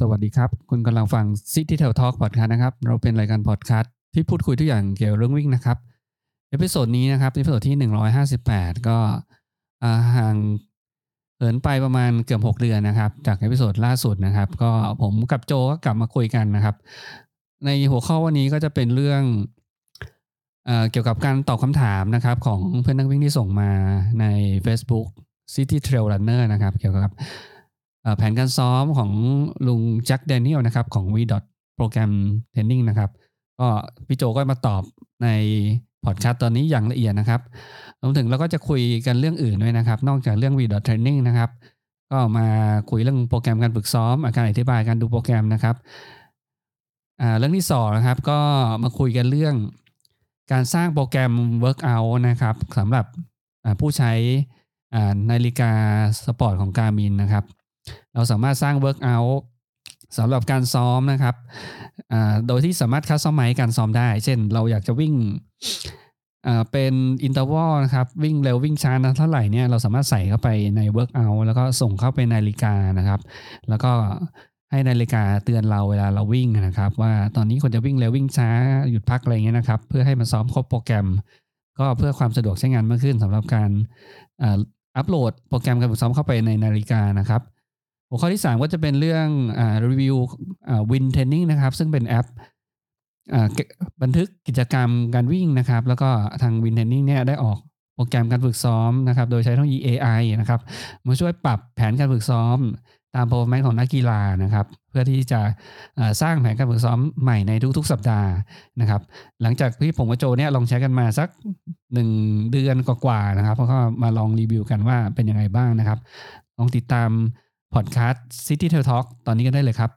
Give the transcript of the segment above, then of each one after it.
สวัสดีครับ คุณกำลังฟัง City Trail Talk Podcast นะครับ เราเป็นรายการพอดแคสต์ที่พูดคุยทุกอย่างเกี่ยวกับเรื่องวิ่งนะครับ episode นี้นะครับ episode ที่ 158 ก็อ่าห่างเหินไปประมาณเกือบ 6 เดือนนะครับ จาก episode ล่าสุดนะครับ ก็ผมกับโจก็กลับมาคุยกันนะครับ ในหัวข้อวันนี้ก็จะเป็นเรื่องเอเกี่ยวกับการตอบคำถามนะครับ ของเพื่อนนักวิ่งที่ส่งมาใน Facebook City Trail Runner นะครับ เกี่ยวกับ แผนการซ้อมของลุงแจ็คแดนียลนะครับของ v Program Training นะครับ ก็พี่โจก็มาตอบในพอดแคสต์ตอนนี้อย่างละเอียดนะครับรวมถึงเราก็จะคุยกันเรื่องอื่นด้วยนะครับ นอกจากเรื่อง v Training นะครับ ก็มาคุยเรื่องโปรแกรมการฝึกซ้อมอาการอธิบายการดูโปรแกรมนะครับเรื่องที่สองนะครับก็มาคุยกันเรื่องการสร้างโปรแกรม Workout นะครับสำหรับผู้ใช้นาฬิกาสปอร์ตของ Garmin นะครับ เราสามารถสร้าง Workout สำหรับการซ้อมนะครับ โดยที่สามารถ customize การซ้อมได้ เช่น เราอยากจะวิ่งเป็น interval นะครับ วิ่งเร็ววิ่งช้านะเท่าไหร่เนี่ยเราสามารถใส่เข้าไปใน Workout แล้วก็ส่งเข้าไปในนาฬิกานะครับ แล้วก็ให้นาฬิกาเตือนเราเวลาเราวิ่งนะครับ ว่าตอนนี้ควรจะวิ่งเร็ววิ่งช้าหยุดพักอะไรเงี้ยนะครับ เพื่อให้มันซ้อมครบโปรแกรม ก็เพื่อความสะดวกใช้งานมากขึ้นสำหรับการอัปโหลดโปรแกรมการฝึกซ้อมเข้าไปในนาฬิกานะครับ หัวข้อที่ 3 ก็จะเป็นเรื่องอ่ารีวิวอ่าวินเทนนิ่งนะครับ ซึ่งเป็นแอปอ่าบันทึกกิจกรรมการวิ่งนะครับ แล้วก็ทางวินเทนนิ่งเนี่ยได้ออกโปรแกรมการฝึกซ้อมนะครับ โดยใช้เทคโนโลยี AI นะครับมาช่วยปรับแผนการฝึกซ้อม ตาม performance ของนักกีฬานะครับ เพื่อที่จะสร้างแผนการฝึกซ้อมใหม่ในทุก ๆ สัปดาห์นะครับ หลังจากที่ผมกับโจเนี่ยลองใช้กันมาสักหนึ่งเดือนกว่าๆนะครับแล้วก็มาลองรีวิวกันว่าเป็นยังไงบ้างนะครับ ลองติดตาม พอดแคสต์ City Tail Talk ตอนนี้กันได้เลยครับ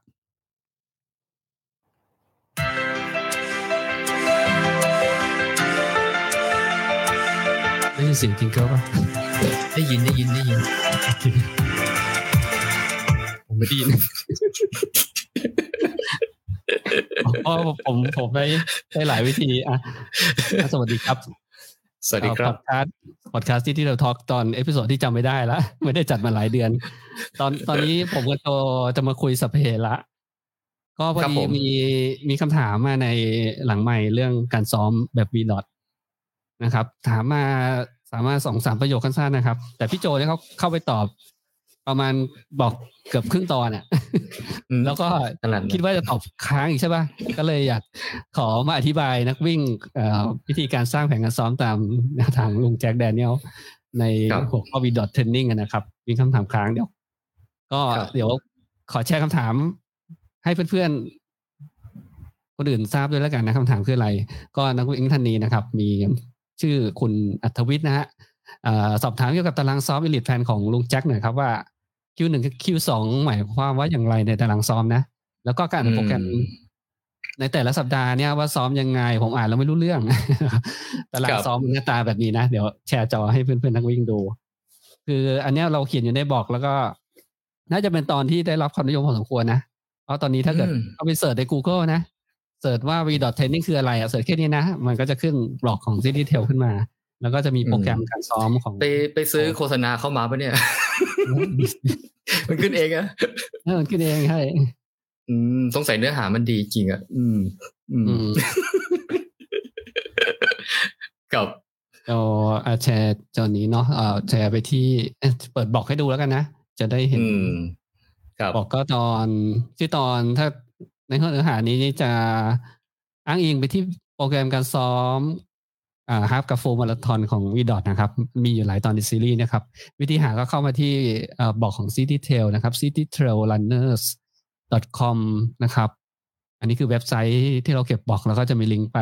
ได้ยินเสียงจิงเกิลป่ะ ได้ยินได้ยินได้ยิน ผมไม่ได้ยินเพราะผมผมได้ได้หลายวิธีอะอะสวัสดีครับ สวัสดีครับพอดแคสต์พอดแคสต์ City Trail Talk ตอน episode ที่จำไม่ได้ละไม่ได้จัดมาหลายเดือน ตอนตอนนี้ผมกับโจจะมาคุยสัพเพเหระก็พอครับดีผมมีมีคำถามมาในหลังไมค์เรื่องการซ้อมแบบ VDOT นะครับ ถามมาสามารถสองสามประโยคสั้นๆนะครับ แต่พี่โจเนี่ยเขาเข้าไปตอบ ประมาณบอกเกือบครึ่งตอนอะอืมแล้วก็ขนาดนั้นคิดว่าจะตอบค้างอีกใช่ป่ะก็เลยอยากขอมาอธิบายนักวิ่งเอ่อวิธีการสร้างแผนการซ้อมตามแนวทางลุงแจ็คแดเนียลในหัวข้อ VDOT training นะครับ มีคำถามค้างเดี๋ยว ก็เดี๋ยวขอแชร์คำถามให้เพื่อนๆ คนอื่นทราบด้วยแล้วกันนะคำถามคืออะไร ก็นักวิ่งท่านนี้นะครับ มีชื่อคุณอัธวิทย์นะฮะเอ่อสอบถามเกี่ยวกับตารางซ้อม e ลิทแพนของลุงแจ็คหน่อยครับว่า Q1 กับ Q2 หมายความว่าอย่างไรในตารางซ้อมนะ แล้วก็การอ่านโปรแกรมอืมในแต่ละสัปดาห์เนี่ยว่าซ้อมยังไง ผมอ่านแล้วไม่รู้เรื่องตารางซ้อมหน้าตาแบบนี้นะ เดี๋ยวแชร์จอให้เพื่อนๆนักวิ่งดู คืออันเนี้ยเราเขียนอยู่ในบอกแล้วก็ น่าจะเป็นตอนที่ได้รับความนิยมพอสมควรนะ เพราะตอนนี้ถ้าเกิดอืมเอาไปเสิร์ชใน Google นะเสิร์ชว่า v t r a i n i n g คืออะไรอะเสิร์ชแค่นี้นะ มันก็จะขึ้นบล็อกของ City Tail ขึ้นมา แล้วก็จะมีโปรแกรมการซ้อมของ ไปไปซื้อโฆษณาเข้ามาปะเนี่ย มันขึ้นเองอะเออมันขึ้นเองใช่อืมสงสัยเนื้อหามันดีจริงอะอืม อืมอืมกับเอาอะแชร์จอนี้เนาะเอ่อแชร์ไปที่เอ๊ะเปิดบอกให้ดูแล้วกันนะ จะได้เห็นอืมกับบอกก็ตอนที่ตอนถ้าในข้อเนื้อหานี้นี่จะอ้างอิงไปที่โปรแกรมการซ้อม อ่าฮาฟกับโฟมาราธอนของวีดอทนะครับ มีอยู่หลายตอนในซีรีส์นะครับ วิธีหาก็เข้ามาที่บอกของ City Trail นะครับ citytrailrunners.com นะครับ อันนี้คือเว็บไซต์ที่เราเก็บบอกแล้วก็จะมีลิงก์ไป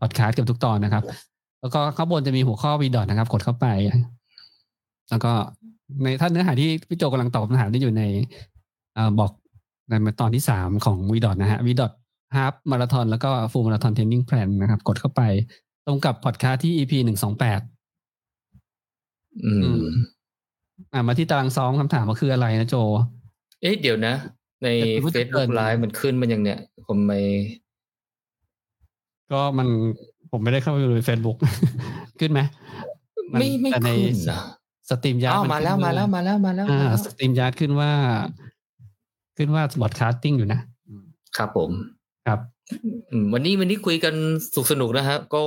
พอดแคสต์เกือบทุกตอนนะครับ แล้วก็ข้างบนจะมีหัวข้อวีดอทนะครับ กดเข้าไป แล้วก็ในถ้าเนื้อหาที่พี่โจกำลังตอบคำถามที่อยู่ในอ่อบอกในตอนที่สามของ VDOT นะฮะ VDOT half marathon แล้วก็ full marathon training plan นะครับ กดเข้าไป ตรงกับพอดแคสต์ที่ EP หนึ่งสองแปดอือืมมอ่ามาที่ตารางซ้อมคำถามว่าคืออะไรนะโจ เอ๊ะเดี๋ยวนะ ในแต่คุณว่าจะ Facebook เกินไลฟ์มันขึ้นมันยังเนี่ย ผมไม่ ก็มันผมไม่ได้เข้าไปดูใน Facebook ขึ้นไหมนไม่ไม่แต่ในขึ้นนะ StreamYard อ้าวมาแล้วมาแล้วมาแล้วมาแล้วอ่ามาแล้ว StreamYard ขึ้นว่า ขึ้นว่า broadcasting อยู่นะครับผม ครับอืม วันนี้วันนี้คุยกันสุขสนุกนะฮะก็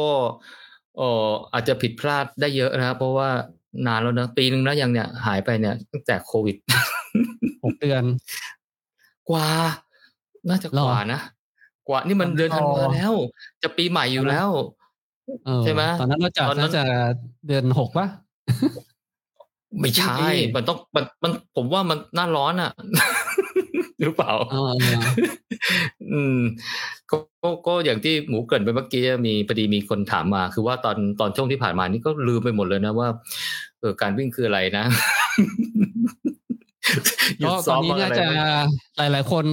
เอออาจจะผิดพลาดได้เยอะนะครับ เพราะว่านานแล้วนะปีหนึ่งแล้วยังเนี่ยหายไปเนี่ยตั้งแต่โควิดหกเดือน กว่า น่าจะกว่านะกว่านี่มันเดือนธันวาแล้ว จะปีใหม่อยู่แล้วเออใช่ไหมตอนนั้นเราจัดตอนนั้นน่าจะเดือนหกปะไม่ใช่ปีมันต้องมันมันผมว่ามันหน้าร้อนอะ หรือเปล่าเออเอออืมก็ก็ก็อย่างที่หมูเกรินไปเมื่อกี้มีพอดีมีคนถามมา คือว่าตอนตอนช่วงที่ผ่านมานี่ก็ลืมไปหมดเลยนะว่าเออการวิ่งคืออะไรนะหยุก็ดตซ้ออนมนี้บ้างน่าอะไรจะบ้างหลาย ๆ คน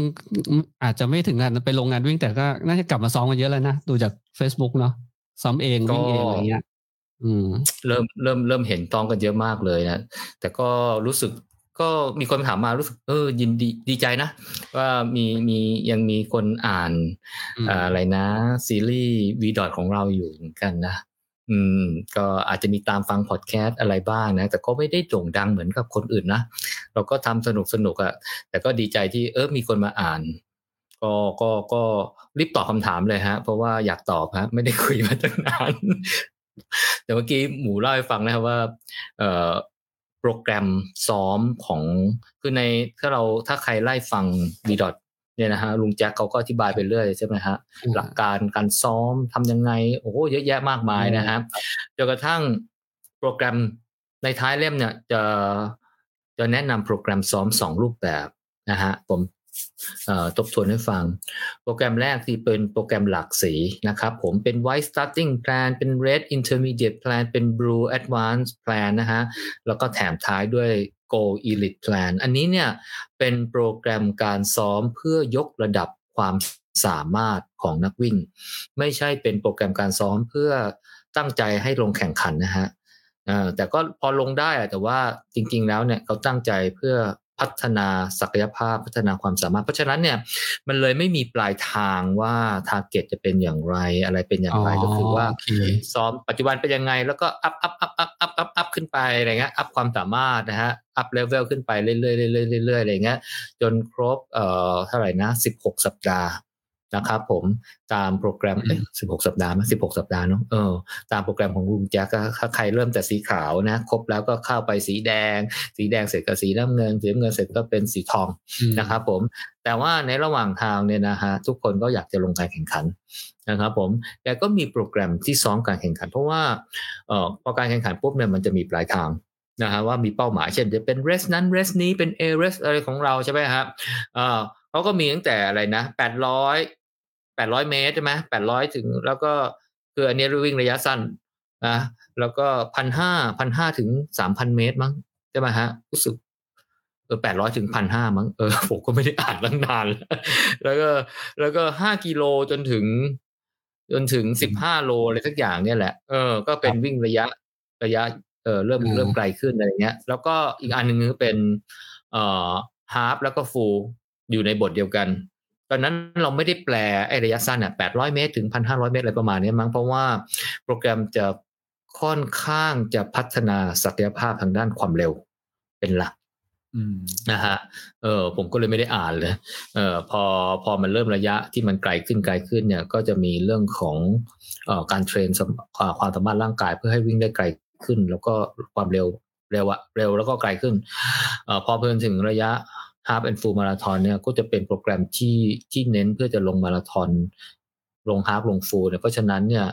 อาจจะไม่ถึงกันไปลงงานวิ่งแต่ก็น่าจะกลับมาซ้อมกันเยอะแล้วนะ ดูจาก Facebook เนาะซ้อมเองวิ่งเองอะไรเงี้ยอืมเริ่มเริ่มเริ่มเห็นต้องกันเยอะมากเลยนะแต่ก็รู้สึก ก็มีคนถามมารู้สึกเออยินดีดีใจนะ ว่ามีมียังมีคนอ่านอืมอ่าอะไรนะ ซีรีส์วีดอทของเราอยู่เหมือนกันนะอืม ก็อาจจะมีตามฟังพอดแคสต์อะไรบ้างนะ แต่ก็ไม่ได้โด่งดังเหมือนกับคนอื่นนะ เราก็ทำสนุกสนุกอะแต่ก็ดีใจที่เออมีคนมาอ่าน ก็ก็ก็รีบตอบคำถามเลยฮะ เพราะว่าอยากตอบฮะ ไม่ได้คุยมาตั้งนานแต่เมื่อกี้หมูเล่าให้ฟังนะครับว่า เอ่อ โปรแกรมซ้อมของคือในถ้าเราถ้าใครไล่ฟังดีดอทเนี่ยนะฮะลุงแจ็คเขาก็อธิบายไปเรื่อยใช่ไหมฮะหลักการการซ้อมทำยังไง โอ้โหเยอะแยะมากมายนะฮะจนกระทั่งโปรแกรมในท้ายเล่มเนี่ยจะจะแนะนำโปรแกรมซ้อมสองรูปแบบนะฮะผมเอ่อ ทบทวนให้ฟัง โปรแกรมแรกที่เป็นโปรแกรมหลักสีนะครับผมเป็น white starting plan เป็น red intermediate plan เป็น blue advanced plan นะฮะแล้วก็แถมท้ายด้วย Go Elite Plan อันนี้เนี่ยเป็นโปรแกรมการซ้อมเพื่อยกระดับความสามารถของนักวิ่ง ไม่ใช่เป็นโปรแกรมการซ้อมเพื่อตั้งใจให้ลงแข่งขันนะฮะแต่ก็พอลงได้อะแต่ว่าจริงๆแล้วเนี่ยเขาตั้งใจเพื่อ พัฒนาศักยภาพพัฒนาความสามารถ เพราะฉะนั้นเนี่ยมันเลยไม่มีปลายทางว่า target จะเป็นอย่างไรอะไรเป็นอย่างไรก็คือว่าโอเคซ้อมปัจจุบันเป็นยังไง แล้วก็ up up up up up up up ขึ้นไปอะไรเงี้ย up ความสามารถนะฮะ up level ขึ้นไปเรื่อยๆเรื่อยๆเรื่อยๆอะไรเงี้ยจนครบเอ่อเท่าไหร่นะสิบหกสัปดาห์ นะครับผมตามโปรแกรมเอ้สิบหกสัปดาห์มั้ยสิบหกสัปดาห์เนาะเออตามโปรแกรมของลุงแจ็คก็ถ้าใครเริ่มแต่สีขาวนะ ครบแล้วก็เข้าไปสีแดง สีแดงเสร็จก็สีน้ำเงินสีน้ำเงินเสร็จก็เป็นสีทองอืมนะครับผมแต่ว่าในระหว่างทางเนี่ยนะฮะทุกคนก็อยากจะลงการแข่งขันนะครับผมแต่ก็มีโปรแกรมที่ซ้อมการแข่งขัน เพราะว่าเอ่อพอการแข่งขันปุ๊บเนี่ยมันจะมีปลายทางนะฮะว่ามีเป้าหมายเช่นจะเป็นเรสนั้นเรสนี้เป็นเอเรสอะไรของเราใช่ไหมครับเอ่อเขาก็มีตั้งแต่อะไรนะแปดร้อย แปดร้อยเมตรใช่ไหมแปดร้อยถึง แล้วก็คืออันนี้วิ่งระยะสั้นนะแล้วก็พันห้าพันห้าถึงสามพันเมตรมั้งใช่ไหมฮะรู้สึกเออแปดร้อยถึงพันห้ามั้งเออผมก็ไม่ได้อ่านตั้งนาน แล้วแล้วก็แล้วก็ห้ากิโลจนถึง จนถึงสิบห้าโลอะไรสักอย่างเนี่ยแหละเออก็เป็นวิ่งระยะระยะเออเริ่มอ่าเริ่มไกลขึ้นอะไรเงี้ย แล้วก็อีกอันหนึ่งคือเป็นเอ่อฮาฟแล้วก็ฟูลอยู่ในบทเดียวกัน ตอนนั้นเราไม่ได้แปลไอ้ระยะสั้นอะแปดร้อยเมตรถึงพันห้าร้อยเมตรอะไรประมาณนี้มั้งเพราะว่าโปรแกรมจะค่อนข้างจะพัฒนาศักยภาพทางด้านความเร็วเป็นหลักอืมนะฮะ เออผมก็เลยไม่ได้อ่านเลย เออพอพอมันเริ่มระยะที่มันไกลขึ้นไกลขึ้นเนี่ย ก็จะมีเรื่องของเอ่อการเทรนสมอ่าความสามารถร่างกายเพื่อให้วิ่งได้ไกลขึ้น แล้วก็ความเร็วเร็วอะเร็วแล้วก็ไกลขึ้นเอ่อพอเพิ่นถึงระยะ half and full มาราธอนเนี่ยก็จะเป็นโปรแกรมที่ที่เน้นเพื่อจะลงมาราธอนลง half ลง full เนี่ยเพราะฉะนั้นเนี่ย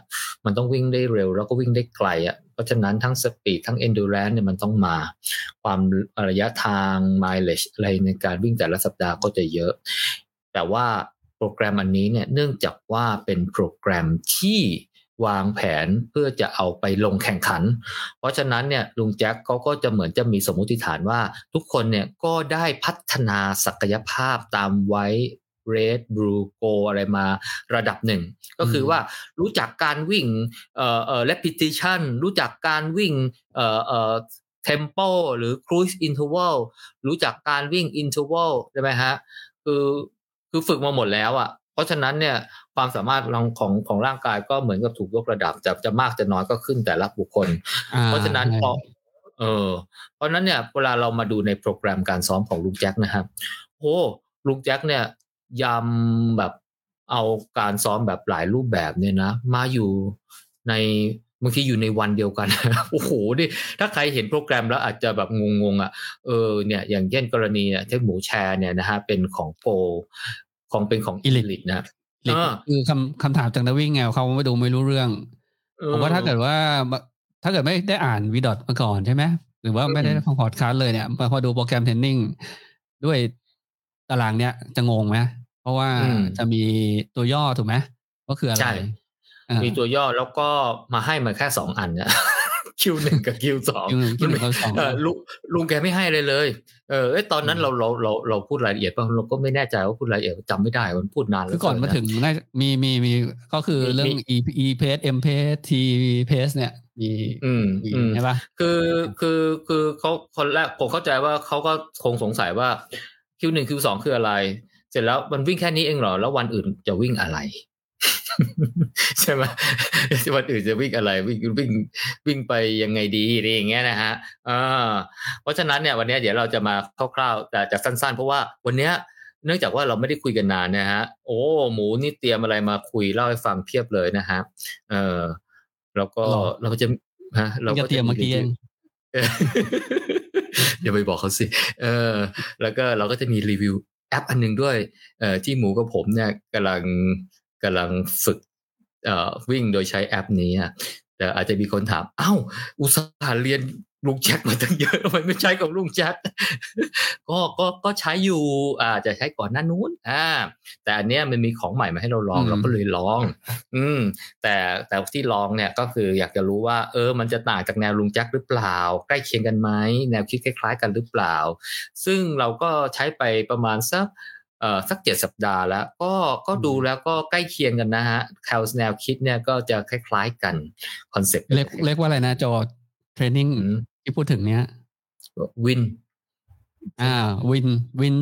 มันต้องวิ่งได้เร็ว แล้วก็วิ่งได้ไกลอะเพราะฉะนั้นทั้งสปีดทั้ง endurance เนี่ยมันต้องมา ความระยะทาง mileage อะไรในการวิ่งแต่ละสัปดาห์ก็จะเยอะ แต่ว่าโปรแกรมอันนี้เนี่ยเนื่องจากว่าเป็นโปรแกรมที่ วางแผนเพื่อจะเอาไปลงแข่งขัน เพราะฉะนั้นเนี่ยลุงแจ็คเขาก็จะเหมือนจะมีสมมุติฐานว่า ทุกคนเนี่ยก็ได้พัฒนาศักยภาพตามไว้ red blue go อะไรมาระดับหนึ่ง ก็คือว่ารู้จักการวิ่งเอ่อเอ่อ repetition รู้จักการวิ่งเอ่อเอ่อ tempo หรือ cruise interval รู้จักการวิ่ง interval ใช่ไหมฮะคือคือฝึกมาหมดแล้วอะ่ะ เพราะฉะนั้นเนี่ย ความสามารถของของของร่างกายก็เหมือนกับถูกยกระดับจะจะมากจะน้อยก็ขึ้นแต่ละบุคคลอ่าเพราะฉะนั้นใช่พอเออเพราะฉะนั้นเนี่ยเวลาเรามาดูในโปรแกรมการซ้อมของลุงแจ็คนะครับโอ้ลุงแจ็คเนี่ยยำแบบเอาการซ้อมแบบหลายรูปแบบเนี่ยนะ มาอยู่ในบางทีอยู่ในวันเดียวกัน โอ้โหนี่ถ้าใครเห็นโปรแกรมแล้วอาจจะแบบงงๆอะเออเนี่ยอย่างเช่นกรณีเนี่ยที่หมูแชร์เนี่ยนะฮะเป็นของโปรของเป็นของอิลิทนะ หรืออ่าคือคำคำถามจากนักวิ่งไงเขาไม่ดูไม่รู้เรื่องผมว่าถ้าเกิดว่า ถ้าเกิดไม่ได้อ่านวีดอทมาก่อนใช่ไหมหรือว่าไม่ได้ฟังพอดคาสต์เลยเนี่ยพอดูโปรแกรมเทรนนิ่งด้วยตารางเนี้ยจะงงไหมเพราะว่าอืมจะมีตัวย่อถูกไหมก็คืออะไรใช่อ่ามีตัวย่อแล้วก็มาให้มาแค่สองอันเนี่ย คิวหนึ่งกับคิวสองคิวหนึ่งคิวหนึ่งกับสองเลุงลุงแกไม่ให้เลยเลย เออเอ้ยตอนนั้นเราเราเราเราพูดรายละเอียดป่ะเราก็ไม่แน่ใจว่าพูดรายละเอียดจำไม่ได้มันพูดนานแล้วคือก่อนมาถึงน่ามีมีมีก็คือเรื่องมี e e pace m pace t pace เนี่ยมีอืมมีอืมใช่ปะคือคือคือเขาคนแรกผมเข้าใจว่าเขาก็คงสงสัยว่าคิวหนึ่งคิวสองคืออะไร เสร็จแล้วมันวิ่งแค่นี้เองเหรอ แล้ววันอื่นจะวิ่งอะไร ใช่ไหมวันอื่นจะวิ่งอะไรวิ่งวิ่งวิ่งไปยังไงดีอะไรอย่างเงี้ยนะฮะอ่าเพราะฉะนั้นเนี่ยวันเนี้ยเดี๋ยวเราจะมาคร่าวๆ แต่จะสั้นๆ เพราะว่าวันเนี้ยเนื่องจากว่าเราไม่ได้คุยกันนานนะฮะ โอ้หมูนี่เตรียมอะไรมาคุยเล่าให้ฟังเพียบเลยนะฮะเออแล้วก็เราก็จะฮะเราเราก็ก็เตรียมเมื่อกี้เองเอออย่าไปบอกเขาสิ เออ แล้วก็เราก็จะมีรีวิวแอปอันหนึ่งด้วย เอ่อที่หมูกับผมเนี่ยกำลัง กำลังฝึกเอ่อวิ่งโดยใช้แอปนี้อะแต่อาจจะมีคนถาม เอ้า อุตส่าห์เรียนลุงแจ็คมาตั้งเยอะทำไมไม่ใช้กับลุงแจ็คก็ก็ก็ใช้อยู่อาจจะใช้ก่อนหน้านู้นอ่า แต่อันเนี้ยมันมีของใหม่มาให้เราลองอืมเราก็เลยลอง อืม แต่แต่ที่ลองเนี่ยก็คืออยากจะรู้ว่า เออ มันจะต่างจากแนวลุงแจ็คหรือเปล่า ใกล้เคียงกันไหมแนวคิดคล้าย ๆ กันหรือเปล่า ซึ่งเราก็ใช้ไปประมาณสัก เอ่อสักเจ็ดสัปดาห์แล้วก็ก็ดูแล้วก็ใกล้เคียงกันนะฮะแคลแนวคิดเนี่ยก็จะคล้ายๆกัน concept เรียกเรียกว่าอะไรนะโจ training ที่พูดถึงเนี้ยวินอ่าวินวิน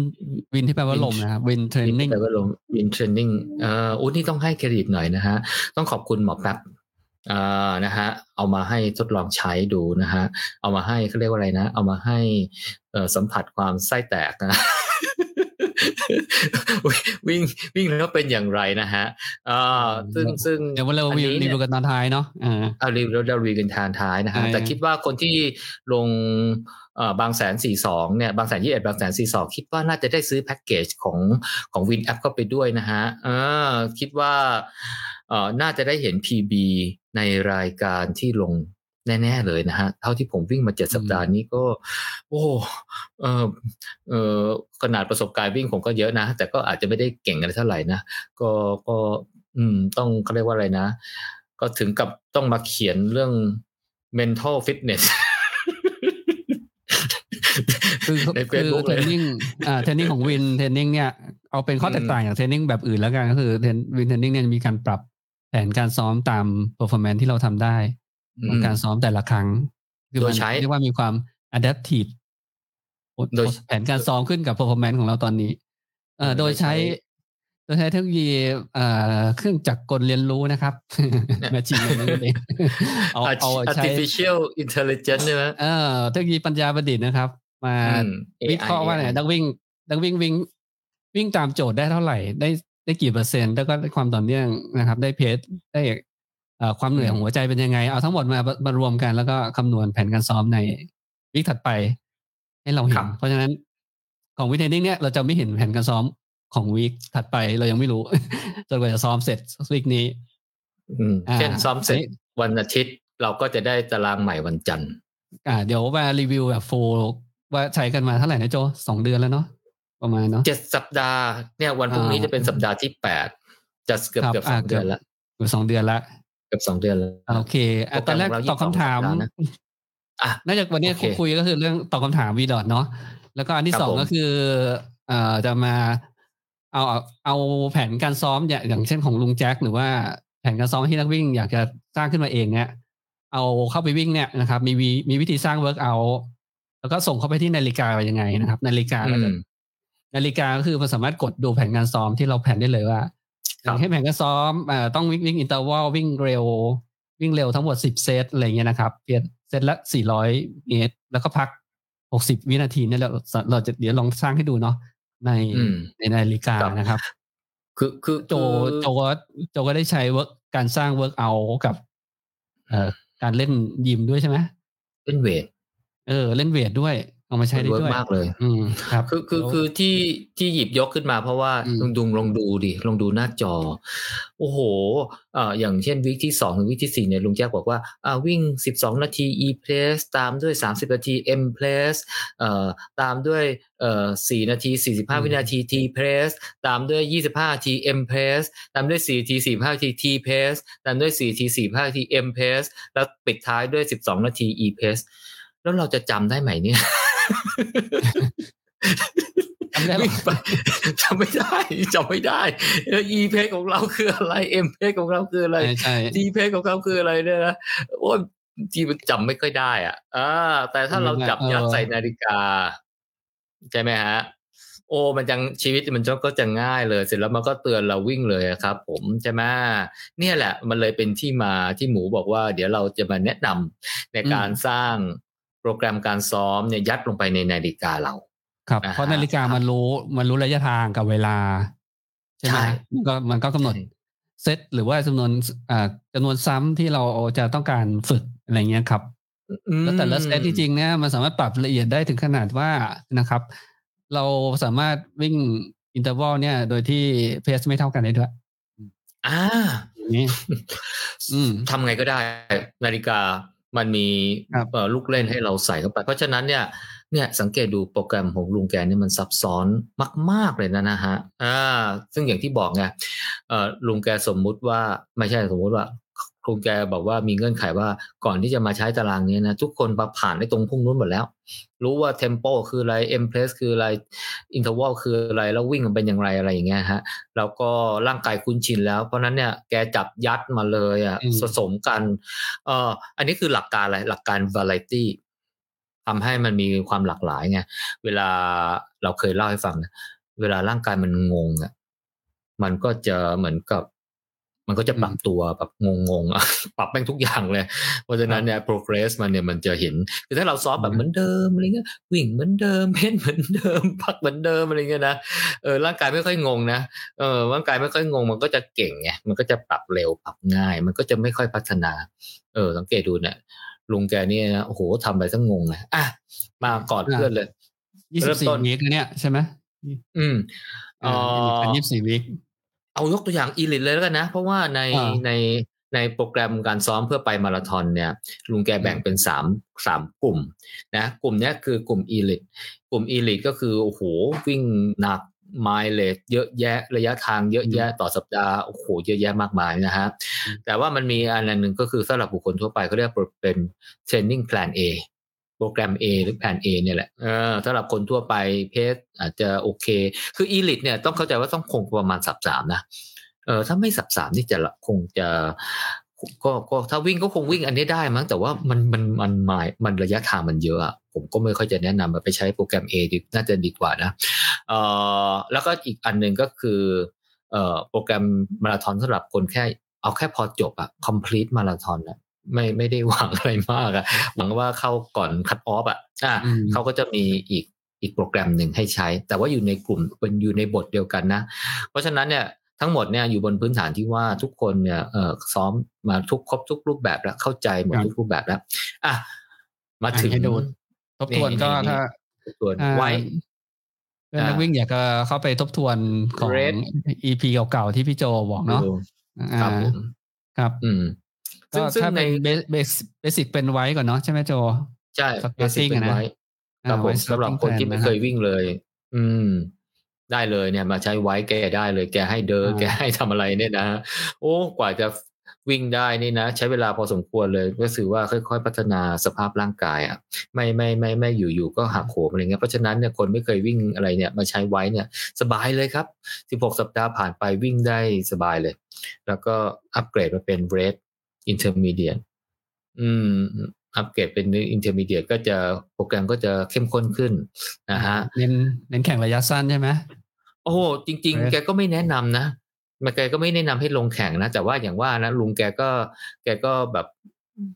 วินที่แปลว่า Win ลมนะครับ wind training แปลว่าลมwind training เอ่ออุ้นี่ต้องให้เครดิตหน่อยนะฮะ ต้องขอบคุณหมอแป๊บอ่านะฮะเอามาให้ทดลองใช้ดูนะฮะ เอามาให้เขาเรียกว่าอะไรนะ เอามาให้เอ่อสัมผัสความไส้แตกนะ วิ่งวิ่งแล้วเป็นอย่างไรนะฮะอ่าซึ่งซึ่งเดี๋ยวเราอันนี้วิเนี่วยกันตอนท้ายเนาะอ่าเอารีวิวเรารีวิวกันตอนท้ายนะฮะใช่แต่คิดว่าคนที่ลงเอ่อบางแสนสี่สองเนี่ยบางแสนยี่เอ็ดบางแสนสี่สองคิดว่าน่าจะได้ซื้อแพ็กเกจของของวินแอปเข้าไปด้วยนะฮะเออคิดว่าเอ่อน่าจะได้เห็น PB ในรายการที่ลง แน่ ๆ เลยนะฮะ เท่าที่ผมวิ่งมาเจ็ดสัปดาห์นี้ก็ โอ้เออเออขนาดประสบการณ์วิ่งผมก็เยอะนะ แต่ก็อาจจะไม่ได้เก่งอะไรเท่าไหร่นะ ก็ก็ อืม ต้องเขาเรียกว่าอะไรนะ ก็ถึงกับต้องมาเขียนเรื่อง mental fitness คือในคือ Facebook training เลยอ่า training ของวิน training เนี่ยเอาเป็นข้อแตกต่างจาก training แบบอื่นแล้วกันก็คือวิน training เนี่ยมีการปรับแผนการซ้อมตาม performance ที่เราทำได้ ของการซ้อมแต่ละครั้ง คือโดมัยนใช้เรียกว่ามีความ adaptive โดยแผนการซ้อมขึ้นกับ performance ของเราตอนนี้เอ่อเออโดยใช้โดยใช้โดยใช้เทคโนโลยีเอ่อเครื่องจักรกลเรียนรู้นะครับ machine learning เองเอาเอาใช้ artificial intelligence ใช่ไหมเอ่อเทคโนโลยีปัญญาประดิษฐ์นะครับ มาอืมวิเคราะห์ว่าเนี่ย AI นักวิ่งนักวิ่งวิ่งวิ่งตามโจทย์ได้เท่าไหร่ได้ได้กี่เปอร์เซ็นต์ แล้วก็ได้ความต่อเนื่องนะครับ ได้เพจได้เอ่อ ความเหนื่อยของหัวใจเป็นยังไง เอาทั้งหมดมามารวมกันแล้วก็คำนวณแผนการซ้อมในวิกถัดไป ให้เราเห็ครันบเพราะฉะนั้นของวิกเทรนนิ่งเนี่ยเราจะไม่เห็นแผนการซ้อมของวีคถัดไปเรายังไม่รู้จนกว่าจะซ้อมเสร็จวีคนี้อืมอ่าเช่นซ้อมเสร็จอันนี้วันอาทิตย์ เราก็จะได้ตารางใหม่วันจันทร์อ่า เดี๋ยวมารีวิวแบบโฟว่าใช้กันมาเท่าไหร่นะโจสองเดือนแล้วเนาะประมาณเนาะเจ็ดสัปดาห์เนี่ยวันพรุ่งนี้อ่าจะเป็นสัปดาห์ที่แปดจะเกือบครับเกือบสอ่าองเดือนละเกือบสองเดือนละเกือบสองเดือนแล้วโอเคอะโปตรอนแกรมแรกของเราตอบคำถาม22สัปดาห์นะอะน่าจะวันนี้โอเคคุยก็คือเรื่องตอบคำถามวีดอทเนาะแล้วก็อันที่ครับสองผมก็คือเอ่อจะมาเอาเอาเอาแผนการซ้อมอย่างอย่างเช่นของลุงแจ็คหรือว่าแผนการซ้อมที่นักวิ่งอยากจะสร้างขึ้นมาเองเนี่ยเอาเข้าไปวิ่งเนี่ยนะครับ มีวิมีวิธีสร้าง workout แล้วก็ส่งเข้าไปที่นาฬิกายังไงนะครับ นาฬิกาก็จะอืมนาฬิกาก็คือมันสามารถกดดูแผนการซ้อมที่เราแผนได้เลยว่า อย่างให้ครับแผนการซ้อมเอ่อต้องวิ่งวิ่ง interval วิ่งเร็ว วิ่งเร็วทั้งหมดสิบเซตอะไรเงี้ยนะครับเปลี่ยนเซตละสี่ร้อยเมตร แล้วก็พักหกสิบวินาทีเนี่ยเราเราจะเดี๋ยวลองสร้างให้ดูเนาะในอืมในนาฬิกาครับนะครับ คือคือโจคือโจก็โจก็ได้ใช้ work การสร้าง workout กับ เอ่อการเล่นยิมด้วยใช่ไหมเป็น weight เออ เล่น weight ด้วย เอามาใช้ได้ด้วย work มากเลย อืมครับ คือคือแล้วคือที่ที่หยิบยกขึ้นมาเพราะว่าอืมลองดูลองดูดิลองดูหน้าจอ โอ้โหเอ่ออย่างเช่น week ที่สองถึง week ที่สี่เนี่ยลุงแจ๊กบอกว่าอ่าวิ่งสิบสองนาที e place ตามด้วยสามสิบนาที m place เอ่อตามด้วยเอ่อสี่นาทีสี่สิบห้าวินาที t place ตามด้วยยี่สิบห้านาที m place ตามด้วยสี่นาทีสี่ห้านาที t place ตามด้วยสี่นาทีสี่ห้านาที m place แล้วปิดท้ายด้วยสิบสองนาที e place แล้วเราจะจำได้ไหมเนี่ย จำได้ไหมวิ่งไปจำไม่ได้จำไม่ได้เออ e เพจของเราคืออะไร m เพจของเราคืออะไรใช่ใช่ t เพจของเราคืออะไรเนี่ยนะโอ้ยที่มันจำไม่ค่อยได้อะอ่าแต่ถ้าเราจับยัดใส่นาฬิกา ใช่ไหมฮะ โอ้มันจังชีวิตมันก็จะง่ายเลย เสร็จแล้วมันก็เตือนเราวิ่งเลยอะครับ ผมใช่ไหมเนี่ยแหละ มันเลยเป็นที่มาที่หมูบอกว่า เดี๋ยวเราจะมาแนะนำในการสร้าง โปรแกรมการซ้อมเนี่ยยัดลงไปในนาฬิกาเรา ครับอ่าฮะเพราะนาฬิกามันรู้มันรู้ระยะทางกับเวลา ใช่ไหมใช่มันก็มันก็กำหนดเซตหรือว่าจำนวนอ่าจำนวนซ้ำที่เราจะต้องการฝึกอะไรเงี้ยครับแล้วแต่ละเซตจริงๆเนี่ยมันสามารถปรับละเอียดได้ถึงขนาดว่านะครับ เราสามารถวิ่ง interval เนี่ย โดยที่ pace ไม่เท่ากันได้ด้วยอ่าอย่างนี้อืมทำไงก็ได้ นาฬิกา มันมีครับเอ่อลูกเล่นให้เราใส่เข้าไป เพราะฉะนั้นเนี่ยเนี่ยสังเกตดูโปรแกรมของลุงแกเนี่ยมันซับซ้อนมาก ๆเลยนะนะฮะอ่าซึ่งอย่างที่บอกไงเอ่อลุงแกสมมุติว่าไม่ใช่สมมุติว่า ลุงแกบอกว่ามีเงื่อนไขว่าก่อนที่จะมาใช้ตารางนี้นะ ทุกคนมาผ่านในตรงพุ่งนู้นหมดแล้ว รู้ว่า tempo คืออะไร M pace คืออะไร interval คืออะไร แล้ววิ่งมันเป็นอย่างไรอะไรอย่างเงี้ยฮะ แล้วก็ร่างกายคุ้นชินแล้ว เพราะฉะนั้นเนี่ยแกจับยัดมาเลยอะอืมผสมกันเอ่ออันนี้คือหลักการอะไร หลักการ variety ทำให้มันมีความหลากหลายไงเวลาเราเคยเล่าให้ฟังนะเวลาร่างกายมันงงอะมันก็จะเหมือนกับ มันก็จะปรับตัวแบบงงๆอะปรับแม่งทุกอย่างเลย เพราะฉะนั้นเนี่ย progress มันเนี่ยมันจะเห็น คือถ้าเราซ้อมแบบเหมือนเดิมอะไรเงี้ย วิ่งเหมือนเดิม เพ่นเหมือนเดิม พักเหมือนเดิมอะไรเงี้ยนะ เออ ร่างกายไม่ค่อยงงนะ เออ ร่างกายไม่ค่อยงง มันก็จะเก่งไง มันก็จะปรับเร็ว ปรับง่าย มันก็จะไม่ค่อยพัฒนา เออ สังเกตดูเนี่ย ลุงแกเนี่ยนะ โอ้โหทำไปทั้งงงเลยอะ มาก่อนเพื่อนเลยเริ่มต้นยี่สิบสี่ week เนี่ยใช่ไหมอืมอ่าเอ่อเป็นยี่สิบสี่ week เอายกตัวอย่าง elite เลยแล้วกันนะ เพราะว่าในอ่าในในโปรแกรมการซ้อมเพื่อไปมาราธอนเนี่ย ลุงแกแบ่งเป็นสามสามกลุ่มนะกลุ่มเนี้ยคือกลุ่ม elite กลุ่ม elite ก็คือโอ้โหวิ่งหนัก mileage เยอะแยะระยะทางเยอะแยะต่อสัปดาห์โอ้โหเยอะแยะมากมายนะฮะอืมแต่ว่ามันมีอันหนึ่งก็คือสำหรับบุคคลทั่วไปเขาเรียกเป็น training plan A โปรแกรม A หรือ plan A เนี่ยแหละเออสำหรับคนทั่วไปเพจอาจจะโอเค คืออีลิทเนี่ยต้องเข้าใจว่าต้องคงประมาณสับสามนะเออถ้าไม่สับสามนี่จะคงจะก็ก็ถ้าวิ่งก็คงวิ่งอันนี้ได้มั้งแต่ว่ามันมันมันหมายมันระยะทางมันเยอะอะผมก็ไม่ค่อยจะแนะนำไปใช้โปรแกรม A ดีน่าจะดีกว่านะเออแล้วก็อีกอันหนึ่งก็คือเอ่อโปรแกรมมาราธอนสำหรับคนแค่เอาแค่พอจบอะ complete มาราธอนอะ ไม่ไม่ได้หวังอะไรมากอะหวังว่าเข้าก่อนคัตออฟอะอะอืมเขาก็จะมีอีกอีกโปรแกรมหนึ่งให้ใช้ แต่ว่าอยู่ในกลุ่มเป็นอยู่ในบทเดียวกันนะ เพราะฉะนั้นเนี่ยทั้งหมดเนี่ยอยู่บนพื้นฐานที่ว่าทุกคนเนี่ยเอ่อซ้อมมาทุกครบทุกรูปแบบแล้วเข้าใจหมดครับทุกรูปแบบแล้วอะมาถึงให้ดูทบทวนก็นี่ถ้าส่วนอ่าไว้เพื่อนนักอ่าวิ่งอยากจะเข้าไปทบทวนของ Red EP เก่าๆที่พี่โจบอกเนาะครับผมครับ อืมก็ ซึ่งซึ่งถ้าใน plan base basic plan White ก่อนเนาะใช่ไหมโจ ใช่ Starting เบสิกเป็นอะนะไว้ครับผมอ่าไว้สำหรับคนที่ starting ไม่ plan เคยวิ่งเลย อืม ได้เลยเนี่ย มาใช้ไว้แกได้เลยแกให้เดินอ่าแกให้ทำอะไรเนี่ยนะโอ้กว่าจะวิ่งได้นี่นะ ใช้เวลาพอสมควรเลย ก็ถือว่าค่อย ๆ พัฒนาสภาพร่างกายอะไม่ไม่ไม่ไม่อยู่อยู่ก็หักโหมอะไรเงี้ยเพราะฉะนั้นเนี่ยคนไม่เคยวิ่งอะไรเนี่ย มาใช้ไว้เนี่ย สบายเลยครับ 16 สัปดาห์ผ่านไปวิ่งได้สบายเลย แล้วก็อัปเกรดมาเป็น red intermediate อืมอัปเกรดเป็น intermediate ก็จะโปรแกรมก็จะเข้มข้นขึ้นนะฮะเน้นเน้นแข่งระยะสั้นใช่ไหมโอ้โหจริง Red ๆแกก็ไม่แนะนำนะมาแกก็ไม่แนะนำให้ลงแข่งนะ แต่ว่าอย่างว่านะลุงแกก็ แกก็แบบ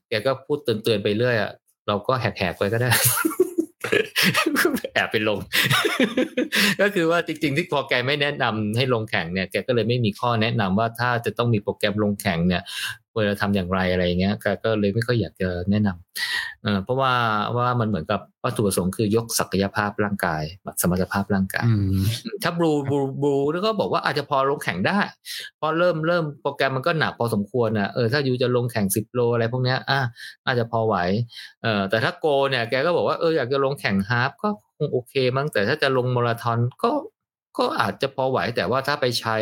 แกก็พูดเตือนๆไปเรื่อยอะเราก็แหกๆไปก็ได้แอบไปลง ก็คือว่าจริงๆ ที่พอแกไม่แนะนำให้ลงแข่งเนี่ย แกก็เลยไม่มีข้อแนะนำว่าถ้าจะต้องมีโปรแกรมลงแข่งเนี่ยควรจะทำอย่างไรอะไรเงี้ยก็เลยไม่ค่อยอยากจะแนะนำเเพราะว่าว่ามันเหมือนกับวัตถุประสงค์คือยกศักยภาพร่างกายสมรรถภาพร่างกายถ้าบลูบลูบลูแล้วก็บอกว่าอาจจะพอลงแข่งได้ พอเริ่มเริ่มโปรแกรมมันก็หนักพอสมควรนะเออถ้ายูจะลงแข่งสิบโลอะไรพวกเนี้ยอะอาจจะพอไหวเออแต่ถ้าโกเนี่ยแกก็บอกว่าเอออยากจะลงแข่ง half ก็คงโอเคมั้งแต่ถ้าจะลงมาราธอนก็ก็อาจจะพอไหวแต่ว่าถ้าไปใช้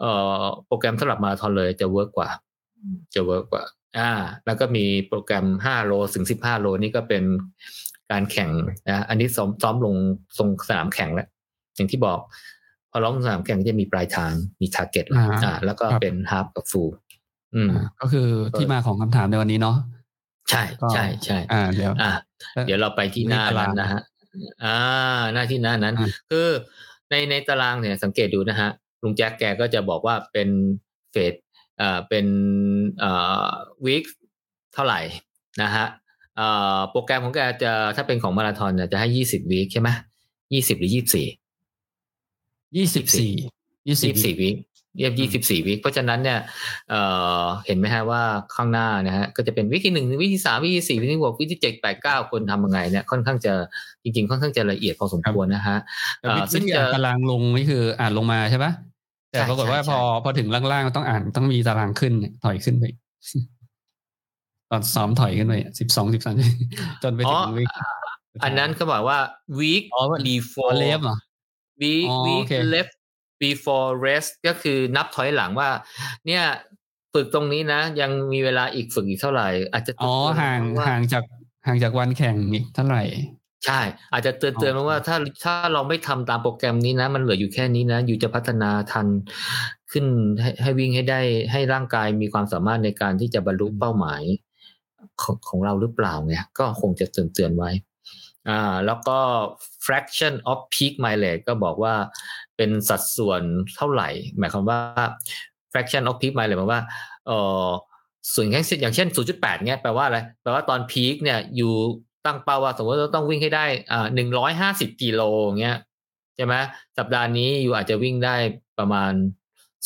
เอ่อโปรแกรมสำหรับมาราธอนเลยจะ work กว่า จะ work กว่า อ่า แล้วก็มีโปรแกรมห้าโลถึงสิบห้าโลนี่ก็เป็นการแข่งนะอันนี้ซ้อมซ้อมลงลงสนามแข่งแล้วอย่างที่บอกพอร้องสนามแข่งจะมีปลายทางมี target อ่า แล้วก็เป็น half กับ fullอืมก็คือที่มาของคำถามในวันนี้เนาะใช่ใช่ใช่อ่าเดี๋ยวอ่าเดี๋ยวเราไปที่หน้านั้นนะฮะอ่า หน้าที่หน้านั้น คือในในตารางเนี่ยสังเกตดูนะฮะลุงแจ็คแกก็จะบอกว่าเป็น phase อ่า เป็นอ่า week เท่าไหร่นะฮะอ่าโปรแกรมของแกจะถ้าเป็นของมาราธอนจะให้ยี่สิบวีคใช่ไหมยี่สิบหรือยี่สิบสี่ยี่สิบสี่ยี่สิบสี่วีคเยียบยี่สิบสี่วิคเพราะฉะนั้นเนี่ยเอ่อเห็นไหมฮะว่าข้างหน้านะฮะก็จะเป็นวิคที่หนึ่งวิคที่สามวิคที่สี่วิคที่หกวิคที่เจ็ดแปดเก้าคนทำยังไงเนี่ยค่อนข้างจะจริง ๆ ค่อนข้างจะละเอียดพอสมควรนะฮะซึ่งจะตารางลงนี่คืออ่านลงมาใช่ปะ แต่ปรากฏว่าพอพอถึงล่างๆต้องอ่านต้องมีตารางขึ้นถอยขึ้นไปตอนซ้อมถอยขึ้นไปสิบสองสิบสามจนไปถึงวิกอันนั้นเขาบอกว่า week before left เหรอ week week left before rest ก็คือนับถอยหลังว่า เนี่ย ฝึกตรงนี้นะ ยังมีเวลาอีกฝึกอีกเท่าไหร่ อาจจะอ๋อห่างห่างจากห่างจากวันแข่งอีกเท่าไหร่ ใช่ อาจจะเตือนเตือนว่าถ้าถ้าเราไม่ทำตามโปรแกรมนี้นะ มันเหลืออยู่แค่นี้นะ อยู่จะพัฒนาทันขึ้นให้ให้วิ่งให้ได้ให้ร่างกายมีความสามารถในการที่จะบรรลุเป้าหมายของของเราหรือเปล่าเนี่ย ก็คงจะเตือนเตือนไว้อ่าแล้วก็ fraction of peak mileage ก็บอกว่าเป็นสัดส่วนเท่าไหร่ หมายความว่า fraction of peak mileage หมายว่าเออส่วนแค่อย่างเช่น 0.8 เงี้ยแปลว่าอะไร แปลว่าตอนพีคเนี่ยอยู่ ตั้งเป้าว่าสมมติเราต้องวิ่งให้ได้อ่าหนึ่งร้อยห้าสิบกิโลเงี้ยใช่ไหมสัปดาห์นี้อยู่อาจจะวิ่งได้ประมาณ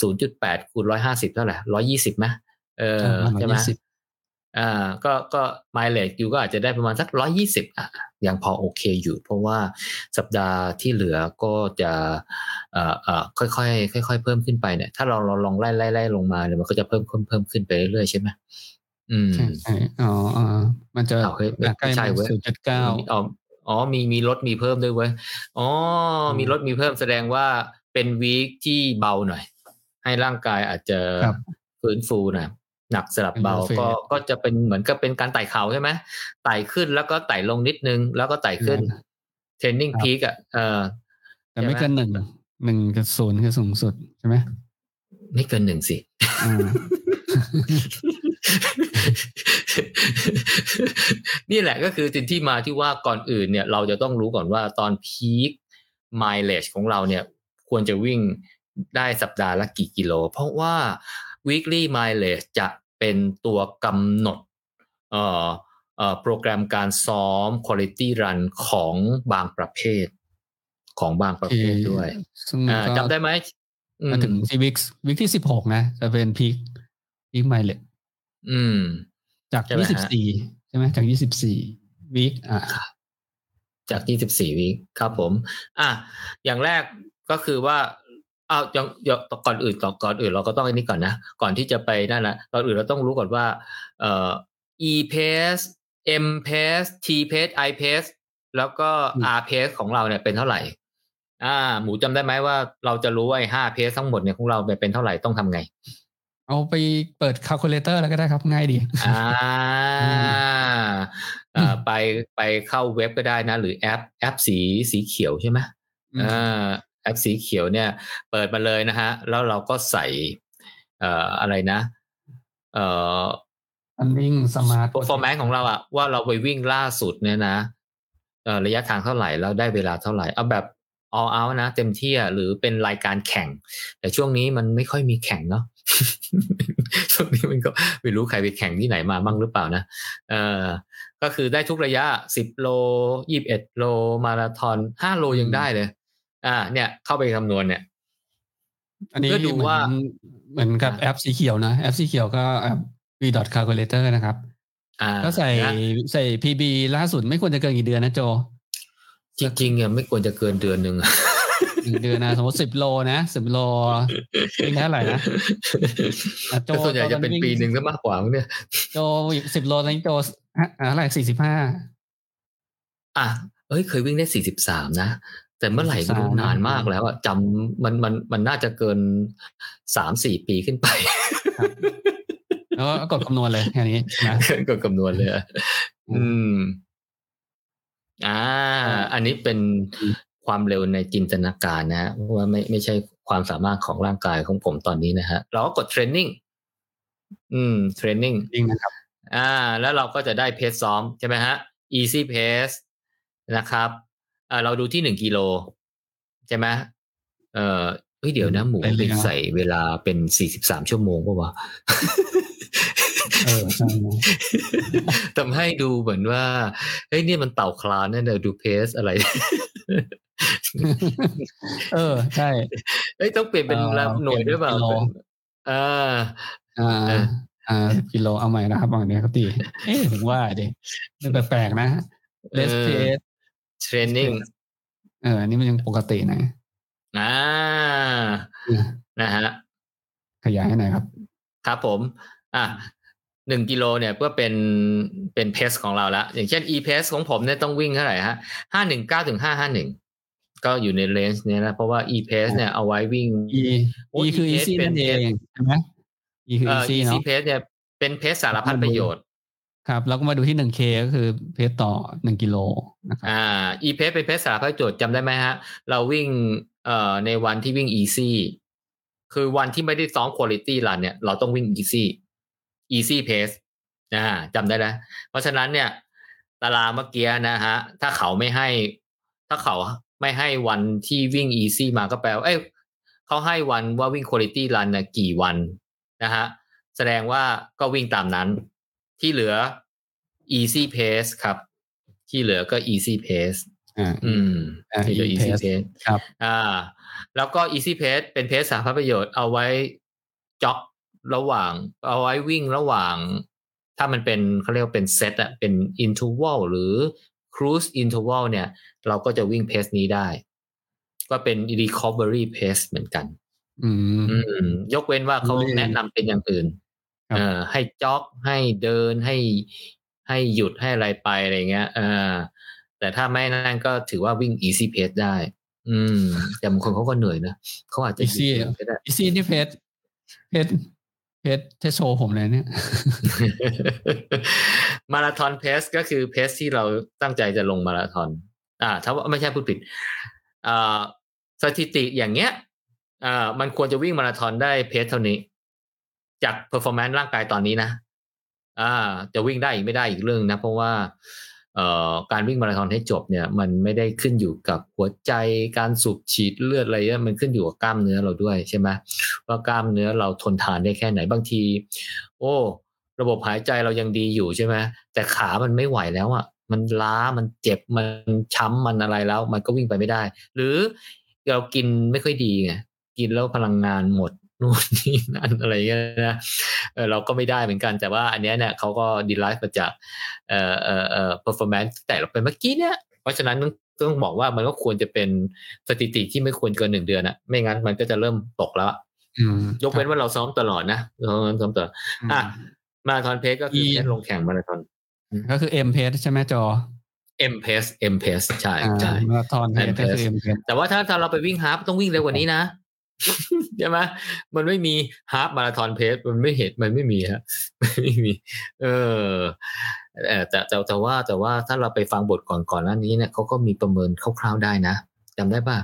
0.8คูณ150เท่าไหร่120ไหมเออใช่ไหมอ่า ก็ก็ไมล์เลจอยู่ก็อาจจะได้ประมาณสักร้อยี่สิบอะยังพอโอเคอยู่ เพราะว่าสัปดาห์ที่เหลือก็จะเอ่อเอ่อค่อยๆค่อยๆเพิ่มขึ้นไปเนี่ยถ้าเราเราลองไล่ไล่ไล่ลงมาเนี่ยมันก็จะเพิ่มเพิ่มเพิ่มขึ้นไปเรื่อยๆใช่ไหม อืมใช่อ๋ออ๋อมันจะใกล้ใช่เว้ยศูนย์จุดเก้าอ๋ออ๋อมีมีลดมีเพิ่มด้วยเว้ยอ๋อ มีลดมีเพิ่มแสดงว่าเป็นวีคที่เบาหน่อย ให้ร่างกายอาจจะฟื้นฟูนะหนักสลับเบาก็ก็จะเป็นเหมือนกับเป็นการไต่เขาใช่ไหมไต่ขึ้นแล้วก็ไต่ลงนิดนึง แล้วก็ไต่ขึ้นเทรนนิ่งพีกอะเออแต่ไม่เกินหนึ่งหนึ่งกับศูนย์คือสูงสุดใช่ไหมไม่เกินหนึ่งสิ นี่แหละก็คือสิ่งที่มาที่ว่าก่อนอื่นเนี่ย เราจะต้องรู้ก่อนว่าตอนพีคไมล์ของเราเนี่ย ควรจะวิ่งได้สัปดาห์ละกี่กิโล เพราะว่า weekly mileage จะเป็นตัวกำหนดเอ่อเอ่อโปรแกรมการซ้อม quality run ของบางประเภท ของบางประเภทด้วยจำได้ไหมมาถึงที่วิกวิกที่สิบหกนะ จะเป็นพีคพีคไมล์เล อืม จากยี่สิบสี่ใช่ไหมจากยี่สิบสี่วิกอะจากยี่สิบสี่วิกครับผม อะอย่างแรกก็คือว่าอ้าวยังก่อนอื่นก่อนก่อนอื่น เราก็ต้องอันนี้ก่อนนะ ก่อนที่จะไปนั่นนะก่อนอื่นเราต้องรู้ก่อนว่า เอ่อ e pace m pace t pace i pace แล้วก็ r pace ของเราเนี่ยเป็นเท่าไหร่ อ่า หมูจำได้ไหมว่าเราจะรู้ว่าไอ้ห้า pace ทั้งหมดเนี่ยของเราเป็นเท่าไหร่ต้องทำไง เอาไปเปิด calculator แล้วก็ได้ครับง่ายดี อ่าไปไปเข้าเว็บก็ได้นะ หรือแอปแอปสีสีเขียวใช่ไหมอ่าแอปสีเขียวเนี่ย เปิดมาเลยนะฮะ แล้วเราก็ใส่ เอ่ออะไรนะ เอ่ออันวิ่ง smart performance ของเราอะว่าเราไปวิ่งล่าสุดเนี่ยนะเอ่อระยะทางเท่าไหร่แล้วได้เวลาเท่าไหร่ เอาแบบ all out นะ เต็มที่หรือเป็นรายการแข่ง แต่ช่วงนี้มันไม่ค่อยมีแข่งเนาะ ช่วงนี้มันก็ไม่รู้ใครไปแข่งที่ไหนมาบ้างหรือเปล่านะเออก็คือได้ทุกระยะสิบโลยี่บเอ็ดโล มาราธอนห้าโลยังได้เลย อ่า เนี่ย เข้าไปคำนวณเนี่ย อันนี้เพื่อดูว่าเหมือนกับแอปสีเขียวนะ แอปสีเขียวก็แอป v calculator นะครับอ่าก็ใส่นะใส่ PB ล่าสุดไม่ควรจะเกินกี่เดือนนะโจ จริงๆอะไม่ควรจะเกินเดือนหนึ่ง หนึ่งเดือนนะสมมติสิบโลนะสิบโลวิ่งได้เท่าไหร่นะอะโจแต่ส่วนใหญ่จะเป็นตอนนั้นวิ่งปีหนึ่งก็มากกว่ามั้งเนี่ยโจสิบโลตอนนี้โจอะอะเท่าไหร่สี่สิบห้าอะเอ้ยเคยวิ่งได้สี่สิบสามนะแต่เมื่อไหร่ไม่รู้43นานมากแล้วอะจำมันมันมันน่าจะเกินสามสี่ปีขึ้นไปแล้วก็กดคำนวณเลยแค่นี้นะก็คำนวณเลยอะอืม อ่า อันนี้เป็น ความเร็วในจินตนาการนะฮะเพราะว่าไม่ไม่ใช่ความสามารถของร่างกายของผมตอนนี้นะฮะเราก็กดเทรนนิ่งอืมเทรนนิ่งจริงนะครับ อ่า แล้วเราก็จะได้เพจซ้อมใช่ไหมฮะ easy pace นะครับอ่าเราดูที่หนึ่งกิโลใช่ไหมเออเฮ้ยเดี๋ยวนะหมูเป็นไปเลยนะใส่เวลาเป็นสี่สิบสามชั่วโมงป่าวะเออใช่นะทำให้ดูเหมือนว่าเฮ้ยนี่มันเต่าคลานนั่นเนอะดูเพสอะไร เออ ใช่เฮ้ยต้องเปลี่ยนเป็นเอ่อหน่วยด้วยเปล่าเปลี่ยนเป็นกิโลอ่าอ่าเอออ่ากิโลเอาใหม่นะครับบางเนี้ยครับตีเอ๊ะถึงว่าดิมันแปลกๆนะเลสเพสเทรนนิ่งเอออันนี้มันยังปกตินะอ่าอืมนะฮะขยายให้หน่อยครับ ครับผม อะหนึ่งกิโลเนี่ยเพื่อเป็นเป็นเพสของเราละอย่างเช่น e pace ของผมเนี่ยต้องวิ่งเท่าไหร่ฮะห้าหนึ่งเก้าถึงห้าห้าหนึ่ง ก็อยู่ในเลนส์เนี้ยนะ เพราะว่า e pace เนี่ยเอาไว้วิ่ง e โอ้ e คือ e easy เป็นนั่นเองใช่ไหม e คือเอ่อ easy easy เนาะ pace เนี่ยเป็นเพสสารพัดประโยชน์ครับแล้วก็มาดูที่หนึ่ง k ก็คือเพจต่อหนึ่งกิโลนะครับอ่า e pace เป็นเพสสารพัดประโยชน์จำได้ไหมฮะ เราวิ่งเอ่อในวันที่วิ่ง easy คือวันที่ไม่ได้ซ้อม quality run เนี่ยเราต้องวิ่ง easy easy pace อ่าจำได้แล้วเพราะฉะนั้นเนี่ย ตารางเมื่อกี้นะฮะ ถ้าเขาไม่ให้ ถ้าเขา ไม่ให้วันที่วิ่ง easy มาก็แปลว่าเอ้ยเขาให้วันว่าวิ่ง quality run นะกี่วันนะฮะแสดงว่าก็วิ่งตามนั้น ที่เหลือ easy pace ครับ ที่เหลือก็ easy pace อ่าอืมอ่าที่เหลือ easy easy pace pace ครับ อ่า แล้วก็ easy pace เป็นเพจสาธารณประโยชน์เอาไว้จ็อกระหว่าง เอาไว้วิ่งระหว่าง ถ้ามันเป็นเขาเรียกว่าเป็นเซตอะเป็น interval หรือ cruise interval เนี่ย เราก็จะวิ่งเพจนี้ได้ ก็เป็น recovery pace เหมือนกัน อืมอืมยกเว้นว่าเขาอืมแนะนำเป็นอย่างอื่นครับเอ่อให้จ็อกให้เดินให้ให้หยุดให้อะไรไปอะไรเงี้ยเออแต่ถ้าไม่นั่นก็ถือว่าวิ่ง easy pace ได้ อืม แต่บางคนเขาก็เหนื่อยนะเขาอาจจะหยุด easy เดินก็ได้ easy นี่เพจเพจ เพจเทสโชว์ผมเลยเนี่ย marathon pace ก็คือ pace ที่เราตั้งใจจะลงมาราธอน อ่า ถ้าว่าไม่ใช่พูดผิดอ่าสถิติอย่างเงี้ยอ่ามันควรจะวิ่งมาราธอนได้ pace เท่านี้ จาก performance ร่างกายตอนนี้นะ อ่า จะวิ่งได้อีกไม่ได้อีกเรื่องนะ เพราะว่า การวิ่งมาราธอนให้จบเนี่ยมันไม่ได้ขึ้นอยู่กับหัวใจการสูบฉีดเลือดอะไรเนี่ยมันขึ้นอยู่กับกล้ามเนื้อเราด้วยใช่ไหมว่ากล้ามเนื้อเราทนทานได้แค่ไหนบางที โอ้ ระบบหายใจเรายังดีอยู่ใช่ไหมแต่ขามันไม่ไหวแล้วอะ มันล้ามันเจ็บมันช้ำมันอะไรแล้ว มันก็วิ่งไปไม่ได้ หรือเรากินไม่ค่อยดีไงกินแล้วพลังงานหมด นู่นนี่นั่นอะไรเงี้ยนะเออเราก็ไม่ได้เหมือนกันแต่ว่าอันเนี้ยเนี่ยเขาก็ดีไลฟ์มาจากเอ่อเอ่อเอ่อ performance แต่เราเป็นเมื่อกี้เนี่ยเพราะฉะนั้นต้องต้องบอกว่ามันก็ควรจะเป็นสถิติที่ไม่ควรเกินหนึ่งเดือนอะไม่งั้นมันก็จะเริ่มตกแล้วอะอืมยกเว้นว่าเราซ้อมตลอดนะเราซ้อมตลอดอะมาราธอนเพจก็คืออีเพจลงแข่งมาราธอนก็คือ M เพจใช่ไหมจอ M pace M pace ใช่อ่าใช่มาราธอนเพจ M ก็คือ pace M เพจแต่ว่าถ้าถ้าเราไปวิ่งฮาล์ฟต้องวิ่งเร็วกว่านี้นะ ใช่ไหมมันไม่มีฮาล์ฟมาราธอนเพจมันไม่เห็นมันไม่มีฮะไม่มีเออเออแต่แต่แต่ว่าแต่ว่าถ้าเราไปฟังบทก่อนก่อนหน้านี้เนี่ยเขาก็มีประเมินคร่าวๆได้นะจำได้ป่ะ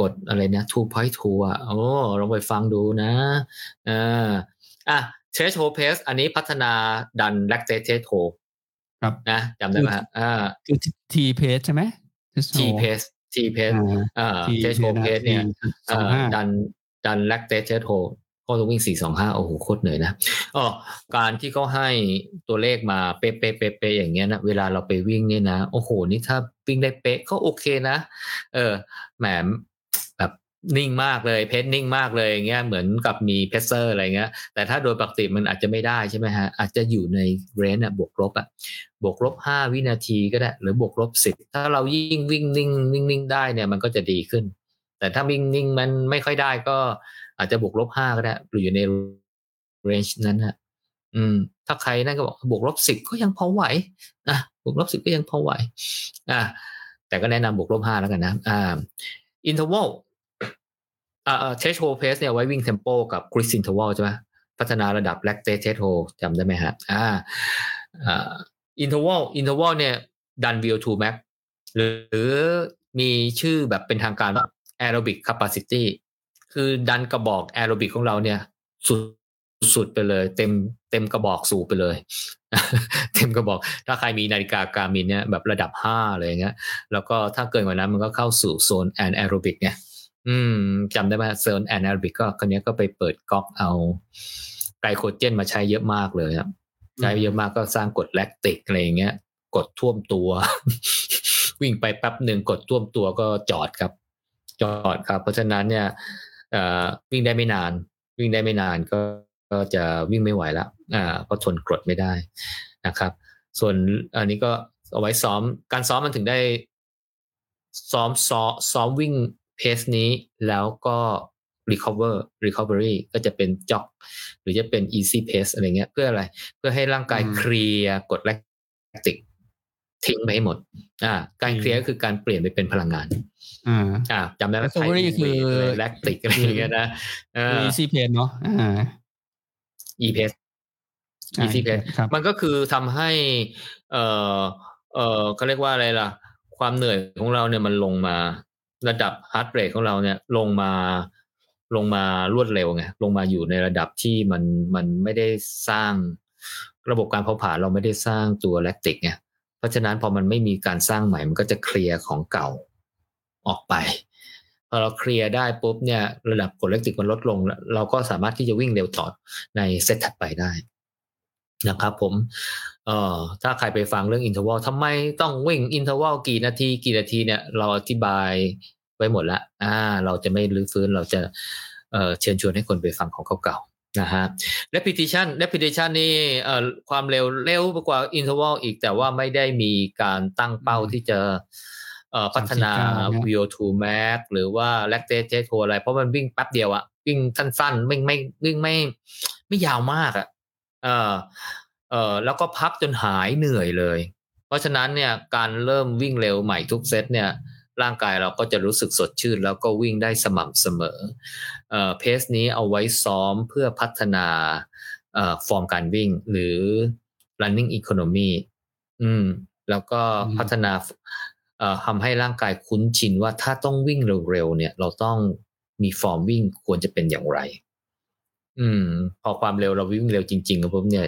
กดอะไรนะ two point two อะโอ้ลองไปฟังดูนะเอ่าอะเชสโ p เพสอันนี้พัฒนาดันแลคเตเทโครับนะจำได้ไหมฮะอ่าคือ T เพจใช่ไหม T pace ทีเพสอ่าอ่า T เทสโเพเพสสนะเนี่ยสองห้าดัน ดันแลคเตสเทสโฮก็ต้องวิ่ง 425 โอ้โห โคตรเหนื่อยนะอ๋อการที่เขาให้ตัวเลขมาเป๊ะเป๊ะเป๊ะเป๊ะอย่างเงี้ยนะ เวลาเราไปวิ่งเนี่ยนะ โอ้โห นี่ถ้าวิ่งได้เป๊ะก็โอเคนะ เออ แหมแบบนิ่งมากเลย pace นิ่งมากเลยอย่างเงี้ย เหมือนกับมี pacer อะไรเงี้ย แต่ถ้าโดยปกติมันอาจจะไม่ได้ใช่ไหมฮะ อาจจะอยู่ใน range อะบวกลบอะบวกลบห้าวินาทีก็ได้ หรือบวกลบสิบถ้าเรายิ่งวิ่งนิ่งนิ่งนิ่งได้เนี่ย มันก็จะดีขึ้น แต่ถ้าวิ่งนิ่งมันไม่ค่อยได้ก็อาจจะบวกลบห้าก็ได้หรืออยู่ใน range นั้นฮะอืม ถ้าใครนั่นก็บอกบวกลบสิบก็ยังพอไหวนะบวกลบสิบก็ยังพอไหว อะแต่ก็แนะนำบวกลบห้าแล้วกันนะ อ่า interval อ่า threshold pace เนี่ยไว้วิ่ง tempo กับ cruise interval ใช่ไหมพัฒนาระดับ lactate threshold จำได้ไหมฮะ อ่าอ่า interval interval เนี่ยดัน VO2 max หรือมีชื่อแบบเป็นทางการว่า aerobic capacity คือดันกระบอกแอโรบิกของเราเนี่ย สุดสุดไปเลย เต็มเต็มกระบอกสูบไปเลย เต็มกระบอก ถ้าใครมีนาฬิกา Garmin เนี่ยแบบระดับห้าอะไรอย่างเงี้ย แล้วก็ถ้าเกินกว่านั้นมันก็เข้าสู่โซน anaerobic เนี่ยอืมจำได้ไหมโซน anaerobic ก็คนนี้ก็ไปเปิดก๊อกเอาไกลโคเจนมาใช้เยอะมากเลยครับใช้เยอะมากก็สร้างกรดแลคติกอะไรอย่างเงี้ย กรดท่วมตัว วิ่งไปแป๊บหนึ่งกรดท่วมตัวก็จอดครับ จอดครับ เพราะฉะนั้นเนี่ยเอ่อวิ่งได้ไม่นาน วิ่งได้ไม่นานก็ก็จะวิ่งไม่ไหวแล้วอ่าก็ทนกรดไม่ได้นะครับ ส่วนอันนี้ก็เอาไว้ซ้อมการซ้อมมันถึงได้ ซ้อมซ้อมซ้อมวิ่งเพสนี้แล้วก็ recover recovery ก็จะเป็นจ็อกหรือจะเป็น easy pace อะไรเงี้ยเพื่ออะไร เพื่อให้ร่างกายอืมเคลียร์กรดแลคติก ทิ้งไปให้หมด อ่า การเคลียร์ก็คือการเปลี่ยนไปเป็นพลังงาน อ่า อ่าจำได้ไหม recovery คือแลคติกอะไรอย่างเงี้ยนะเออ easy pace เนาะอ่า e pace easy pace ครับมันก็คือทำให้ เอ่อ เอ่อเขาเรียกว่าอะไรล่ะ ความเหนื่อยของเราเนี่ยมันลงมา ระดับฮาร์ดเรทของเราเนี่ย ลงมาลงมารวดเร็วไงลงมาอยู่ในระดับที่มันมันไม่ได้สร้างระบบการเผาผลาญเราไม่ได้สร้างตัวแลคติกไง เพราะฉะนั้นพอมันไม่มีการสร้างใหม่มันก็จะเคลียร์ของเก่าออกไป พอเราเคลียร์ได้ปุ๊บเนี่ยระดับกรดแลคติกมันลดลง เราก็สามารถที่จะวิ่งเร็วต่อในเซตถัดไปได้นะครับผมเอ่อถ้าใครไปฟังเรื่อง interval ทำไมต้องวิ่ง interval กี่นาที กี่นาทีเนี่ยเราอธิบายไว้หมดละอ่า เราจะไม่รื้อฟื้นเราจะเอ่อเชิญชวนให้คนไปฟังของเก่าๆ นะฮะ repetition repetition นี่เอ่อความเร็วเร็วกว่า interval อีกแต่ว่าไม่ได้มีการตั้งเป้าอืมที่จะเอ่อพัฒนา39เนี่ย VO2 max หรือว่า lactate t e s t อะไร เพราะมันวิ่งแป๊บเดียวอะวิ่งสั้นๆ ไม่ไม่วิ่งไม่ไม่ยาวมากอะเออเออแล้วก็พักจนหายเหนื่อยเลย เพราะฉะนั้นเนี่ยการเริ่มวิ่งเร็วใหม่ทุกเซตเนี่ย ร่างกายเราก็จะรู้สึกสดชื่น แล้วก็วิ่งได้สม่ำเสมอเอ่อ pace นี้เอาไว้ซ้อมเพื่อพัฒนาเอ่อฟอร์มการวิ่งหรือ running economy อืมแล้วก็อืมพัฒนาเอ่อทำให้ร่างกายคุ้นชินว่าถ้าต้องวิ่งเร็วๆเนี่ย เราต้องมีฟอร์มวิ่งควรจะเป็นอย่างไร อืม พอความเร็วเราวิ่งเร็วจริงๆปุ๊บเนี่ย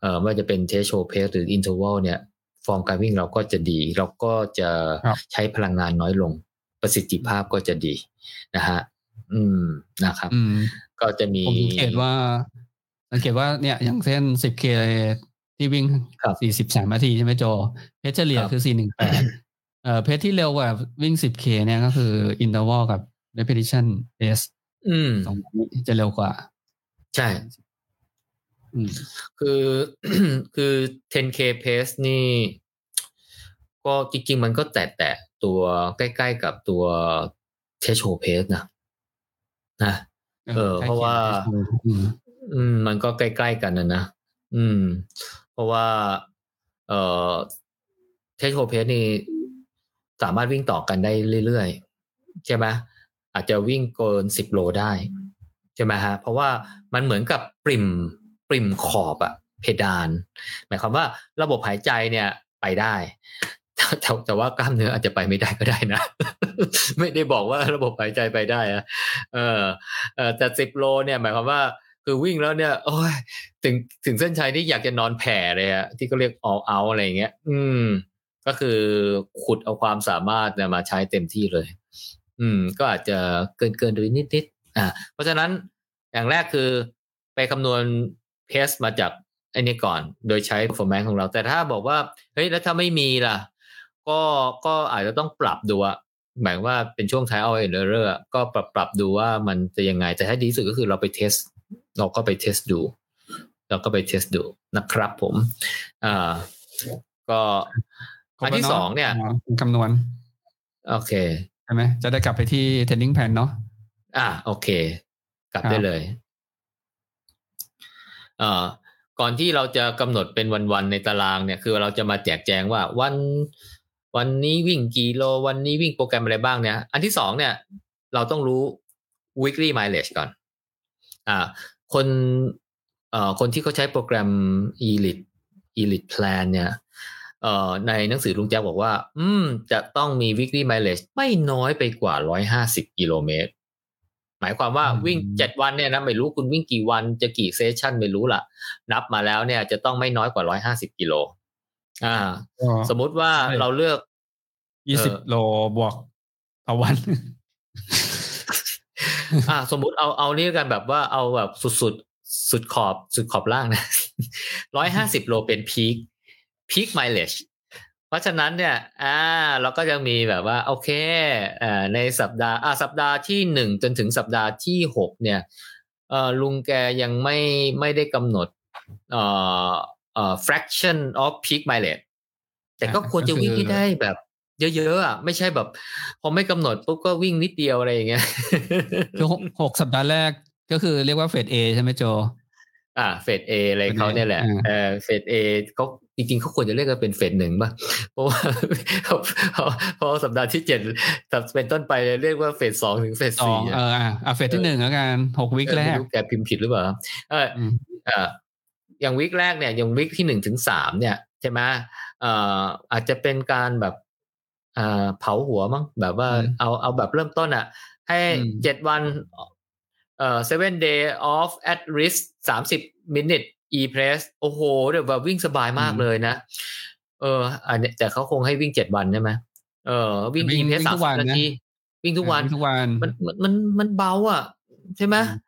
เอ่อไม่ว่าจะเป็น threshold pace หรือ interval เนี่ย ฟอร์มการวิ่งเราก็จะดี เราก็จะครับใช้พลังงานน้อยลง ประสิทธิภาพก็จะดีนะฮะอืมนะครับอืมก็จะมีผมสังเกตว่าสังเกตว่าเนี่ยอย่างเส้น 10K ที่วิ่งครับ43 นาทีใช่ไหมโจ เพชรเฉลี่ยครับคือ 418 เอ่อ เพชรที่เร็วกว่าวิ่ง 10K เนี่ยก็คือ interval กับ repetition pace อืมสองนี้จะเร็วกว่า ใช่อืม คือคือ 10k pace นี่ ก็จริง ๆ มันก็แตะแตะๆตัวใกล้ๆกับตัวเทชโชเพสนะนะเออ เพราะว่าอืมอืม มันก็ใกล้ๆกันนะนะอืม เพราะว่า เอ่อเทชโชเพสนี่สามารถวิ่งต่อกันได้เรื่อยๆใช่ไหมอาจจะวิ่งเกินสิบโลได้ ใช่ไหมฮะ เพราะว่ามันเหมือนกับปริม ปริมขอบอะเพดาน หมายความว่าระบบหายใจเนี่ยไปได้แต่แต่แต่ว่ากล้ามเนื้ออาจจะไปไม่ได้ก็ได้นะ ไม่ได้บอกว่าระบบหายใจไปได้อะเออเออแต่สิบโลเนี่ยหมายความว่าคือวิ่งแล้วเนี่ยโอ้ยถึงถึงเส้นชัยนี่อยากจะนอนแผ่เลยอะที่เขาเรียก all out อะไรอย่างเงี้ย อืม ก็คือขุดเอาความสามารถเนี่ยมาใช้เต็มที่เลย อืม ก็อาจจะเกินเกินโซนนิดนิดอ่าเพราะฉะนั้นอย่างแรกคือไปคำนวณ pace มาจากไอ้นี่ก่อน โดยใช้ performance ของเรา แต่ถ้าบอกว่าเฮ้ยแล้วถ้าไม่มีล่ะ ก็ก็อาจจะต้องปรับดูอะหมายว่าเป็นช่วง trial and error ก็ปรับปรับดูว่ามันจะยังไง แต่ถ้าดีที่สุดก็คือเราไป test เราก็ไป test ดู เราก็ไป test ดูนะครับผม อ่า ก็อันที่สองเนี่ยคำนวณ โอเคใช่ไหมจะได้กลับไปที่ trending plan เนาะอ่า โอเค กลับได้เลยเอ่อ ก่อนที่เราจะกำหนดเป็นวันๆในตารางเนี่ยคือเราจะมาแจกแจงว่าวันวันนี้วิ่งกี่โล วันนี้วิ่งโปรแกรมอะไรบ้างเนี่ย อันที่สองเนี่ย เราต้องรู้ weekly mileage ก่อน อ่า คนเอ่อคนที่เขาใช้โปรแกรม elite elite plan เนี่ยเอ่อในหนังสือลุงแจ๊กบอกว่า อืม จะต้องมี weekly mileage ไม่น้อยไปกว่า 150 กิโลเมตร หมายความว่าวิ่งเจ็ดวันเนี่ยนะไม่รู้คุณวิ่งกี่วันจะกี่เซสชันไม่รู้ล่ะนับมาแล้วเนี่ยจะต้องไม่น้อยกว่า150กิโลอ่า สมมุติว่าเราเลือกยี่สิบโลบวกต่อวัน อ่า สมมุติเอาเอานี่กันแบบว่าเอาแบบสุดสุดสุดขอบสุดขอบล่างนะร้อยห้าสิบโลเป็นพีคพีคไมล์เลช เพราะฉะนั้นเนี่ย อ่า เราก็จะมีแบบว่า โอเคอ่าในสัปดาห์ อ่า สัปดาห์ที่หนึ่งจนถึงสัปดาห์ที่หกเนี่ย เอ่อ ลุงแกยังไม่ไม่ได้กำหนด เอ่อ เอ่อ fraction of peak mileage แต่ก็ควรจะวิ่งให้ได้แบบเยอะๆอะไม่ใช่แบบ พอไม่กำหนดปุ๊บก็วิ่งนิดเดียวอะไรอย่างเงี้ยคือหกหกสัปดาห์แรกก็คือเรียกว่าเฟสเอใช่ไหมโจ อ่าเฟสเออะไรเฟส A เขาเนี่ยแหละอ่าเออเฟสเอเขาจริงๆเขาควรจะเรียกกันเป็นเฟสหนึ่งป่ะเพราะว่าเพราะเพราะสัปดาห์ที่เจ็ดเป็นต้นไปเรียกว่าเฟสสองถึงเฟสสองสี่เอออะอะเฟสที่หนึ่งแล้วกันหกวิคแรไม่กรู้แกพิมพ์ผิดหรือเปล่าเอออืมเอ่ออย่างวิกแรกเนี่ยอย่างวิกที่หนึ่งถึงสามเนี่ยใช่ไหมเอ่ออาจจะเป็นการแบบเอ่อเผาหัวมั้งแบบว่าอืมเอาเอาแบบเริ่มต้นอะ ให้อืมเจ็ดวัน เอ่อ seven day off at risk สามสิบ minute e press โอ้โหเดี๋ยวแบบวิ่งสบายมากเลยนะ เออ อันเนี้ยแต่เขาคงให้วิ่งเจ็ดวันใช่ไหมเออ วิ่งวิ่ e ง press วิ่งสาทุมกวันนานะทีวิ่งทุกวันเออทุกวันมันมันมันมันเบาอะ ใช่ไหมอืม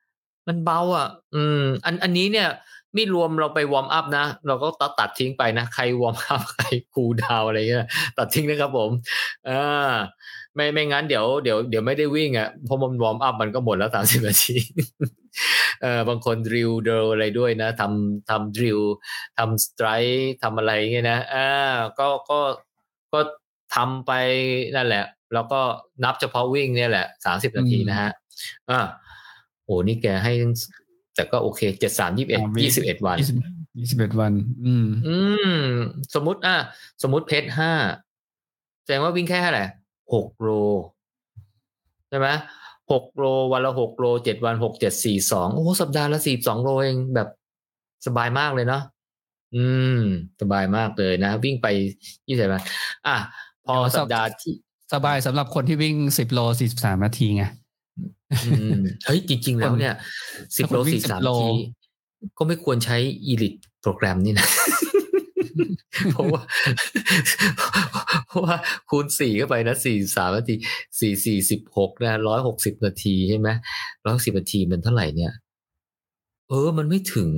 มันเบาอะ อืม อันอันนี้เนี่ยไม่รวมเราไปวอร์มอัพนะ เราก็ตัดตัดทิ้งไปนะ ใครวอร์มอัพใครcool down อะไรเงี้ยตัดทิ้งนะครับผมอ่า ไม่ไม่งั้นเดี๋ยวเดี๋ยวเดี๋ยวไม่ได้วิ่งอะเพราะมัน warm up มันก็หมดแล้วสามสิบนาทีเออบางคน drill เดลอะไรด้วยนะทำทำ drill ทำ stride ทำอะไรเงี้ยนะอ่าก็ก็ก็ทำไปนั่นแหละ แล้วก็นับเฉพาะวิ่งเนี่ยแหละสามสิบนาทีนะฮะอ่าโอ้นี่แกให้ตั้งแต่ก็โอเคเจ็ดสามยี่สิบเอ็ดอ่ามียี่สิบเอ็ดวันยี่สิบยี่สิบเอ็ดวัน อืม อืม สมมติอะสมมติเพชรห้าแสดงว่าวิ่งแค่เท่าไหร่ หกโลใช่ไหมหกโลวันละหกโลเจ็ดวันหกเจ็ดสี่สองโอ้โหสัปดาห์ละสี่สองโลเองแบบสบายมากเลยเนาะอืม สบายมากเลยนะ วิ่งไปยี่สิบวันอะพอเดี๋ยวสัสัปปดาห์ที่สบายสำหรับคนที่วิ่งสิบโลสี่สิบสามนาทีไงอืมเฮ้ยจริง ๆ แล้วเนี่ยสิบถ้าโลคนวิ่งสี่สาม10โลทีก็ไม่ควรใช้อีลิทโปรแกรมนี่นะ เพราะว่าเพราะว่าคูณสี่เข้าไปนะสี่สามนาทีสี่สี่สิบหกนะร้อยหกสิบนาทีใช่ไหมร้อยสิบนาทีมันเท่าไหร่เนี่ย เออ มันไม่ถึง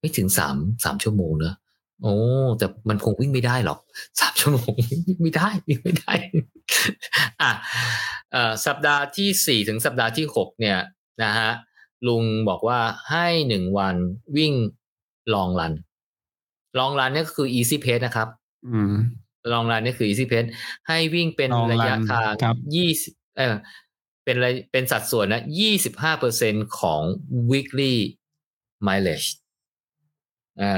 ไม่ถึงสามสามชั่วโมงเนอะโอ้แต่มันคงวิ่งไม่ได้หรอกสามชั่วโมงวิ่งไม่ได้วิ่งไม่ได้ อะสัปดาห์ที่สี่ถึงสัปดาห์ที่หกเนี่ยนะฮะลุงบอกว่าให้หนึ่งวันวิ่งลองรัน ลองรันเนี่ยก็คือ easy pace นะครับอืมลองรันนี่คือ easy pace ให้วิ่งเป็น Long ระยะ run ทางครับยี่สิบเออเป็นระเป็นสัดส่วนนะยี่สิบห้าเปอร์เซ็นของ weekly mileage อ่า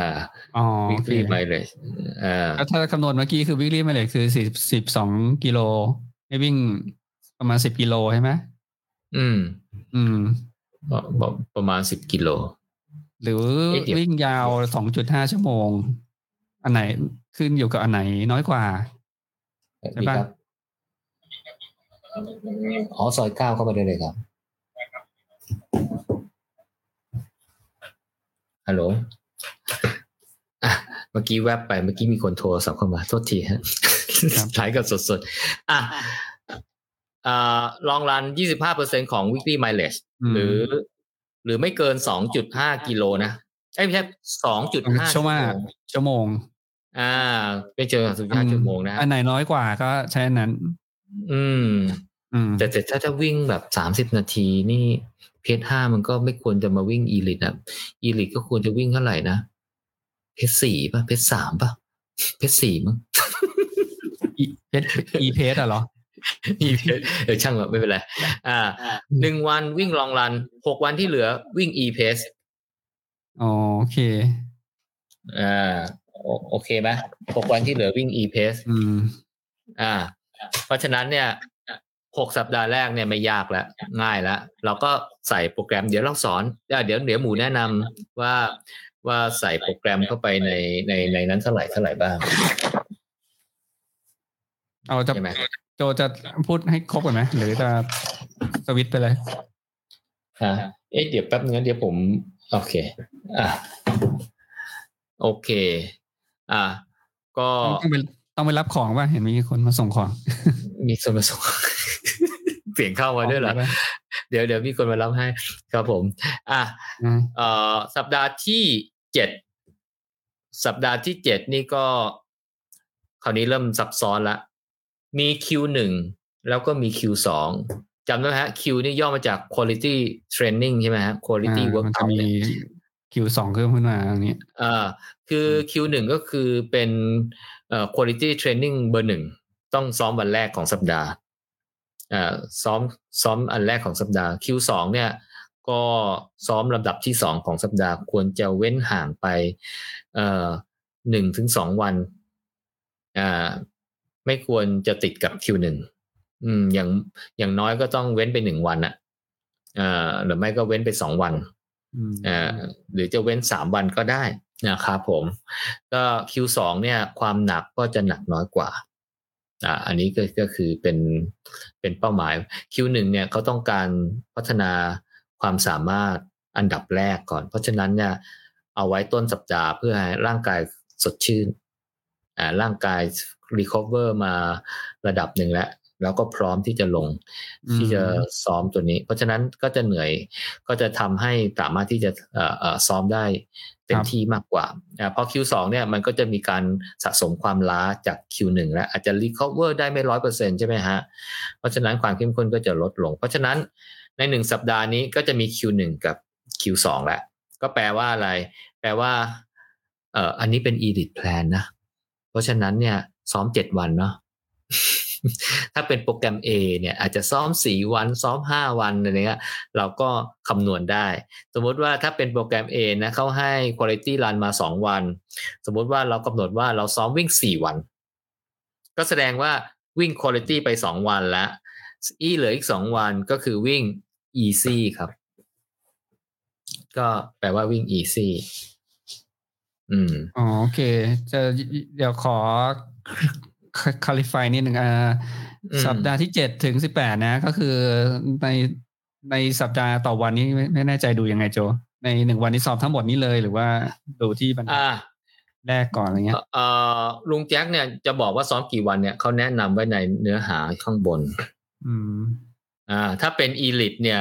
อ๋อโอเค weekly mileage อ่าแล้วถ้าคำนวณเมื่อกี้คือวิกฤตมาเลยคือสี่สิบสองกิโลให้วิ่งประมาณสิบกิโลใช่ไหมอืม อืมประประประมาณสิบกิโล หรือเอ๊ะเดี๋ยววิ่งยาวสองจุดห้าชั่วโมง อันไหนขึ้นอยู่กับอันไหนน้อยกว่าใช่ปะครับอ๋อซอยเก้าเข้ามาได้เลยครับฮัลโหลอะมื่อกี้แวบไปเมื่อกี้มีคนโทรศัพท์เข้ามาโทษทีฮะครับถ่ายกันสดๆอะอ่าลองรัน 25%ของ weekly mileage มหรือ หรือไม่เกิน2.5กิโลนะเอ้ยไม่ใช่2.5ชั่วโมงชั่วโมง อ่าไม่เจอ2.5ชั่วโมงนะอันไหนน้อยกว่าก็ใช้อันนั้นอืมอืมแต่แต่ถ้าจะวิ่งแบบสามสิบนาทีนี่เพจห้ามันก็ไม่ควรจะมาวิ่งอีลิตอะอีลิตก็ควรจะวิ่งเท่าไหร่นะเพจสี่ป่ะเพจสามป่ะเพจสี่มั้งอีเพจอีเพจอะเหรอ อีเพจเออช่างแบบไม่เป็นไรอ่าหนึ่งวันวิ่งลองรันหกวันที่เหลือวิ่งอีเพจอ๋อโอเค อ่าโอโอเคไหมหกวันที่เหลือวิ่งอีเพจอืม อ่า เพราะฉะนั้นเนี่ยหกสัปดาห์แรกเนี่ยไม่ยากแล้วง่ายแล้วเราก็ใส่โปรแกรมเดี๋ยวเราสอนเดี๋ยวเดี๋ยวเดี๋ยวหมูแนะนำว่าว่าใส่โปรแกรมเข้าไปในในในนั้นเท่าไหร่เท่าไหร่บ้าง เอาจะใช่ไหมโจจะพูดให้ครบก่อนไหมหรือจะสวิตช์ไปเลย อ่าเอ๊ะเดี๋ยวแป๊บนึงนะเดี๋ยวผม โอเค อ่าโอเค อ่า ก็ต้องไปต้องไปรับของป่ะเห็นมีคนมาส่งของ มีส่วนผสมเปลี่ยนเข้ามาด้วยเหรอป่ะเดี๋ยวเดี๋ยวมีคนมารับให้ ครับผม อะอืมเอ่อสัปดาห์ที่เจ็ดสัปดาห์ที่เจ็ดนี่ก็ คราวนี้เริ่มซับซ้อนละ มี Q หนึ่งแล้วก็มี Q สองจำได้ไหมฮะ Q นี่ย่อมาจาก quality training ใช่ไหมฮะ quality อ่ามันจะ workout มีเนี่ยคิวสองขึ้นมาอย่างนี้อ่าคือ Q หนึ่งก็คือเป็นเอ่อ quality training เบอร์หนึ่งต้องซ้อมวันแรกของสัปดาห์อ่าซ้อมซ้อมอันแรกของสัปดาห์ Q สองเนี่ยก็ซ้อมลำดับที่สองของสัปดาห์ควรจะเว้นห่างไปเอ่อหนึ่งถึงสองวันอ่า ไม่ควรจะติดกับ Q หนึ่งอืม อย่างอย่างน้อยก็ต้องเว้นไปหนึ่งวันอะอ่าหรือไม่ก็เว้นไปสองวันอืมอ่าหรือจะเว้นสามวันก็ได้นะครับผม ก็ Q2 เนี่ย ความหนักก็จะหนักน้อยกว่าอ่า อันนี้ก็ก็คือเป็นเป็นเป้าหมาย Q1 เนี่ยเขาต้องการพัฒนาความสามารถอันดับแรกก่อน เพราะฉะนั้นเนี่ย เอาไว้ต้นสัปดาห์เพื่อให้ร่างกายสดชื่น อ่าร่างกาย recover มาระดับหนึ่งแล้วแล้วก็พร้อมที่จะลงที่จะซ้อมตัวนี้ เพราะฉะนั้นก็จะเหนื่อยก็จะทำให้สามารถที่จะเอ่อเอ่อซ้อมได้เต็มที่มากกว่าอ่าพอ Q2 เนี่ยมันก็จะมีการสะสมความล้าจาก Q1 แล้วอาจจะ recover ได้ไม่ร้อยเปอร์เซ็นใช่ไหมฮะ เพราะฉะนั้นความเข้มข้นก็จะลดลง เพราะฉะนั้นในหนึ่งสัปดาห์นี้ก็จะมี Q1 กับ Q2 แหละก็แปลว่าอะไร แปลว่าเอ่ออันนี้เป็น edit plan นะ เพราะฉะนั้นเนี่ย ซ้อมเจ็ดวันเนาะถ้าเป็นโปรแกรม A เนี่ยอาจจะซ้อมสี่วันซ้อมห้าวันอะไรเงี้ยเราก็คำนวณได้ สมมติว่าถ้าเป็นโปรแกรม A นะเขาให้ quality run มาสองวัน สมมติว่าเรากำหนดว่าเราซ้อมวิ่งสี่วัน ก็แสดงว่าวิ่ง quality ไปสองวันแล้วอีเหลืออีกสองวันก็คือวิ่ง easy ครับ ก็แปลว่าวิ่ง easy อืมอ๋อโอเค จะเดี๋ยวขอ clarify นิดหนึ่งอ่าอืมสัปดาห์ที่เจ็ดถึงสิบแปดนะ ก็คือในในสัปดาห์ต่อวันนี้ไม่ไม่แน่ใจดูยังไงโจ ในหนึ่งวันนี้สอบทั้งหมดนี้เลยหรือว่าดูที่บรรทัดอ่าแรกก่อนอะไรเงี้ยเอ่อลุงแจ็คเนี่ยจะบอกว่าซ้อมกี่วันเนี่ยเขาแนะนำไว้ในเนื้อหาข้างบน อืม อ่า ถ้าเป็นอีลิทเนี่ย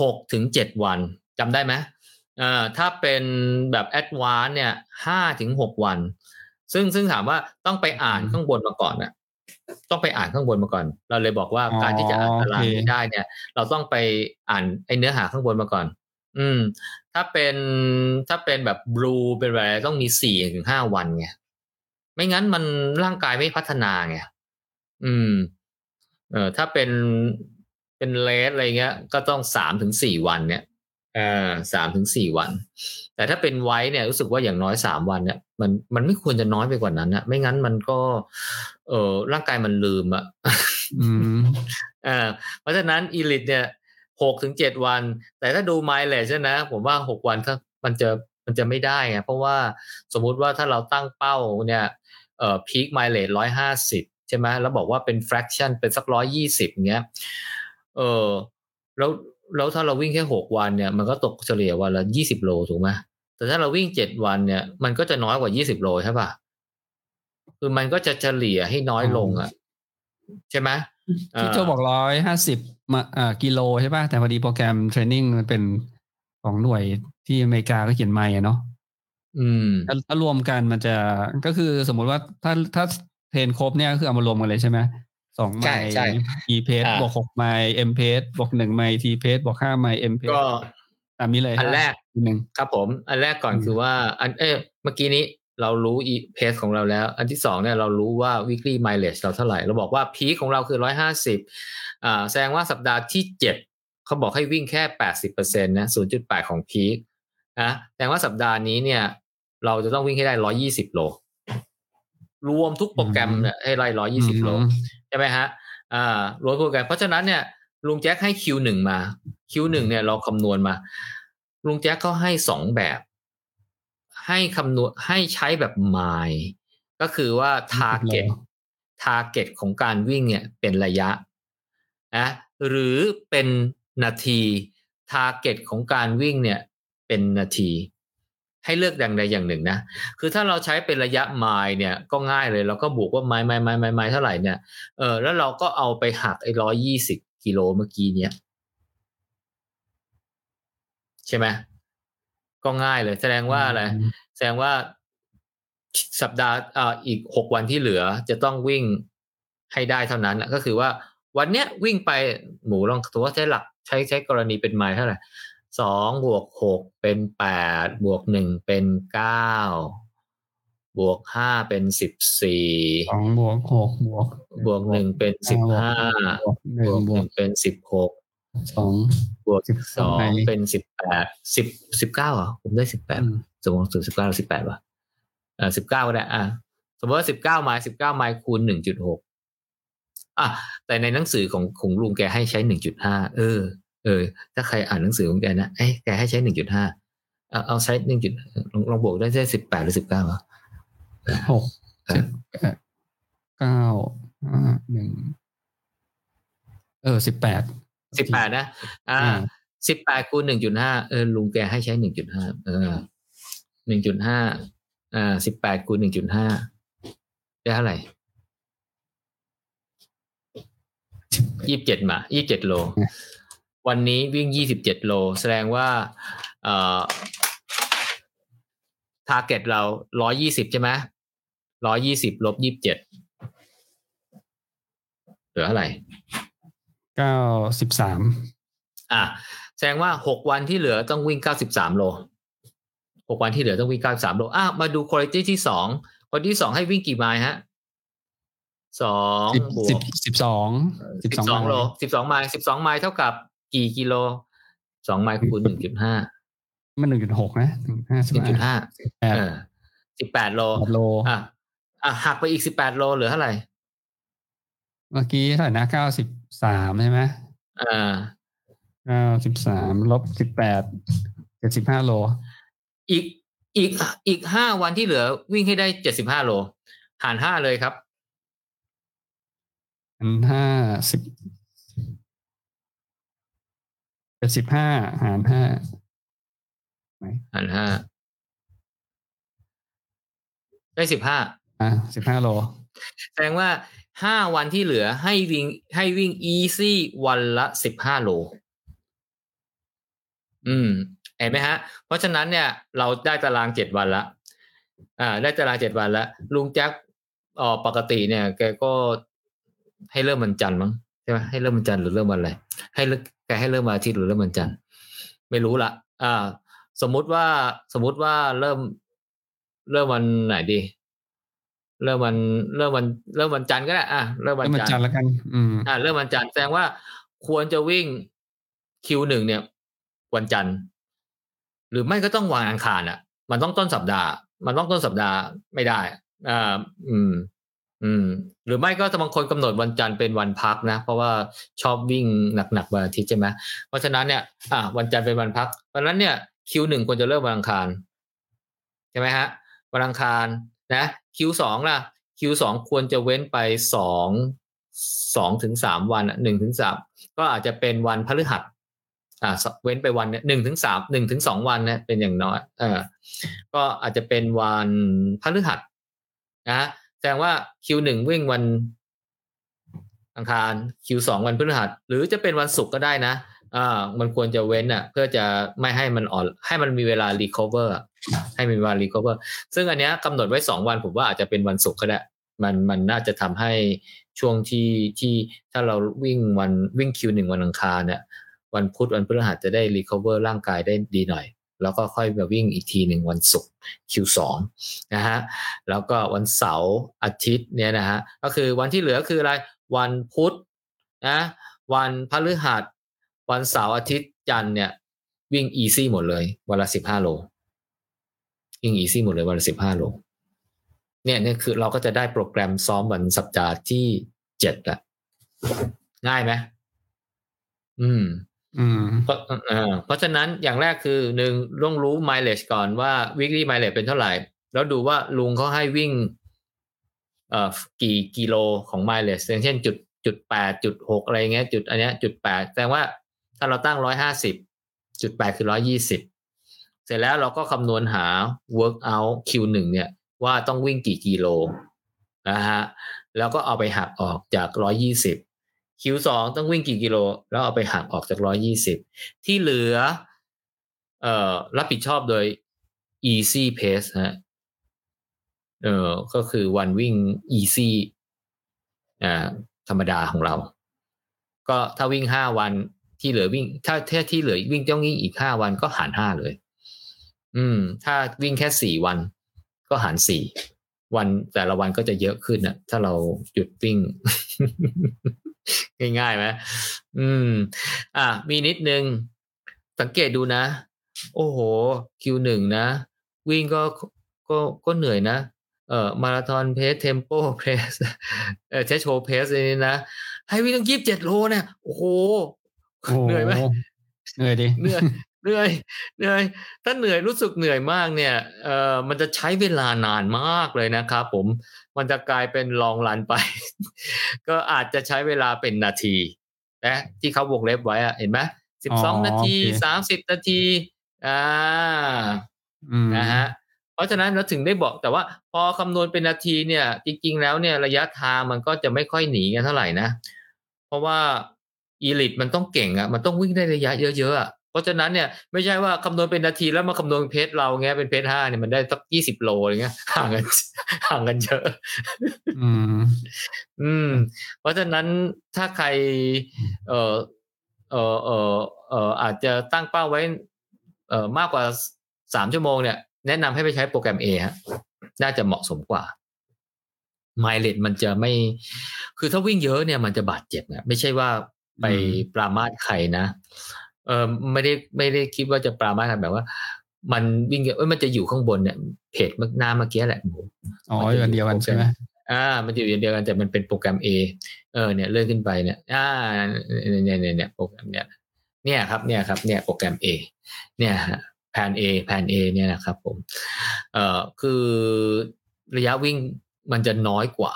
หกถึงเจ็ดวันจำได้ไหมอ่าถ้าเป็นแบบแอดวานเนี่ยห้าถึงหกวัน ซึ่งซึ่งถามว่าต้องไปอ่านข้างบนมาก่อนน่ะต้องไปอ่านข้างบนมาก่อน เราเลยบอกว่าอ๋อการที่จะอ่านตารางโอเคนี้ได้เนี่ย เราต้องไปอ่านไอเนื้อหาข้างบนมาก่อน อืม ถ้าเป็นถ้าเป็นแบบบลูเป็นอะไรต้องมีสี่ถึงห้าวันไงไม่งั้นมันร่างกายไม่พัฒนาไงอืม เออถ้าเป็นเป็นเลสอะไรเงี้ย ก็ต้องสามถึงสี่วันเนี่ยเออสามถึงสี่วัน แต่ถ้าเป็นไว้เนี่ยรู้สึกว่าอย่างน้อยสามวันเนี่ยมันมันไม่ควรจะน้อยไปกว่านั้นนะไม่งั้นมันก็ เออร่างกายมันลืมอะอืมอ่าเพราะฉะนั้นอีลิทเนี่ยหกถึงเจ็ดวัน แต่ถ้าดูไมล์เลชนะผมว่าหกวันถ้ามันจะมันจะไม่ได้ไงเพราะว่าสมมุติว่าถ้าเราตั้งเป้าเนี่ยเอ่อพีคไมล์เลชร้อยห้าสิบใช่ไหมแล้วบอกว่าเป็น fraction เป็นสักร้อยยี่สิบเงี้ยเออแล้ว แล้วถ้าเราวิ่งแค่หกวันเนี่ยมันก็ตกเฉลี่ยวันละยี่สิบโลถูกไหมแต่ถ้าเราวิ่งเจ็ดวันเนี่ย มันก็จะน้อยกว่ายี่สิบโลใช่ป่ะคือมันก็จะเฉลี่ยให้น้อยลงอะ ใช่ไหมที่โจบอกร้อยห้าสิบมาอ่ากิโลใช่ป่ะแต่พอดีโปรแกรมเทรนนิ่งมันเป็นของหน่วยที่อเมริกาก็เขียนไม่อะเนาะอืมถ้าถ้ารวมกันมันจะก็คือสมมุติว่าถ้าถ้าเทรนครบเนี่ยก็คือเอามารวมกันเลยใช่ไหม สองไมใช่ล์ใช่ e เพสอ่าบวกหกไมล์ m เพสบวกหนึ่งไมล์ t เพสบวกห้าไมล์ m เพสก็ตามนี้เลยอันแรกหนึ่งครับผม อันแรกก่อนอืมคือว่า อันเอ้ยเมื่อกี้นี้เรารู้อีเพสของเราแล้ว อันที่สองเนี่ยเรารู้ว่า weekly mileage เราเท่าไหร่ เราบอกว่าพีคของเราคือร้อยห้าสิบอ่าแสดงว่าสัปดาห์ที่เจ็ดเขาบอกให้วิ่งแค่แปดสิบเปอร์เซ็นต์นะศูนย์จุดแปดของพีคนะแสดงว่าสัปดาห์นี้เนี่ย เราจะต้องวิ่งให้ได้ร้อยี่สิบโล รวมทุกโปรแกรมเนี่ยให้ได้ร้อยี่สิบโลใช่ไหมฮะอ่ารวมโปรแกรมเพราะฉะนั้นเนี่ยลุงแจ็คให้ Q1 มา Q1 เนี่ยเราคำนวณมา ลุงแจ็คเขาให้สองแบบ ให้คำนวณให้ใช้แบบ mile ก็คือว่า target target ของการวิ่งเนี่ยเป็นระยะนะหรือเป็นนาที target ของการวิ่งเนี่ยเป็นนาที ให้เลือกอย่างใดอย่างหนึ่งนะ คือถ้าเราใช้เป็นระยะไมล์เนี่ยก็ง่ายเลยเราก็บวกว่าไมล์ไมล์ไมล์ไมล์ไม้เท่าไหร่เนี่ย เออแล้วเราก็เอาไปหักไอ้ร้อยี่สิบกิโลเมื่อกี้เนี่ยใช่ไหมก็ง่ายเลย แสดงว่าอะไร แสดงว่าสัปดาห์อ่าอีกหกวันที่เหลือจะต้องวิ่งให้ได้เท่านั้นน่ะก็คือว่าวันเนี้ยวิ่งไปหมูลองตัวใช้หลักใช้ใช้กรณีเป็นไมล์เท่าไหร่ สองบวกหกเป็นแปดบวกหนึ่งเป็นเก้าบวกห้าเป็นสิบสี่สองบวกหกบวกบวกหนึ่งเป็นสิบห้าบวกหนึ่บงวกบหวนึ่กงเป็นสิบหกสองบวกสิบสองไปเป็นสิบแปดสิบสิบเก้าเหรอผมได้สิบแปดอืมสมมติสิบเก้าหรือสิบแปดวะอ่าสิบเก้าก็ได้อะสมมติว่าสิบเก้าไมล์สิบเก้าไมล์คูณหนึ่งจุดหกอะแต่ในหนังสือของของลุงแกให้ใช้หนึ่งจุดห้าเออ เออ ถ้าใครอ่านหนังสือของแกนะเอ้ยแกให้ใช้หนึ่งจุดห้าเอาเอาใช้หนึ่งจุดลองลองบวกได้ใช่สิบแปดหรือสิบเก้าวะหกเจ็ดแปดเก้าห้าหนึ่งเออสิบแปดสิบแปดนะอ่าอ่าสิบแปดคูณหนึ่งจุดห้าเออลุงแกให้ใช้หนึ่งจุดห้าเออหนึ่งจุดห้าอ่าสิบแปดคูณหนึ่งจุดห้าได้เท่าไหร่ยี่สิบเจ็ดมายี่สิบเจ็ดโล วันนี้วิ่งยี่สิบเจ็ดโล แสดงว่าเอ่อ target เราร้อยี่สิบใช่ไหมร้อยี่สิบลบยี่สิบเจ็ดเหลือเท่าไหร่เก้าสิบสามอะแสดงว่าหกวันที่เหลือต้องวิ่งเก้าสิบสามโลหกวันที่เหลือต้องวิ่งเก้าสามโลอะมาดูคุณภาพที่สองคนที่สองให้วิ่งกี่ไมล์ฮะสองสิบบวสิบกสิบสองสิบสองโลสิบสองไมล์สิบสองไมล์เท่ากับ กี่กิโลสองไมล์คูณหนึ่งจุดห้ามันหนึ่งจุดหกนะหนึ่งห้าสิบหนึ่งจุดห้าแปดเออสิบแปดโลแปดโลอะอะหักไปอีกสิบแปดโลเหลือเท่าไหร่ เมื่อกี้เท่าไหร่นะเก้าสิบสามใช่ไหมอ่าเก้าสิบสามลบสิบแปดเจ็ดสิบห้าโล อีกอีกอีกห้าวันที่เหลือวิ่งให้ได้เจ็ดสิบห้าโล หารห้าเลยครับอันห้าสิบเจ็ดสิบห้าหารห้าหารห้าได้สิบห้าอะสิบห้าโล แสดงว่าห้าวันที่เหลือให้วิ่งให้วิ่ง easy วันละสิบห้าโล อืม เห็นไหมฮะ เพราะฉะนั้นเนี่ย เราได้ตารางเจ็ดวันละอ่า ได้ตารางเจ็ดวันละลุงแจ็คอ๋อปกติเนี่ย แกก็ให้เริ่มวันจันทร์มั้งใช่ไหมให้เริ่มวันจันทร์หรือเริ่มวันอะไรให้เริ่มแกให้เริ่มวันอาทิตย์หรือเริ่มวันจันทร์ไม่รู้ละอ่า สมมุติว่าสมมุติว่าเริ่ม เริ่มวันไหนดี เริ่มวันเริ่มวันเริ่มวันจันทร์ก็ได้อะเริ่มวันแล้วมันจัจันนทร์แล้วกัน อืมอ่าเริ่มวันจันทร์แสดงว่าควรจะวิ่งคิวหนึ่งเนี่ย วันจันทร์หรือไม่ก็ต้องวันอังคารอะ มันต้องต้นสัปดาห์ มันต้องต้นสัปดาห์ไม่ได้อ่าอืม อืม หรือไม่ก็จะบางคนกำหนดวันจันทร์เป็นวันพักนะ เพราะว่าชอบวิ่งหนักๆวันอาทิตย์ใช่ไหมเพราะฉะนั้นเนี่ย อ่า วันจันทร์เป็นวันพักเพราะฉะนั้นเนี่ยคิวหนึ่งควรจะเริ่มวันอังคารใช่ไหมฮะวันอังคารนะคิวสองล่ะคิวสองควรจะเว้นไปสองสองถึงสามวันหนึ่งถึงสามก็อาจจะเป็นวันพฤหัสอ่าเว้นไปวันเนี่ยหนึ่งถึงสามหนึ่งถึงสองวันเนี่ยเป็นอย่างน้อยเออก็อาจจะเป็นวันพฤหัสนะ ดงว่า Q1 วิ่งวันอังคาร Q2 วันพฤหัส หรือจะเป็นวันศุกร์ก็ได้นะอ่ามันควรจะเว้นอะ เพื่อจะไม่ให้มันอ่อน ให้มันมีเวลา recover ให้มีเวลา recover ซึ่งอันเนี้ยกำหนดไว้สองวันผมว่าอาจจะเป็นวันศุกร์ก็ได้ มันมันน่าจะทำให้ช่วงที่ที่ถ้าเราวิ่งวันวิ่ง Q1 วันอังคารเนี่ยวันพุธวันพฤหัสจะได้ recover ร่างกายได้ดีหน่อย แล้วก็ค่อยมาวิ่งอีกทีหนึ่งวันศุกร์ Q2 นะฮะแล้วก็วันเสาร์อาทิตย์เนี่ยนะฮะก็คือวันที่เหลือคืออะไรวันพุธนะวันพฤหัส วันเสาร์อาทิตย์จันเนี่ยวิ่ง easy หมดเลย วันละสิบห้าโลวิ่ง easy หมดเลยวันละสิบห้าโลเนี่ยเนี่ยคือเราก็จะได้โปรแกรมซ้อมวันสัปดาห์ที่เจ็ดละง่ายไหมอืม เพราะเพราะฉะนั้นอย่างแรกคือหนึ่งต้องรู้ mileage ก่อนว่า weekly mileage เป็นเท่าไหร่ แล้วดูว่าลุงเขาให้วิ่งเอ่อกี่กิโลของ mileage อย่างเช่นจุดจุดแปดจุดหกอะไรเงี้ยจุดอันเนี้ยจุดแปดแสดงว่าถ้าเราตั้งร้อยห้าสิบจุดแปดคือร้อยี่สิบเสร็จแล้วเราก็คำนวณหา work out Q หนึ่งเนี่ย ว่าต้องวิ่งกี่กิโลนะฮะแล้วก็เอาไปหักออกจากร้อยี่สิบ Q2 ต้องวิ่งกี่กิโล แล้วเอาไปหักออกจากร้อยี่สิบที่เหลือ เอ่อ รับผิดชอบโดย easy pace ฮะ เออก็คือวันวิ่ง easy อ่าธรรมดาของเรา ก็ถ้าวิ่งห้าวันที่เหลือวิ่ง ถ้าถ้าที่เหลือวิ่งต้องวิ่งอีกห้าวันก็หารห้าเลย อืม ถ้าวิ่งแค่สี่วัน ก็หารสี่วันแต่ละวันก็จะเยอะขึ้นนะถ้าเราหยุดวิ่ง ง่ายๆไหมอืม อะมีนิดนึง สังเกตดูนะ โอ้โห Q หนึ่งนะ วิ่งก็ก็ก็เหนื่อยนะ เอ่อ marathon pace tempo pace เออ threshold pace นี่นะ ให้วิ่งต้องยี่สิบเจ็ดโลเนี่ยโอ้โหโอ้เหนื่อยไหมเหนื่อยดิเหนื่อยเหนื่อยเหนื่อย ถ้าเหนื่อยรู้สึกเหนื่อยมากเนี่ยเอ่อมันจะใช้เวลานานมากเลยนะครับผม มันจะกลายเป็นลองรันไป ก็อาจจะใช้เวลาเป็นนาทีนะที่เขาวงเล็บไว้อะเห็นไหมสิบสองนาทีสามสิบนาทีอ่าอืมนะฮะเพราะฉะนั้นเราถึงได้บอกแต่ว่า พอคำนวณเป็นนาทีเนี่ย จริง ๆ แล้วเนี่ยระยะทางมันก็จะไม่ค่อยหนีกันเท่าไหร่นะ เพราะว่าอีลิตมันต้องเก่งอะ่ะ มันต้องวิ่งได้ระยะเยอะๆอะ เพราะฉะนั้นเนี่ยไม่ใช่ว่าคำนวณเป็นนาทีแล้วมาคำนวณเพจเราเงี้ยเป็นเพจห้าเนี่ยมันได้สักยี่สิบโลอะไรเงี้ยห่างกันห่างกันเยอะ อืม อืม เพราะฉะนั้นถ้าใคร เออเออเออเอออาจจะตั้งเป้าไว้ เออมากกว่าสามชั่วโมงเนี่ย แนะนำให้ไปใช้โปรแกรม A ฮะน่าจะเหมาะสมกว่าไมล์เลมันจะไม่ คือถ้าวิ่งเยอะเนี่ยมันจะบาดเจ็บนะไม่ใช่ว่าไปอืมปรามาสใครนะ เออไม่ได้ไม่ได้คิดว่าจะปรามาสใครแบบว่า มันวิ่งเยอะเอ้ยมันจะอยู่ข้างบนเนี่ยเพจเมื่อหน้าเมื่อกี้แหละอ๋ออยู่อันเดียวกันใช่ไหมอ่า มันจะอยู่อย่างเดียวกันแต่มันเป็นโปรแกรม A เออเนี่ยเลื่อนขึ้นไปเนี่ย อ่าเนี่ยเนี่ยเนี่ยโปรแกรมเนี่ยเนี่ยครับเนี่ยครับเนี่ยโปรแกรม A เนี่ยฮะแผน A แผน A เนี่ยนะครับผมเอ่อคือระยะวิ่งมันจะน้อยกว่า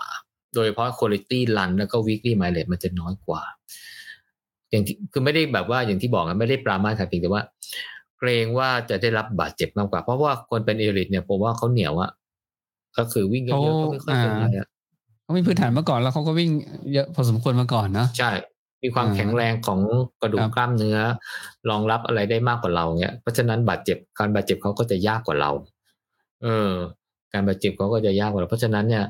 โดยเฉพาะ quality run แล้วก็ weekly mileage มันจะน้อยกว่า อย่างที่คือไม่ได้แบบว่าอย่างที่บอกนะไม่ได้ปรามาสครับเพียงแต่ว่า เกรงว่าจะได้รับบาดเจ็บมากกว่า เพราะว่าคนเป็นเอลิทเนี่ยผมว่าเขาเหนียวอะก็คือวิ่งเยอะๆก็ไม่ค่อยเป็นไรอะเขามีพื้นฐานมาก่อนแล้วเขาก็วิ่งเยอะพอสมควรมาก่อนเนอะใช่ มีความอ่าแข็งแรงของกระดูคกรับกล้ามเนื้อ รองรับอะไรได้มากกว่าเราเนี่ยเพราะฉะนั้นบาดเจ็บการบาดเจ็บเขาก็จะยากกว่าเรา เออ การบาดเจ็บเขาก็จะยากกว่าเรา เพราะฉะนั้นเนี่ย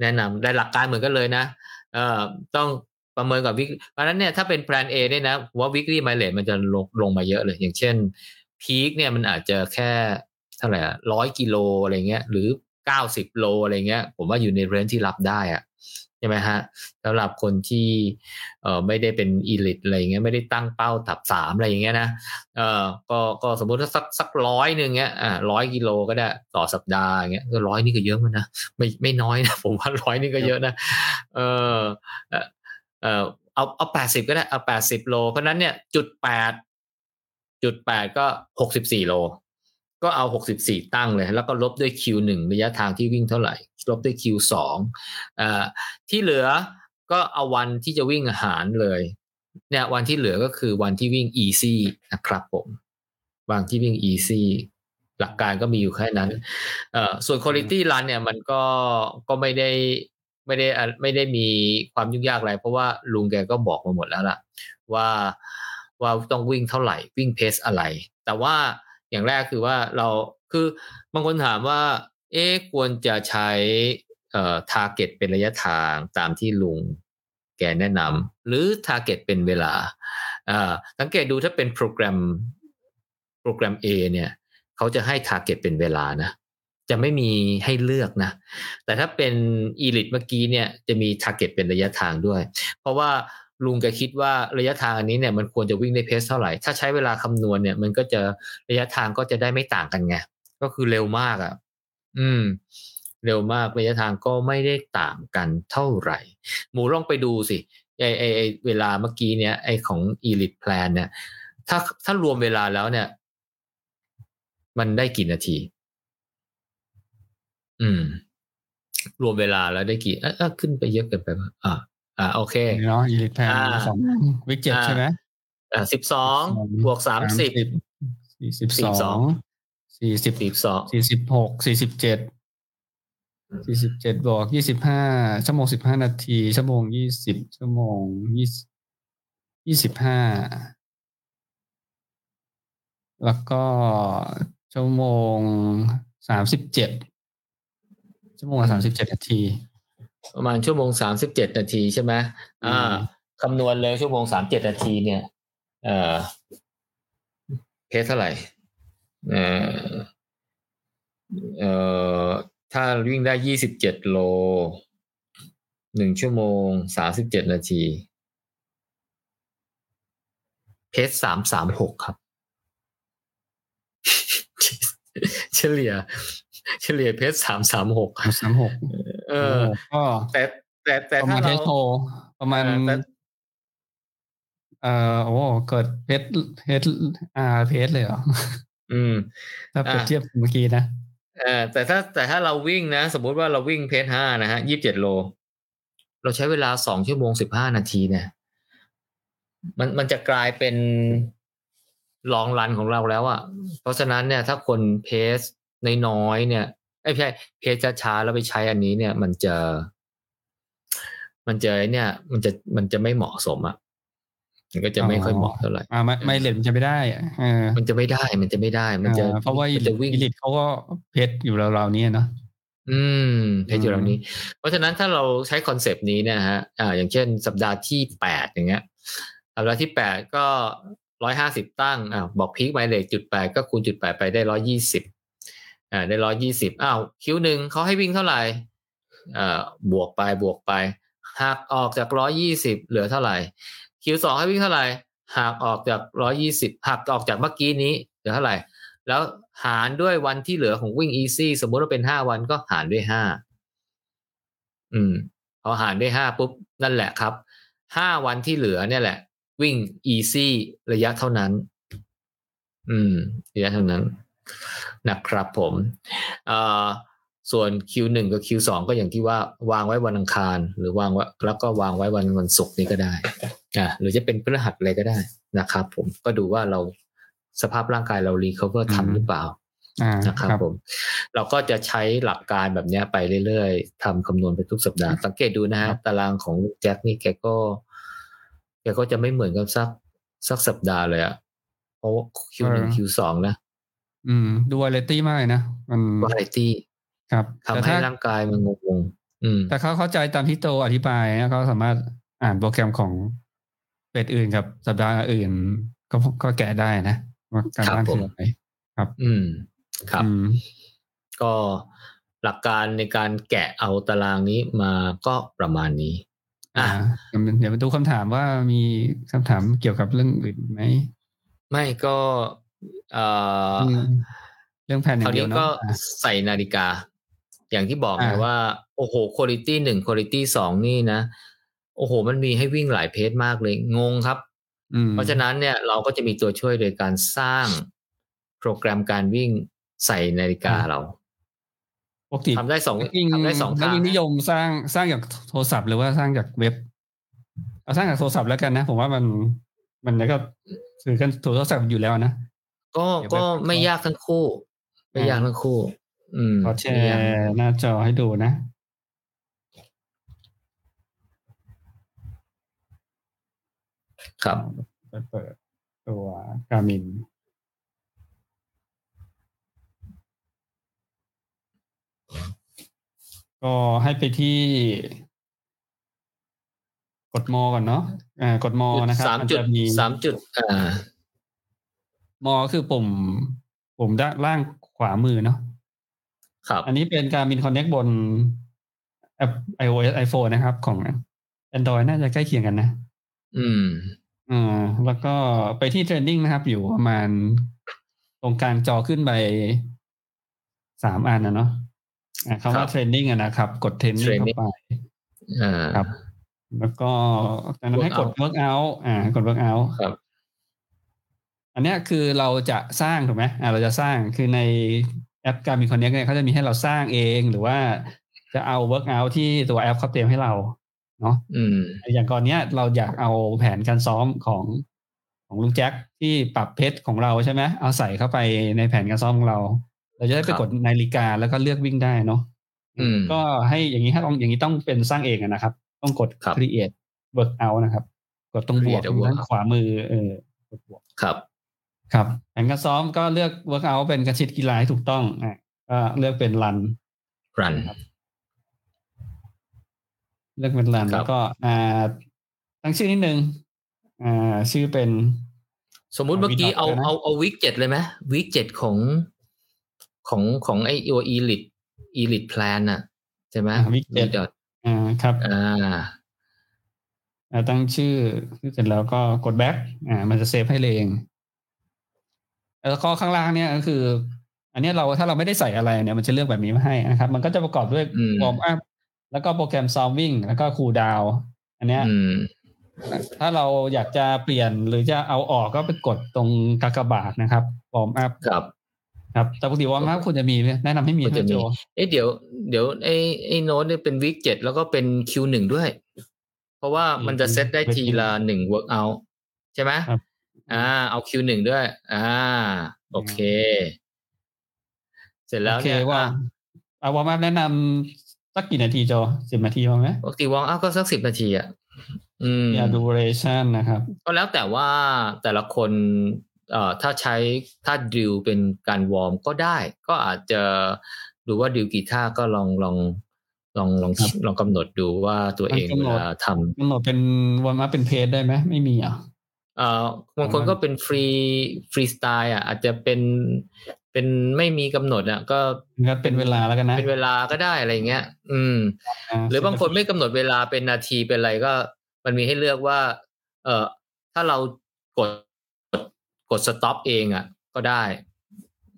แนะนำได้หลักการเหมือนกันเลยนะเอ่อต้อง ประเมินกับวิกเพราะนั้นเนี่ยถ้าเป็นแพลน A เนี่ยนะว่า weekly mileage มันจะลงลงมาเยอะเลย อย่างเช่นพีคเนี่ยมันอาจจะแค่เท่าไหร่ร้อยกิโลอะไรเงี้ยหรือเก้าสิบโลอะไรเงี้ย ผมว่าอยู่ในเรนที่รับได้อะใช่ไหมฮะสำหรับคนที่เอ่อไม่ได้เป็นอีลิตอะไรเงี้ยไม่ได้ตั้งเป้าตับสามอะไรอย่างเงี้ยนะเอ่อก็ก็สมมุติถ้าสักสักร้อยหนึ่งเงี้ยอ่าร้อยกิโลก็ได้ต่อสัปดาห์เงี้ยก็ร้อยนี่ก็เยอะมันนะไม่ไม่น้อยนะผมว่าร้อยนี่ก็เยอะนะเออ เอ่อเอาเอาแปดสิบก็ได้เอาแปดสิบโล เพราะนั้นเนี่ยจุดแปดจุดแปดก็หกสิบสี่โล ก็เอาหกสิบสี่ตั้งเลย แล้วก็ลบด้วย Q หนึ่งระยะทางที่วิ่งเท่าไหร่ ลบด้วย Q สองอ่าที่เหลือก็เอาวันที่จะวิ่งอาหารเลยเนี่ยวันที่เหลือก็คือวันที่วิ่ง easy นะครับผมวันที่วิ่ง easy หลักการก็มีอยู่แค่นั้นเออส่วน quality run เนี่ยมันก็ก็ไม่ได้ ไม่ได้ไม่ได้มีความยุ่งยากอะไร เพราะว่าลุงแกก็บอกมาหมดแล้วล่ะ ว่าว่าต้องวิ่งเท่าไหร่ วิ่งเพสอะไร แต่ว่าอย่างแรกคือว่าเราคือบางคนถามว่า เอ๊ควรจะใช้เอ่อ target เป็นระยะทางตามที่ลุงแกแนะนำหรือ target เป็นเวลาอ่าสังเกตดูถ้าเป็นโปรแกรมโปรแกรม A เนี่ยเขาจะให้ target เป็นเวลานะ จะไม่มีให้เลือกนะ แต่ถ้าเป็น elite เมื่อกี้เนี่ยจะมี target เป็นระยะทางด้วย เพราะว่าลุงแกคิดว่าระยะทางอันนี้เนี่ยมันควรจะวิ่งในเพสเท่าไหร่ ถ้าใช้เวลาคำนวณเนี่ย มันก็จะระยะทางก็จะได้ไม่ต่างกันไง ก็คือเร็วมากอะ่ะ อืม เร็วมากระยะทางก็ไม่ได้ต่างกันเท่าไหร่ หมูลองไปดูสิไอไอไอเวลาเมื่อกี้เนี่ยไอของ elite plan เนี่ย ถ้าถ้ารวมเวลาแล้วเนี่ย มันได้กี่นาที อืม รวมเวลาแล้วได้กี่อะขึ้นไปเยอะเกินไปป่ะอ่าอ่าโอเคเนาะอีลิทแพนสองวิกเจ็ดใช่ไหมอ่าสิบสองบวกสามสิบสี่สิบสองสี่สิบสิบสองสี่สิบหกสี่สิบเจ็ดสี่สิบเจ็ดบวกยี่สิบห้าชั่วโมงสิบห้านาที ชั่วโมงยี่สิบชั่วโมงยี่ยี่สิบห้าแล้วก็ชั่วโมงสามสิบเจ็ด ชั่วโมงสามสิบเจ็ดนาที ประมาณชั่วโมงสามสิบเจ็ดนาทีใช่ไหมอ่าคำนวณเลยชั่วโมงสามเจ็ดนาทีเนี่ย เอ่อเพสเท่าไหร่เอ่อเอ่อถ้าวิ่งได้ยี่สิบเจ็ดโลหนึ่งชั่วโมงสามสิบเจ็ดนาทีเพสสามสามหกครับ เฉลี่ย เฉลี่ยเพสสามสามหกสามหกเออก็แต่แต่แต่ประถ้ามาณเทเราสโทประมาณเออแต่เอ่อโอ้เกิดเพชเพชอาเพชเลยเหรออืมถ้าเปรียบอะเทียบเมื่อกี้นะเออแต่ถ้าแต่ถ้าเราวิ่งนะ สมมุติว่าเราวิ่งเพจห้านะฮะยี่สิบเจ็ดโล เราใช้เวลาสองชั่วโมงสิบห้านาทีเนี่ย มันมันจะกลายเป็นลองรันของเราแล้วอะ่ะเพราะฉะนั้นเนี่ย ถ้าคนเพส น้อยๆเนี่ยไอ้ยไม่ใช่เพสช้าๆแล้วไปใช้อันนี้เนี่ย มันจะ มันจะเนี่ย มันจะมันจะไม่เหมาะสมอะ่ะมันก็จะไม่ค่อยเหมาะเท่าไหร่อ่าไม่ไม่เลนมันจะไม่ได้อะเออมันจะไม่ได้ มันจะไม่ได้ มันจะอ่าเพราะว่าอีมันจะวิ่งลิทเขาก็เพชอยู่ราวๆนี้เนาะอืมเพจอยู่แล้วนี้ เพราะฉะนั้นถ้าเราใช้คอนเซปต์นี้เนะฮะ อ่า อย่างเช่น สัปดาห์ที่แปดอย่างเงี้ย สัปดาห์ที่แปดก็ร้อยห้าสิบตั้งอ่าบอกพีคไมล์เลจุดแปดก็คูณจุดแปดไปได้ร้อยี่สิบ อ่าได้ร้อยยี่สิบอ้าวคิวหนึ่งเขาให้วิ่งเท่าไหร่อ่าบวกไปบวกไปหักออกจากร้อยี่สิบเหลือเท่าไหร่คิวสองให้วิ่งเท่าไหร่หักออกจากร้อยี่สิบหักออกจากเมื่อกี้นี้เหลือเท่าไหร่ แล้วหารด้วยวันที่เหลือของวิ่ง easy สมมุติว่าเป็นห้าวันก็หารด้วยห้าอืมพอหารด้วยห้าปุ๊บนั่นแหละครับห้าวันที่เหลือเนี่ยแหละ วิ่ง easy ระยะเท่านั้น อืม ระยะเท่านั้น นะครับผมเอ่อส่วน Q1 กับ Q2 ก็อย่างที่ว่าวางไว้วันอังคาร หรือวางไว้แล้วก็วางไว้วันวันศุกร์นี้ก็ได้อ่าหรือจะเป็นพฤหัสอะไรก็ได้นะครับ ผมก็ดูว่าเราสภาพร่างกายเรา recover ทันหรือเปล่าอ่านะครับผม เราก็จะใช้หลักการแบบเนี้ยไปเรื่อยๆทำคำนวณไปทุกสัปดาห์ สังเกตดูนะฮะตารางของลูกแจ็คนี่แกก็แกก็จะไม่เหมือนกันสักสักสัปดาห์เลยอะเพราะคิวหนึ่งคิวสองนะ อืม ดูวาเลตี้มากเลยนะมันวาไรตี้ครับทำแต่ให้ถ้าร่างกายมันงงๆอืมแต่เขาเข้าใจตามที่โตอธิบายนะเขาสามารถอ่านโปรแกรมของเป็ดอื่นกับสัปดาห์อื่น ก็ก็แกะได้นะว่าการครับบ้านผมคืออะไรอืม ครับอืมก็หลักการในการแกะเอาตารางนี้มาก็ประมาณนี้อ่าอะเดี๋ยวมาดูคำถามว่ามีคำถามเกี่ยวกับเรื่องอื่นไหม ไม่ก็ เอ่ออมเรื่องแผนอคย่าราวงเดียนี้วเนาะก็อะใส่นาฬิกา อย่างที่บอกไงอ่าว่า โอ้โหคุณภาพหนึ่งคุณภาพสองนี่นะ โอ้โห มันมีให้วิ่งหลายเพจมากเลย งงครับอืมเพราะฉะนั้นเนี่ยเราก็จะมีตัวช่วยโดยการสร้างโปรแกรมการวิ่งใส่นาฬิกาเราปกติทำได้สองนักวิ่งทำได้สองนักทางวิ่งนิยมสร้างสร้างจากโทรศัพท์หรือว่าสร้างจากเว็บ เอาสร้างจากโทรศัพท์แล้วกันนะ ผมว่ามันมันก็คือกันโทรศัพท์อยู่แล้วนะ ก็ก็ไม่ยากทั้งคู่ ไม่ยากทั้งคู่ อืมขอแชร์หน้าจอให้ดูนะ ครับไปเปิดตัวการมินก็ให้ไปที่ กดมอก่อนเนาะอ่ากดมอนะครับสามนจุดจะมีสามจุด อ่า มอคือปุ่มปุ่มด้านล่างขวามือเนาะครับ อันนี้เป็นการมินคอนเน็กบนแอป iOS iPhone นะครับ ของ Android น่าจะใกล้เคียงกันนะ อืมอ่าแล้วก็ไปที่ training นะครับ อยู่ประมาณตรงกลางจอขึ้นไปสามอันนะเนาะอ่าคำว่าครับเทรนดิ้งอะนะครับ กดเทรนดิ้ง Training เข้าไปอ่าครับ แล้วก็จากนั้นให้กด Workout workout อ่ากด workout ครับ อันเนี้ยคือเราจะสร้างถูกไหมอ่าเราจะสร้างคือในแอปการมีคอนเน็กเนี่ยเขาจะมีให้เราสร้างเองหรือว่าจะเอา workout ที่ตัวแอปเขาเตรียมให้เราเนาะอืมอย่างก่อนเนี้ยเราอยากเอาแผนการซ้อมของของลุงแจ็คที่ปรับเพชรของเราใช่ไหมเอาใส่เข้าไปในแผนการซ้อมของเรา เราจะได้ไปครับกดนาฬิกาแล้วก็เลือกวิ่งได้เนาะอืมก็ให้อย่างนี้ให้ต้องอย่างนี้ต้องเป็นสร้างเองอะนะครับ ต้องกดครับ create workout นะครับ กดตรงบวก Create a ตรงด้าน workout ขวามือเออกดบวกครับ ครับแผนการซ้อมก็เลือก workout เป็นกระชิดกีฬาให้ถูกต้องอะก็เลือกเป็นรันรันเลือกเป็นรันครับแล้วก็อ่าตั้งชื่อนิดนึงอ่าชื่อเป็น สมมุติเมื่อกี้เอา Wii Dot เอาเอาวิกเจ็ดเลยไหมวิกเจ็ดของของของไอโออีลิทอีลิทแพลนอะใช่ไหมอ่า Week เจ็ดดอทอ่าครับอ่าอ่าตั้งชื่อเสร็จแล้วก็กด back อ่า มันจะ save ให้เลยเอง แล้วก็ข้างล่างเนี่ยก็คือ อันเนี้ยเราถ้าเราไม่ได้ใส่อะไรเนี่ยมันจะเลือกแบบนี้มาให้นะครับ มันก็จะประกอบด้วยอืม warm up แล้วก็โปรแกรมซ้อมวิ่งแล้วก็ cool down อันเนี้ยอืมถ้าเราอยากจะเปลี่ยนหรือจะเอาออกก็ไปกดตรงกากบาทนะครับ warm up ครับครับแต่ปกติ warm up คุณจะมีไหมแนะนำให้มีควรจะนะโจมีเอ๊ะเดี๋ยวเดี๋ยวไอ้ไอ้โน้ตเนี่ยเป็น week เจ็ดแล้วก็เป็น Q หนึ่งด้วย เพราะว่ามันจะเซตได้ทีละหนึ่ง workout ใช่ไหมครับ อ่า เอา Q หนึ่งด้วย อ่า โอเค เสร็จแล้วโอเคเนี่ยว่าอะเอา warm up แนะนำสักกี่นาทีโจสิบนาทีพอไหมปกติ warm up ก็สักสิบนาทีอะอืมอ่า duration นะครับ ก็แล้วแต่ว่าแต่ละคนเอ่อถ้าใช้ถ้าดิวเป็นการวอร์มก็ได้ ก็อาจจะดูว่าดิวกีตาร์ก็ลองลองลองลองครับลองกำหนดดูว่าตัวเองมันกำหนดเวลาทำกำหนดเป็นวอร์มอัพเป็นเพจได้ไหมไม่มีอะ เอ่อบางคนก็เป็นฟรีฟรีสไตล์อะอาจจะเป็นเป็นไม่มีกำหนดอะก็ก็เป็นเวลาแล้วกันนะ เป็นเวลาก็ได้อะไรเงี้ย อืม หรือบางคนไม่กำหนดเวลาเป็นนาทีเป็นอะไรก็ มันมีให้เลือกว่า เอ่อถ้าเรากดกดกดสต็อปเองอะ ก็ได้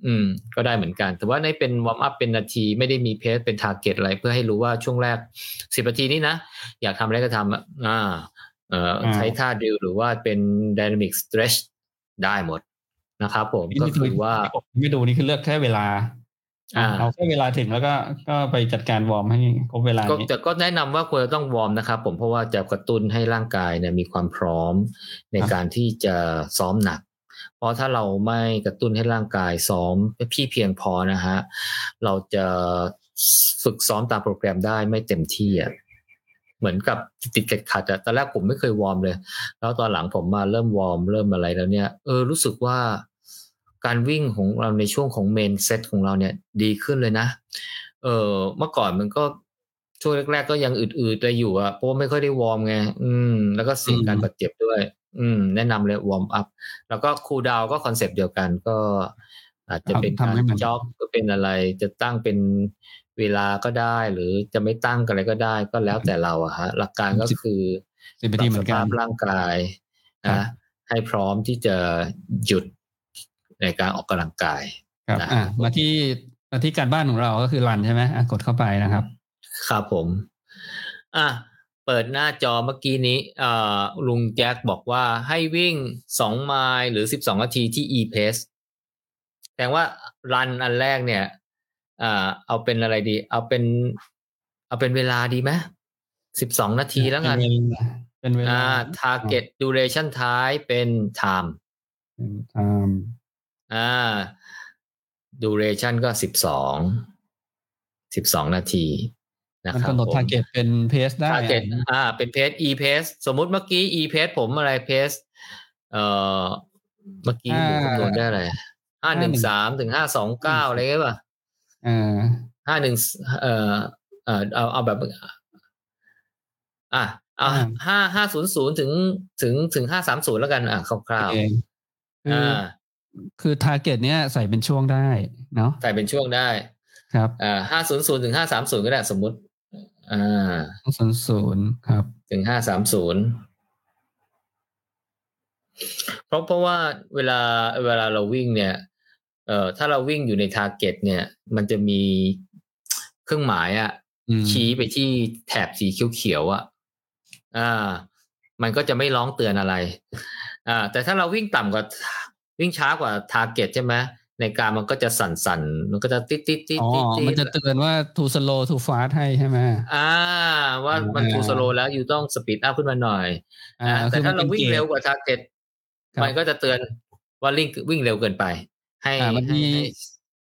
อืม ก็ได้เหมือนกัน แต่ว่าในเป็นวอร์มอัพเป็นนาทีไม่ได้มีเพจเป็นทาร์เก็ตอะไร เพื่อให้รู้ว่าช่วงแรกสิบนาทีนี้นะ อยากทำอะไรก็ทำอะอ่าเอ่ออา ใช้ท่าดิวหรือว่าเป็น dynamic stretch ได้หมดนะครับผมก็คือว่าไม่ดูนี่คือเลือกแค่เวลาอ่าเอาแค่เวลาถึงแล้วก็ก็ไปจัดการวอร์มให้ครบเวลาก็นี้แต่ก็แนะนำว่าควรจะต้อง warm นะครับผมเพราะว่าจะกระตุ้นให้ร่างกายเนี่ยมีความพร้อมในครับการที่จะซ้อมหนัก เพราะถ้าเราไม่กระตุ้นให้ร่างกายซ้อมพี่เพียงพอนะฮะเราจะฝึกซ้อมตามโปรแกรมได้ไม่เต็มที่อะ เหมือนกับติดๆขัดๆอะตอนแรกผมไม่เคย warm เลย แล้วตอนหลังผมมาเริ่ม warm เริ่มอะไรแล้วเนี่ย เออรู้สึกว่าการวิ่งของเราในช่วงของ main set ของเราเนี่ยดีขึ้นเลยนะ เออเมื่อก่อนมันก็ช่วงแรก ๆ ก็ยังอืดๆไปอยู่อะเพราะว่าไม่ค่อยได้ warm ไง อืม แล้วก็เสี่ยงการบาดเจ็บด้วย อืม แนะนำเลย warm up แล้วก็ cool down ก็ concept เดียวกันก็ อาจจะเป็นทำการให้มัน jog ก็เป็นอะไร จะตั้งเป็น เวลาก็ได้ หรือจะไม่ตั้งอะไรก็ได้ ก็แล้วแต่เราอะฮะหลักการก็คือสิบนาทีเหมือนกันปรับสภาพร่างกายนะครับให้พร้อมที่จะหยุดในการออกกำลังกายครับนะอะมาที่มาที่การบ้านของเราก็คือรันใช่ไหมอะกดเข้าไปนะครับครับผม อะเปิดหน้าจอเมื่อกี้นี้อ่าลุงแจ็คบอกว่าให้วิ่งสองไมล์หรือสิบสองนาทีที่ e-pace แสดงว่ารันอันแรกเนี่ย อ่า เอาเป็นอะไรดี เอาเป็น เอาเป็นเวลาดีไหมสิบสองนาทีแล้วกันเป็นเวลาอ่า target duration ท้ายเป็น time เป็น time อ่า duration ก็สิบสองสิบสองนาทีนะมันครับกำหนดผม target เป็น pace ได้ target อะอ่า เป็น pace e pace สมมุติเมื่อกี้ e pace ผมอะไร pace เอ่อ เมื่อกี้ผมคำนวณได้อะไรห้าหนึ่งสามถึงห้าสองเก้าอะไรเงี้ยป่ะอ่า ห้าหนึ่งเอ่อเอ่อเอาเอาแบบอะเอาอ่าห้าห้าศูนย์ศูนย์ถึงถึงถึงห้าสามศูนย์แล้วกันอะคร่าวเองๆคืออ่าอคือ target เนี้ยใส่เป็นช่วงได้เนาะใส่เป็นช่วงได้ครับอ่าห้าศูนย์ศูนย์ถึงห้าสามศูนย์ก็ได้สมมุติ อ่าศูนย์ศูนย์ครับ ถึงห้าสามศูนย์เพราะเพราะว่าเวลาเวลาเราวิ่งเนี่ย เอ่อถ้าเราวิ่งอยู่ใน target เนี่ย มันจะมีเครื่องหมายอะอืมชี้ไปที่แถบสีเขียวๆอะอ่า มันก็จะไม่ร้องเตือนอะไร อ่า แต่ถ้าเราวิ่งต่ำกว่าวิ่งช้ากว่า target ใช่ไหมในการมันก็จะสั่นๆ มันก็จะติดติดติดอ๋อติดติดมันจะเตือนว่า too slow too fast ให้ใช่ไหมอ่า ว่ามันอ่า too slow แล้วอยู่ต้อง speed up ขึ้นมาหน่อยอ่าอ่าแต่คือถ้ามันเราเป็นวิ่งกจเร็วกว่า targetครับมันก็จะเตือนว่าวิ่งวิ่งเร็วเกินไป ให้อ่ามันให้มีให้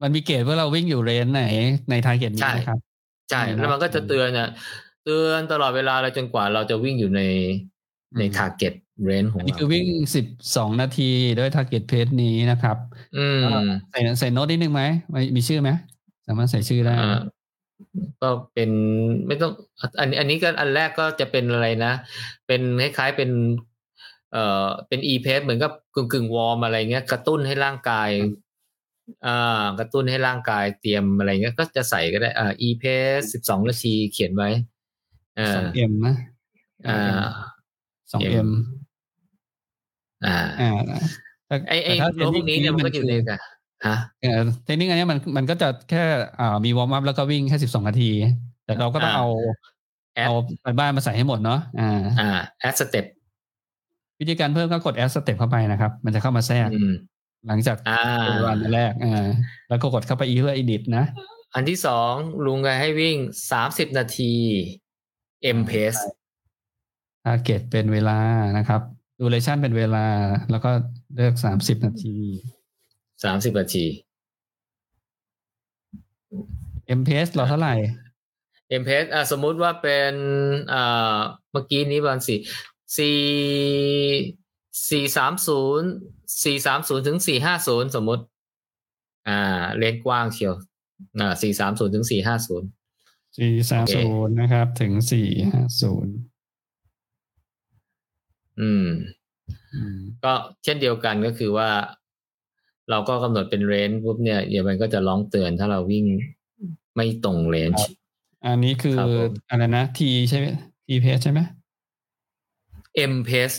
มันมีเกณฑ์ว่าเราวิ่งอยู่ range ไหนใน target นี้ใช่นะครับใช่อืมแล้วมันก็จะเตือนอะเตือนตลอดเวลาเลยจนกว่าเราจะวิ่งอยู่ในในอืม target range ของอันนี้เราคือวิ่งสิบสองนาทีด้วย target pace นี้นะครับ อืมใส่ใส่โน้ตนิดนึงไหมมีมีชื่อไหมสามารถใส่ชื่อได้อ่าก็เป็นไม่ต้อง อันอันนี้ก็อันแรกก็จะเป็นอะไรนะ เป็นคล้ายๆเป็น เอ่อเป็น e p a c e เหมือนกับกึ่งกึ่งวอร์มอะไรเงี้ย กระตุ้นให้ร่างกายอ่า กระตุ้นให้ร่างกายเตรียมอะไรเงี้ยก็จะใส่ก็ได้อ่า e p a c e สิบสองนาทีเขียนไว้อ่าสองเอ็มนะอ่าสองเอ็มอ่าอ่าแต่ไอไอแต่ถ้าโน้ตพวกนี้เนี่ยมันก็อยู่ในคืกันฮะเออเทคนิคอันเนี้ยมันมันก็จะแค่อ่ามีวอร์มอัพแล้วก็วิ่งแค่สิบสองนาที แต่เราก็ต้องอ่าเอาแอดเอาไปบ้านมาใส่ให้หมดเนาะอ่าอ่า add step วิธีการเพิ่มก็กด add step เข้าไปนะครับ มันจะเข้ามาแทรกอืม หลังจากอ่าตัววันแรกอ่าแล้วก็กดเข้าไปอีเพื่อ edit นะ อันที่สองลุงก็ให้วิ่งสามสิบนาที M pace target เป็นเวลานะครับ duration เป็นเวลา แล้วก็เลือกสามสิบนาทีสามสิบนาที m pace เราเท่าไหร่ M pace อะสมมุติว่าเป็นอ่าเมื่อกี้นี้ประมาณสี่สี่สี่สามศูนย์ สี่สามศูนย์ถึงสี่ห้าศูนย์สมมุติ อ่า เลนกว้างเชียวอ่าสี่สามศูนย์ถึงสี่ห้าศูนย์สี่สามศูนย์นะครับ ถึงสี่ห้าศูนย์อืม ก็เช่นเดียวกันก็คือว่า เราก็กำหนดเป็นเรนจ์ปุ๊บเนี่ยเดี๋ยวมันก็จะร้องเตือนถ้าเราวิ่งไม่ตรงเรนจ์อันนี้คือครับผมอะไรนะ T ใช่ไหม T pace ใช่ไหม M pace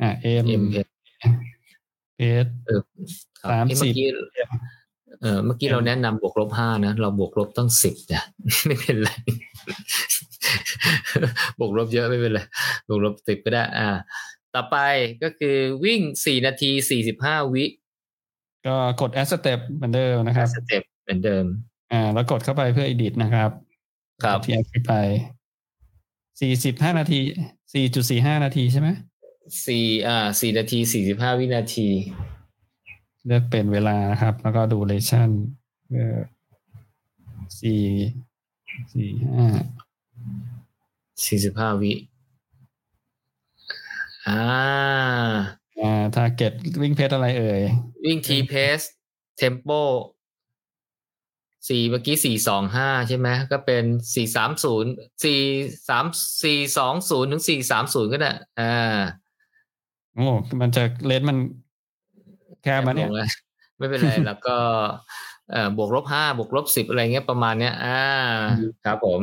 อ่า M M pace pace เออครับสาม เอ้ยสิเมื่บอกี้เออเมื่อกี้เราแนะนำบวกลบห้านะ เราบวกลบต้องสิบนะไม่เป็นไร บวกลบเยอะไม่เป็นไร บวกลบสิบก็ได้ อ่า ต่อไปก็คือวิ่งสี่นาทีสี่สิบห้าวิ ก็กด add step เหมือนเดิมนะครับสเต็ปเหมือนเดิม อ่า แล้วกดเข้าไปเพื่อ edit นะครับ ครับที่ add ไปสี่สิบห้านาทีสี่จุดสี่ห้านาทีใช่ไหม สี่อ่าสี่นาทีสี่สิบห้าวินาที เลือกเป็นเวลานะครับ แล้วก็ duration เพื่อสี่สี่ห้าสี่สิบห้าวิอ่าอ่า target วิ่งเพจอะไรเอ่ย วิ่งทีเพสเทมโปสี่เมื่อกี้สี่สองห้าใช่ไหมก็เป็นสี่สามศูนย์สี่สามสี่สองศูนย์ถึงสี่สามศูนย์ก็ได้อ่า โอ้มันจะเลนส์มันแคบมาเนี่ยลงแล้วไม่เป็นไรแล้วก็เอ่อบวกลบห้าบวกลบสิบอะไรเงี้ยประมาณเนี้ย อ่า ครับผม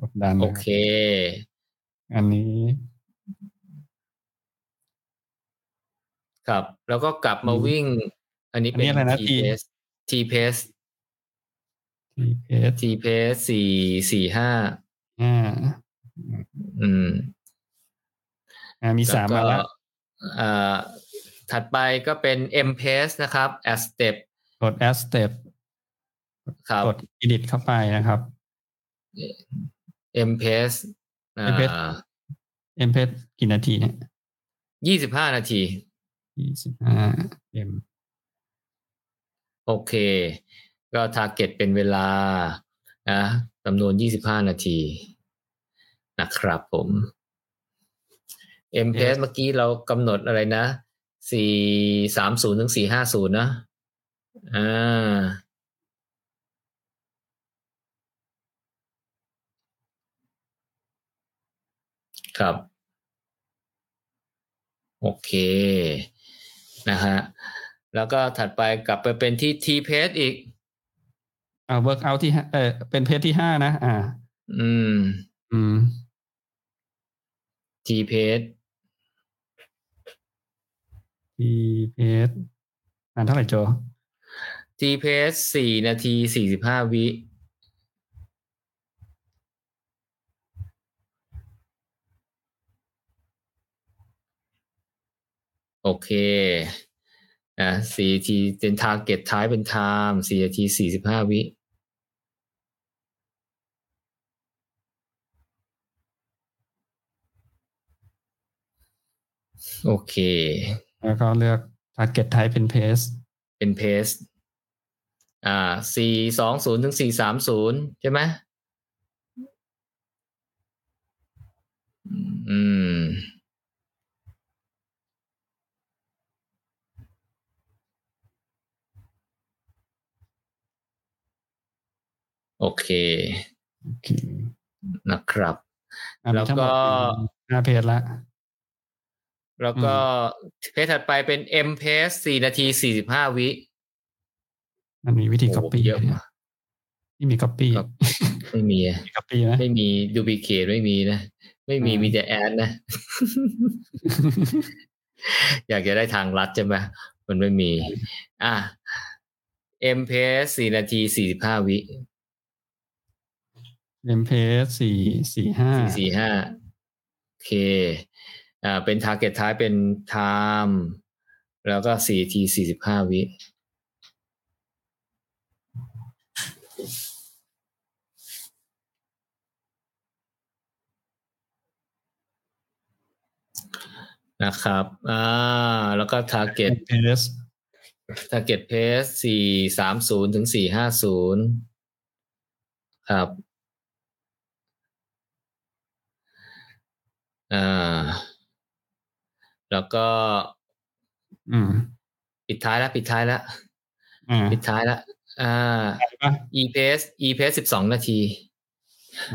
กดดันโอนะเค อันนี้ ครับ แล้วก็กลับมาวิ่ง อันนี้เป็นอันนี้อะไรนะ T pace T pace ที่เพจ T pace สี่สี่ห้าอ่าอืมอ่า มีสามมาแล้แล้ววก็เอ่อถัดไปก็เป็น M pace นะครับ add step กด add step ครับกด edit เข้าไปนะครับ M pace อ่า M pace M pace กี่นาทีเนี่ยยี่สิบห้านาทียี่สิบห้า M โอเค ก็ target เป็นเวลานะจำนวนยี่สิบห้านาทีนะครับผม m p s เมื่อกี้เรากำหนดอะไรนะสี่สามศูนย์ถึงสี่ห้าศูนย์นะอ่าครับ โอเคนะฮะแล้วก็ถัดไปกลับไปเป็นที่ T p a c e อีกอ่า workout ที่ห้าเออเป็น pace ที่ห้านะ อ่า อืม อืม T p a c e ที่เพจอ่านเท่าไหร่โจ T p a c e สี่นาทีสี่สิบห้าวิ โอเคอะสี่ทีเป็น target type เป็น time สี่นาทีสี่สิบห้าวิโอเค แล้วก็เลือก target type เป็น paste เป็นเพสอ่าสี่สองศูนย์ถึงสี่สามศูนย์ใช่ไหมอืม โอเคโอเคนะครับอะแล้วมีทั้งหมก็ดห้าเพจละ แล้วก็เพจถัดไปเป็น M เพจสี่นาทีสี่สิบห้าวิ มันมีวิธีโอ้โห copy เยอะมากนี่มี copy ครับไม่มีอะมี copy ไหมไม่มี duplicate ไม่มีนะ ไม่มีอืมมีแต่ add นะ อยากจะได้ทางลัดใช่ไหมมันไม่มี อะ M เพจสี่นาทีสี่สิบห้าวิ M pace สี่สี่ห้าสี่สี่ห้าโอเค อ่าเป็น target ท้ายเป็น time แล้วก็สี่ทีสี่สิบห้าวินะครับ อ่า แล้วก็ target เพจ target pace สี่สามศูนย์ถึงสี่ห้าศูนย์ครับ อ่า แล้วก็ อืม ปิดท้ายแล้วปิดท้ายแล้วอ่าปิดท้ายแล้วอ่าได้ปะ e pace e pace สิบสองนาที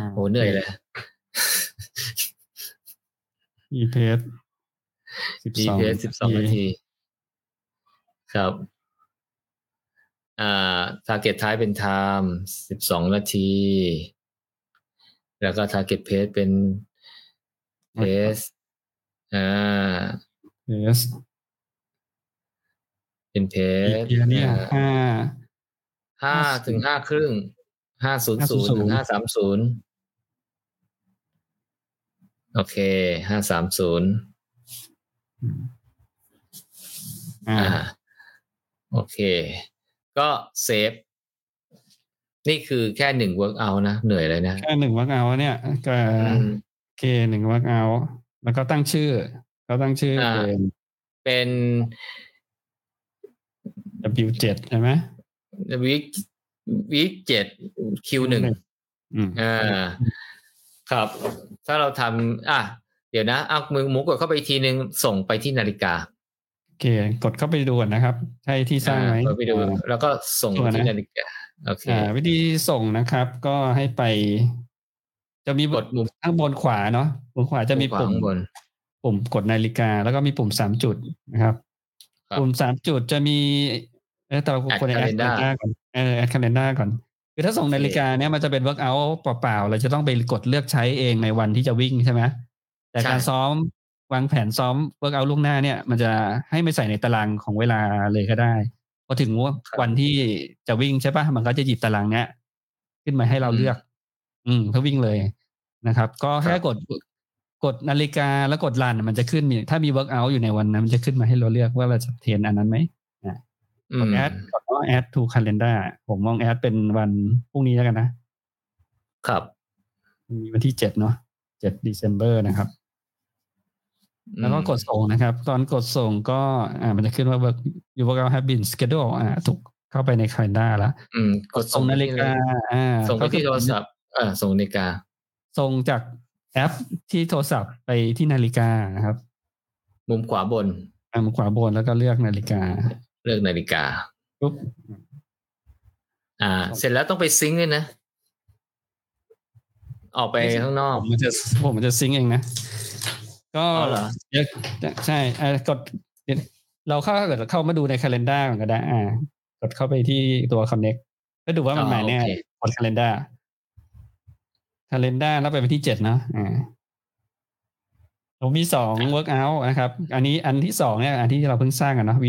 าโหเหนื่อยเลยอีเพจสิบ e สอง pace สิบสองนาที ครับ อ่า target ท้ายเป็น time สิบสองนาที แล้วก็ target pace เป็น pace อ่าเพจเป็นอี pace เพียเนี่ยห้าห้าถึงห้าครึ่งห้าศูนย์ศูนย์ถึงห้าสามศูนย์โอเคห้าสามศูนย์อ่าอ่าโอเค ก็เซฟ นี่คือแค่หนึ่ง work out นะ เหนื่อยเลยนะ แค่หนึ่งวักเอาเนี่ยก็อืมโอเคหนึ่งวักเอา แล้วก็ตั้งชื่อก็ตั้งชื่ออ่าเป็นเป็น W7 ใช่ไหมวิกวิกเจ็ดคิวหนึ่งอืมอ่า ครับ ถ้าเราทำอะ เดี๋ยวนะเอามือหมูกดเข้าไปอีกทีนึง ส่งไปที่นาฬิกา โอเค กดเข้าไปดูก่อนนะครับ ใช่ที่สร้างไหมอ่กดไปดูอ่าแล้วก็ส่งตัวไปนะที่นาฬิกา โอเคอ่าวิธีส่งนะครับ ก็ให้ไป จะมีกดมุมข้างบนขวาเนาะบนขวาจะมีขวาปุ่มข้างบน ปุ่มกดนาฬิกา แล้วก็มีปุ่มสามจุดนะครับครับปุ่มสามจุดจะมีเออแต่เรา Add ควรจะแอด calendar ก่อนเออแอดคาล endar ก่อน คือถ้าส่งนาฬิกาเนี่ยมันจะเป็น work out เปล่าๆ เราจะต้องไปกดเลือกใช้เองในวันที่จะวิ่งใช่ไหมแต่ใช่การซ้อมวางแผนซ้อม work out ล่วงหน้าเนี่ย มันจะให้ไม่ใส่ในตารางของเวลาเลยก็ได้พอถึงวันที่จะวิ่งใช่ปะมันก็จะหยิบตารางเนี้ยขึ้นมาให้เราเลือก อืมเพื่อวิ่งเลยนะครับ ก็แค่กดกดนาฬิกาแล้วกดรันมันจะขึ้นมีถ้ามี work out อยู่ในวันนั้น มันจะขึ้นมาให้เราเลือกว่าเราจะเทรนอันนั้นไหมอืกมดแอดกดว่า add to calendar ผมมองแอดเป็นวันพรุ่งนี้แล้วกันนะ ครับมีวันที่เจ็ดเนาะเจ็ด December นะครับ แล้วก็กดส่งนะครับ ตอนกดส่งก็อ่ามันจะขึ้นว่า work your workout have been scheduled อ่าถูกเข้าไปใน calendar แล้วอืมกดส่งนาฬิกา อ่าส่งไปที่โทรศัพท์เออส่งนาฬิกา ส่งจากแอปที่โทรศัพท์ไปที่นาฬิกานะครับ มุมขวาบนอ่ามุมขวาบนแล้วก็เลือกนาฬิกา เลือกนาฬิกาปุ๊บอ่า เสร็จแล้วต้องไปซิงค์ด้วยนะ ออกไปข้างนอกผมมันจะผมมันจะซิงค์เองนะก็อ๋อเหรอเดี๋ยวใช่อ่ากดเดี๋ยวเราเข้าถ้าเกิดเข้ามาดูใน calendar ก่อนก็ได้ อ่า กดเข้าไปที่ตัว connect แล้วดูว่ามันอ๋อหมายแน่โอเคกด calendar calendar แล้วไปวันที่เจ็ดเนาะอ่าผมมีสอง workout นะครับ อันนี้อันที่สองเนี่ยอันที่เราเพิ่งสร้างกันเนาะ v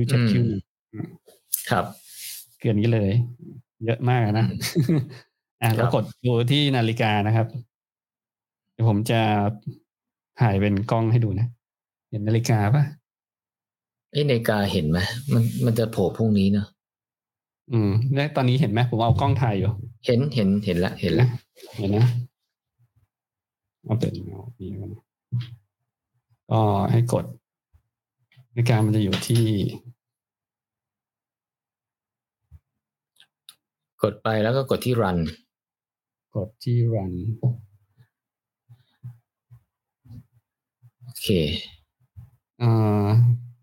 w 7 q หนึ่งครับ เกินนี้เลย เยอะมากนะ อะครัเราบกดดูที่นาฬิกานะครับ เดี๋ยวผมจะถ่ายเป็นกล้องให้ดูนะ เห็นนาฬิกาปะไอ้นาฬิกาเห็นไหมมันมันจะโผล่พรุ่งนี้เนอะอืมและตอนนี้เห็นไหมผมเอากล้องถ่ายอยู่ เห็นเห็นเห็นละเห็นละ เห็นนะเอาเป็นเอานี่กันนะก็ให้กดนาฬิกามันจะอยู่ที่ กดไปแล้วก็กดที่ run กดที่ run โอเคเอ่อ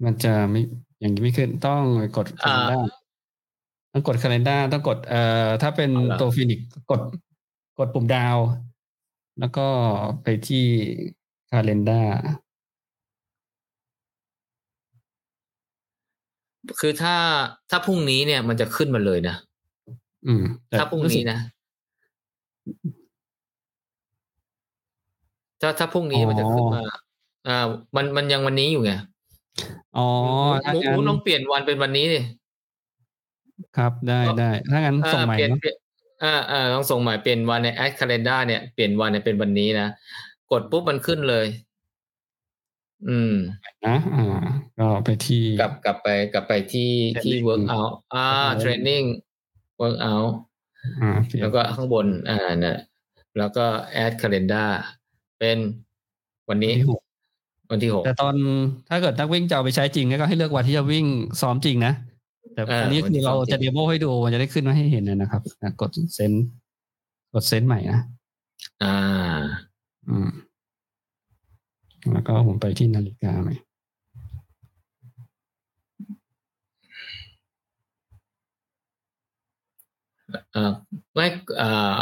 มันจะไม่อย่างนี้ไม่ขึ้นต้องกดอ่า calendar ต้องกด calendar ต้องกดเอ่อถ้าเป็นเอาละตัวฟินิกกด กดปุ่มดาว แล้วก็ไปที่ calendar คือถ้าถ้าพรุ่งนี้เนี่ยมันจะขึ้นมาเลยนะ อืมแต่ถ้าพรุ่งสึนี้กนะ ถ้าถ้าพรุ่งนี้อ๋อมันจะขึ้นมา อ่า มันมันยังวันนี้อยู่ไง อ๋อหถ้ามูหงั้มูนลองเปลี่ยนวันเป็นวันนี้ดิครับได้ได้ ถ้างั้นอ่าส่งใหม่เปลี่ยนเนาะเปลี่ยน อ่าอ่าต้องส่งใหม่เปลี่ยนวันในแอดคาล endar เนี่ยเปลี่ยนวันเนี่ยเป็นวันนี้นะกดปุ๊บมันขึ้นเลย อืมนะอ่าก็ไปที่กลับกลับไปกลับไปที่ที่ Training workout อ่า Workout training workout อ่าเปลี่ยนแล้วก็ข้างบน อ่าเนี่ยแล้วก็ add calendar เป็นวันนี้ที่หกวันที่หกแต่ตอนถ้าเกิดนักวิ่งจะเอาไปใช้จริงก็ให้เลือกวันที่จะวิ่งซ้อมจริงนะ แต่อ่าอันนี้วันที่คือเราซ้อมจริงจะเดโมให้ดูมันจะได้ขึ้นมาให้เห็นนะครับอะกดเซนกดเซนใหม่นะอ่า อืม แล้วก็ผมไปที่นาฬิกาใหม่เอ่อไม่เอ่อ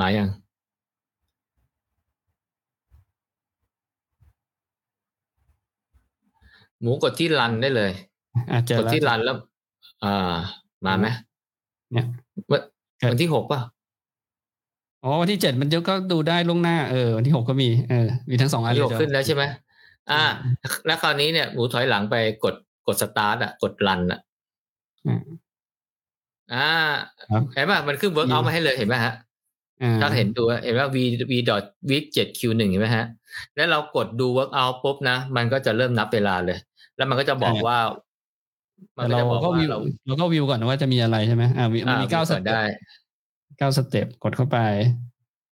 มายังหมูกดที่รันได้เลยอาจจะ กดที่รันแล้วอ่ามาไหมเนี่ยวันวันที่หกป่ะอ๋อวันที่เจ็ดมันก็ดูได้ล่วงหน้าเออวันที่หกก็มีเออมีทั้งสองอันที่หกเลยขึ้นแล้วใช่ไหมอ่า แล้วคราวนี้เนี่ยหมูถอยหลังไปกดกดสตาร์ทอะกด run อะอืมอ่าครับเห็นป่ะมันขึ้น workout มาให้เลยเห็นไหมฮะอ่าถ้าเห็นตัวเห็นว่า v v dot week เจ็ด q หนึ่งเห็นไหมฮะ แล้วเรากดดู work out ปุ๊บนะ มันก็จะเริ่มนับเวลาเลย แล้วมันก็จะบอกว่ามัน แต่ก็เราจะบอกก็ว่าวิวเราเราก็วิวก่อนว่าจะมีอะไรใช่ไหมอ่ามีมันมีอ่เก้า s ก่อน step ได้เก้า step กดเข้าไป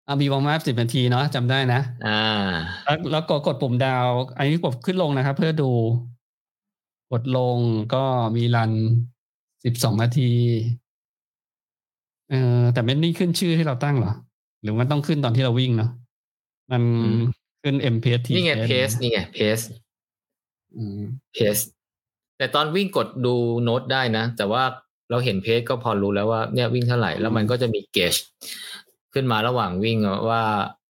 อ่ามี warm up สิบนาทีเนาะจำได้นะ อ่า แล้วแล้วกดกดปุ่มดาว อันนี้กดขึ้นลงนะครับ เพื่อดู กดลงก็มีรันสิบสองนาทีเออแต่ไม่ได้ขึ้นชื่อที่เราตั้งเหรอ หรือมันต้องขึ้นตอนที่เราวิ่งเนาะมันอืมขึ้น MPST นี่ไง pace นี่ไง pace อืม pace แต่ตอนวิ่งกดดูโน้ตได้นะ แต่ว่าเราเห็นเพจก็พอรู้แล้วว่าเนี่ยวิ่งเท่าไหร่แล้วมันก็จะมีเกจขึ้นมาระหว่างวิ่งว่า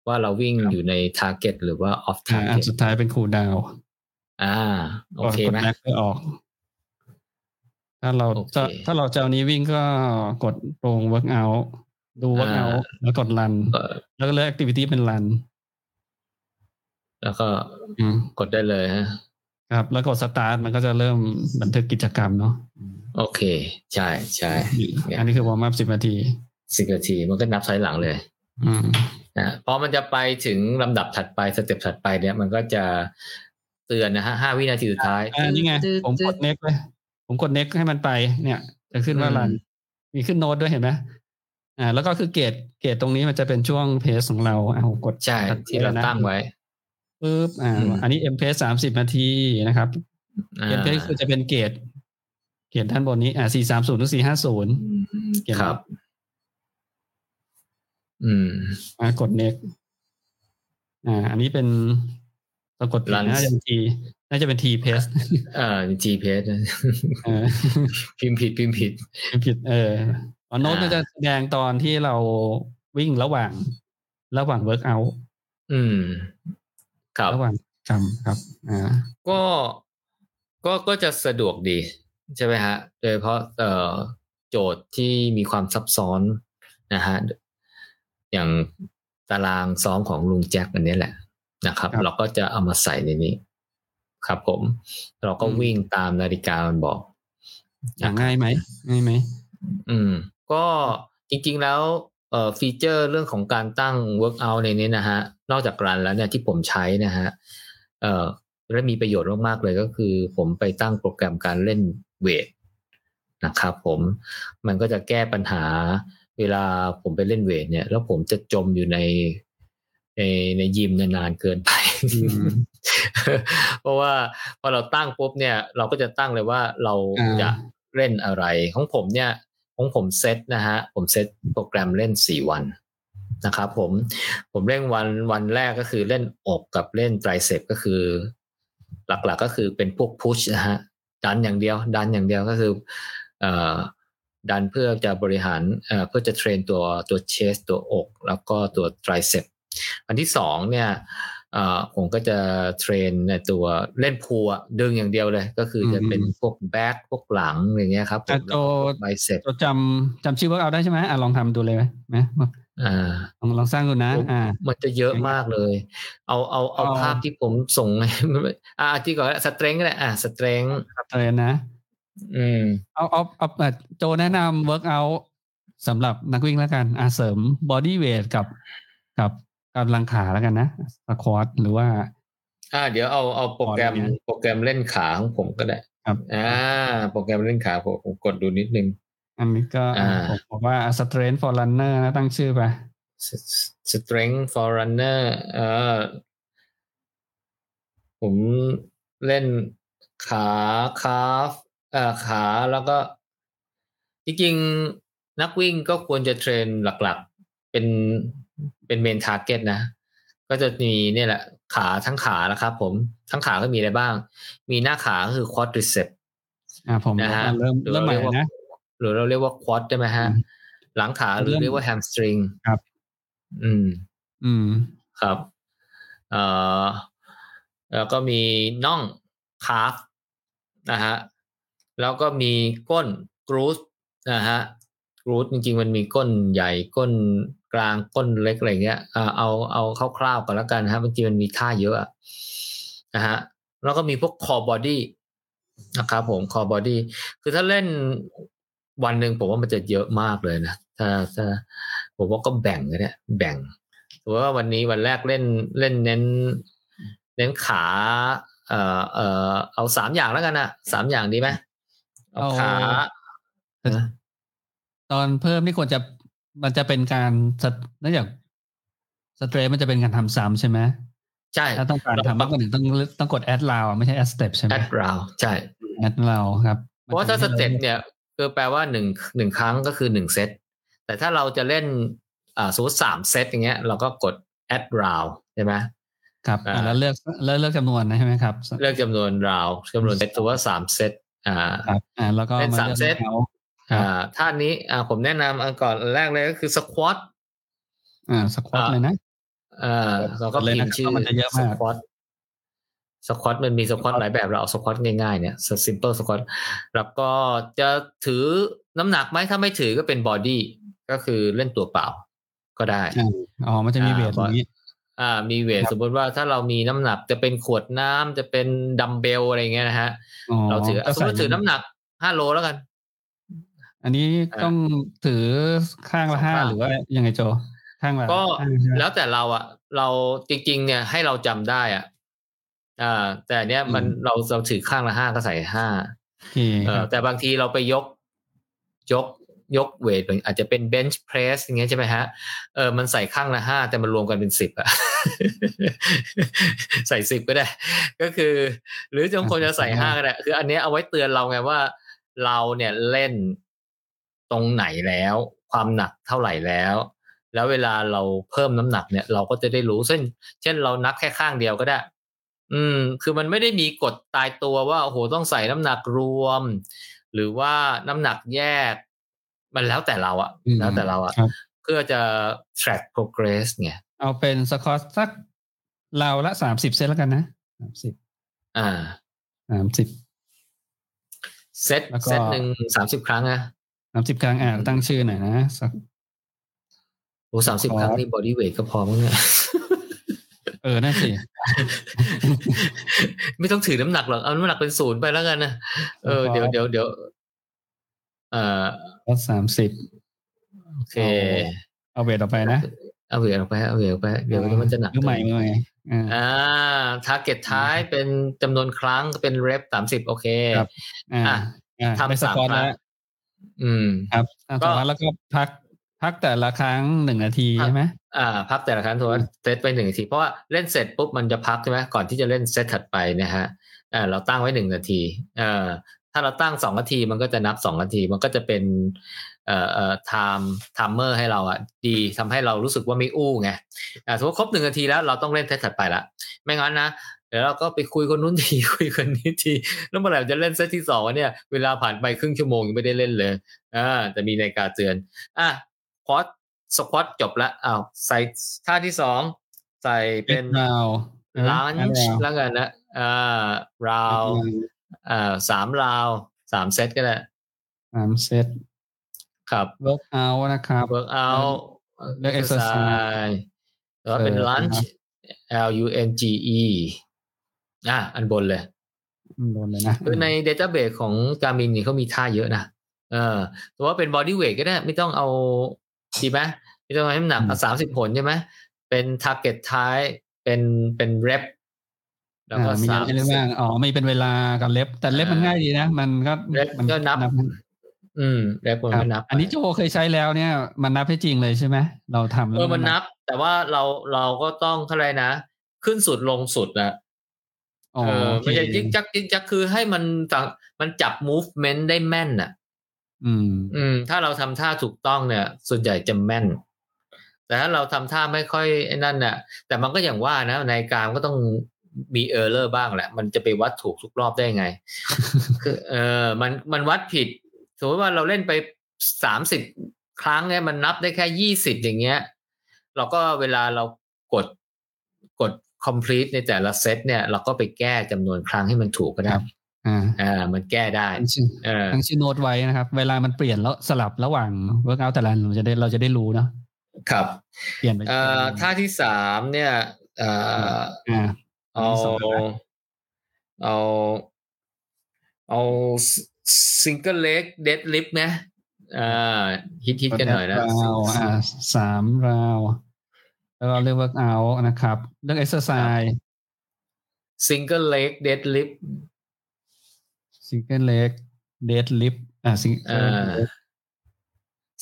ว่าเราวิ่งอยู่ใน target หรือว่า off อ่าอัน target สุดท้ายเป็นคูลดาวอ่า โอเคกดไหมแบ็คเพื่อออก ถ้าเราโอเคจะถ้าเราจะเอานี้วิ่งก็กดตรง workout ดู workout อ่าแล้วกด run เอ่อแล้วก็เลือก activity เป็น run แล้วก็อืมกดได้เลยฮะ ครับ แล้วกด start มันก็จะเริ่มบันทึกกิจกรรมเนาะโอเค ใช่ใช่เนี่ยอันนี้คือ warm up สิบนาทีสิบนาทีมันก็นับถอยหลังเลยอืมนะพอมันจะไปถึงลำดับถัดไปสเต็ปถัดไปเนี่ยมันก็จะเตือนนะฮะห้าวินาทีสุดท้ายอ่านี่ไงตืดผมกดตื next เลย ผมกด next ให้มันไปเนี่ย จะขึ้นว่าอืม run มีขึ้นโน้ตด้วยเห็นไหมอ่า แล้วก็คือเกรดเกรดตรงนี้มันจะเป็นช่วงเพสของเราอ่าผมกดใช่ที่เราตั้งไว้ ปุ๊บอ่าอืมอันนี้ M p สามสิบนาทีนะครับอ่า M p คือจะเป็นเกรดเกรดด้านบนนี้ อ่าสี่สามศูนย์ถึงสี่ห้าศูนย์เก็บไว้ครับ อืมอ่ากด next อ่า อันนี้เป็นสะกดผิด Runs น่าจะเป็น T น่าจะเป็น T paste อ่า GPS เออพิมพ์ผิดพิมพ์ผิดผิด เอออ๋อโน้ตอ่ามัมันจะแสดงตอนที่เราวิ่งระหว่างระหว่าง work out อืมครับ ระหว่างจำครับอ่าก็ก็ก็จะสะดวกดี ใช่ไหมฮะ โดยเฉพาะเอ่อโจทย์ที่มีความซับซ้อนนะฮะอย่างตารางซ้อมของลุงแจ็คอันนี้แหละนะครับครับเราก็จะเอามาใส่ในนี้ ครับผม เราก็อืมวิ่งตามนาฬิกามันบอกอ่าง่ายไหมง่ายไหม อืม ก็จริง ๆแล้ว เอ่อฟีเจอร์เรื่องของการตั้ง workout ในนี้นะฮะ นอกจากรันแล้วเนี่ยที่ผมใช้นะฮะเอ่อและมีประโยชน์มากๆเลยก็คือ ผมไปตั้งโปรแกรมการเล่นเวทนะครับผมมันก็จะแก้ปัญหาเวลาผมไปเล่นเวทเนี่ย แล้วผมจะจมอยู่ในในในยิมนานๆเกินไปอืมเพราะว่าพอเราตั้งปุ๊บเนี่ย เราก็จะตั้งเลยว่าเราอ่าจะเล่นอะไร ของผมเนี่ย ของผมเซตนะฮะ ผมเซตโปรแกรมเล่นสี่วันนะครับผมผมเล่นวันวันแรกก็คือเล่นอกกับเล่นไตรเซปก็คือ หลักๆก็คือเป็นพวกพุชนะฮะดันอย่างเดียว ดันอย่างเดียวก็คือเอ่อดันเพื่อจะบริหารเอ่อเพื่อจะเทรนตัวตัวเชสตัวอก แล้วก็ตัวไตรเซปอันที่สองเนี่ย ผมก็จะtrain ในตัวเล่น pull อะดึงอย่างเดียวเลย ก็คือจะเป็นพวก back พวกหลังอย่างเงี้ยครับผมอะแล้วก็พวก bicep ตัวจำจำชื่อ work out ได้ใช่ไหมอะลองทำดูเลยไหมไหมอ่าลองลองสร้างดูนะโอ้อ่า มันจะเยอะมากเลย เอาเอาเอาเอาภาพที่ผมส่งให้อ่าที่ก่อน strength ก็ได้อ่า strength train นะ อืมเอาเอาเอาเอ่อโจแนะนำ work out สำหรับนักวิ่งแล้วกัน อะเสริม body weight กับกับ กำลังขาแล้วกันนะสควอตหรือว่า อ่า เดี๋ยวเอาเอาโปรแกรมอ๋อเนี่ยโปรแกรมเล่นขาของผมก็ได้ ครับ อ่า โปรแกรมเล่นขาผมผมกดดูนิดนึง อันนี้ก็อ่าผมบอกว่า strength for runner นะตั้งชื่อไป strength for runner เออผมเล่นขาคาฟเอ่อขาแล้วก็จริงๆนักวิ่งก็ควรจะ train หลักๆ เป็น เป็น main target นะ ก็จะมีเนี่ยแหละขาทั้งขานะครับผมทั้งขาก็มีอะไรบ้าง มีหน้าขาก็คือ quadricep อ่าผมนะฮะอะเริ่มหรือเริ่มใหม่เราเรียกว่านะหรือเราเรียกว่า quad ได้ไหมฮะอืมหลังขาหรือเริ่มเรียกว่า hamstring ครับ อืม อืมครับเอ่อแล้วก็มีน่องcalf นะฮะแล้วก็มีก้น glutes นะฮะ glutes จริงๆ มันมีก้นใหญ่ก้น กลางก้นเล็กอะไรเงี้ยอ่าเอาเอาคร่าวๆก่อนแล้วกันนะฮะบางทีมันมีท่าเยอะอะนะฮะแล้วก็มีพวก core body นะครับผม core body คือถ้าเล่นวันหนึ่งผมว่ามันจะเยอะมากเลยนะถ้าถ้าผมว่าก็แบ่งกันเนี่ยแบ่งถือว่าวันนี้วันแรกเล่นเล่นเน้น เน้นขา เอ่อเอ่อเอาสามอย่างแล้วกันนะสามอย่างดีไหมเอาเอาขาแต่ตอนเพิ่มนี่ควรจะ มันจะเป็นการ s เนื่องจาก strength มันจะเป็นการทำซ้ำใช่ไหมใช่ ถ้าต้องการทำมากกว่าหนึ่งต้องต้องกด add round ไม่ใช่ add step ใช่ไหม add round ใช่ add round ครับ เพราะว่าถ้า step เนี่ยคือแปลว่าหนึ่งหนึ่งครั้งก็คือหนึ่งเซตแต่ถ้าเราจะเล่นอ่าสมมติสามเซตอย่างเงี้ย เราก็กด add round ใช่ไหมครับอ่าอ่าแล้วเลือกแล้วเลือกจำนวนนะใช่ไหมครับ เลือกจำนวนราวจำนวนเซตถือว่าสามเซตอ่าครับอ่าแล้วก็เป็นมาสามเลือกเซตเขาครับ อ่าท่านี้อ่าผมแนะนำอันก่อนอันแรกเลยก็คือ squatอ่าสควอตอ่าเลยนะอ่าเราก็เลยพิมพ์นะชื่อเพราะมันจะเยอะสมาก squat squat มันมี squat หลายแบบเราเอา squat ง่ายๆเนี่ย simple squatแล้วก็จะถือน้ำหนักไหมถ้าไม่ถือก็เป็นบอดี้ก็คือเล่นตัวเปล่าก็ได้อ่าอ๋อมันจะมีอ่าเวทตรงนี้อ่ามีเวทครับสมมติว่าถ้าเรามีน้ำหนักจะเป็นขวดน้ำจะเป็นดัมเบลอะไรเงี้ยนะฮะอ๋อเราถือก็สมมติถือน้ำหนักห้าโลแล้วกัน อันนี้อ่าต้องถือข้างละห้าข้างหรือว่ายังไงโจ ข้างละก็ห้าใช่ไหมแล้วแต่เราอะเราจริง ๆ เนี่ยให้เราจำได้อะอ่า แต่เนี้ยมันอืมเราเราถือข้างละห้าก็ใส่ห้าโอเคเอคอรับแต่บางทีเราไปยก ยกยกเวทอาจจะเป็นเบนช์เพรสอย่างเงี้ยใช่ไหมฮะเออมันใส่ข้างละห้าแต่มันรวมกันเป็นสิบอะใส่สิบก็ได้ ก็คือ หรือจงคนจะใส่ห้าก็ได้คืออันเนี้ยเอาไว้เตือนเราไงว่า เราเนี่ยเล่น ตรงไหนแล้ว ความหนักเท่าไหร่แล้ว แล้วเวลาเราเพิ่มน้ำหนักเนี่ยเราก็จะได้รู้เช่น เช่นเรานับแค่ข้างเดียวก็ได้ อืม คือมันไม่ได้มีกฎตายตัวว่าโอ้โหต้องใส่น้ำหนักรวม หรือว่าน้ำหนักแยก มันแล้วแต่เราอะอืมแล้วแต่เราอะครับเพื่อจะ track progress ไงเอาเป็นสคอตสักเราวละสามสิบเซตแล้วกันนะสามสิบอ่าสามสิบเซตแล้วก็เซตหนึ่งสามสิบครั้งอะ สามสิบครั้งอ่าตั้งชื่อหน่อยนะสักโอ้สามสิบครับครั้งนี่ body weight ก็พอมั้งเนี่ยเออนั่นสิ ไม่ต้องถือน้ำหนักหรอก เอาน้ำหนักเป็นศูนย์ไปแล้วกันนะเออเดี๋ยวเดี๋ยวเดี๋ยวเอ่อก็สามสิบโอเค เอาเวทออกไปนะ เอาเหวี่ยงออกไป เอาเหวี่ยงออกไป เดี๋ยวมันจะหนักมือใหม่มือใหม่อ่าอ่าทาร์เก็ตท้ายเป็นจำนวนครั้งก็เป็นเรปสามสิบโอเคครับอ่าอะอ่าทำไปสคอตสามครั้แล้งว อืมครับอ่าก็สคอตแล้วก็พักพักแต่ละครั้งหนึ่งนาทีพักใช่ไหมอ่า พักแต่ละครั้งถือว่าเซตไปหนึ่งนาที เพราะว่าเล่นเสร็จปุ๊บมันจะพักใช่ไหมก่อนที่จะเล่นเซตถัดไปนะฮะอ่าเราตั้งไว้หนึ่งนาทีเอ่าถ้าเราตั้งสองนาทีมันก็จะนับสองนาที มันก็จะเป็นเอ่อเอ่อ time timer ให้เราอะดีทำให้เรารู้สึกว่าไม่อู้ไงอ่าสมมติครบหนึ่งนาทีแล้วเราต้องเล่นเซตถัดไปละไม่งั้นนะ เดี๋ยวเราก็ไปคุยคนนู้นทีคุยคนนี้ทีแล้วเมื่อไหร่จะเล่นเซตที่สองวะเนี่ยเวลาผ่านไปครึ่งชั่วโมงยังไม่ได้เล่นเลยอ่าแต่มีนาฬิกาเตือนอะพอ squat จบแล้วอ้าวใส่ท่าที่สองใส่เป็นราวลันช์แล้วกันนะอ่าราวอ่าสามราวสามเซตก็ได้สามเซตครับ workout นะครับ workoutเลือก exercise แล้วเป็นเออลันช์ L U N G E อะอันบนเลยโดนเลยนะคือใน Database ของ Garmin นี่เขามีท่าเยอะนะเออแต่ว่าเป็น body weight ก็ได้ ไม่ต้องเอาดีไหมไม่ต้องเอาน้ำหนักเอาสามสิบผลใช่ไหมเป็น target ท้ายเป็นเป็น rep แล้วก็อ่ามีสาอะมไรบ้างอ๋อมีเป็นเวลากับเล็บ แต่เล็บมันอ่าง่ายดีนะ มันก็เล็บมันก็นับ อืม rep มันครับก็นับ อันนี้โจเคยใช้แล้วเนี่ย มันนับให้จริงเลยใช่ไหมเราทำแล้วเออมันนับ แต่ว่าเราเราก็ต้องเท่าไหรนะ ขึ้นสุดลงสุดนะอ๋อ เออโอเคไม่ใช่จิกจักจิกจักคือให้มันต่างมันจับ movement ได้แม่นน่ะ อืม อืม ถ้าเราทำท่าถูกต้องเนี่ย ส่วนใหญ่จะแม่น แต่ถ้าเราทำท่าไม่ค่อยไอ้นั่นน่ะ แต่มันก็อย่างว่านะในการก็ต้องมีเออร์เลอร์บ้างแหละ มันจะไปวัดถูกทุกรอบได้ไง คือเออมันมันวัดผิด สมมติว่าเราเล่นไปสามสิบครั้งเนี่ยมันนับได้แค่ยี่สิบอย่างเงี้ย เราก็เวลาเรากดกด complete ในแต่ละเซตเนี่ยเราก็ไปแก้จำนวนครั้งให้มันถูกก็ได้ครับอ่าอ่ามันแก้ได้ตั้งชื่อเออตั้งชื่อโน้ตไว้นะครับ เวลามันเปลี่ยนแล้วสลับระหว่าง workout แต่ละอันเราจะได้เราจะได้รู้เนาะครับเปลี่ยนไปเอ่อท่าที่สามเนี่ยเอ่ออ่าเอาท่าที่สองนะเอาเอา single leg deadlift ไหมอ่าฮิตฮิตกันหน่อยนะราวอ่าสามราว แล้วก็เลือก workout นะครับ เรื่องเอ็กซ์ไซส์ single leg deadlift single leg deadlift อ่า sing อ่า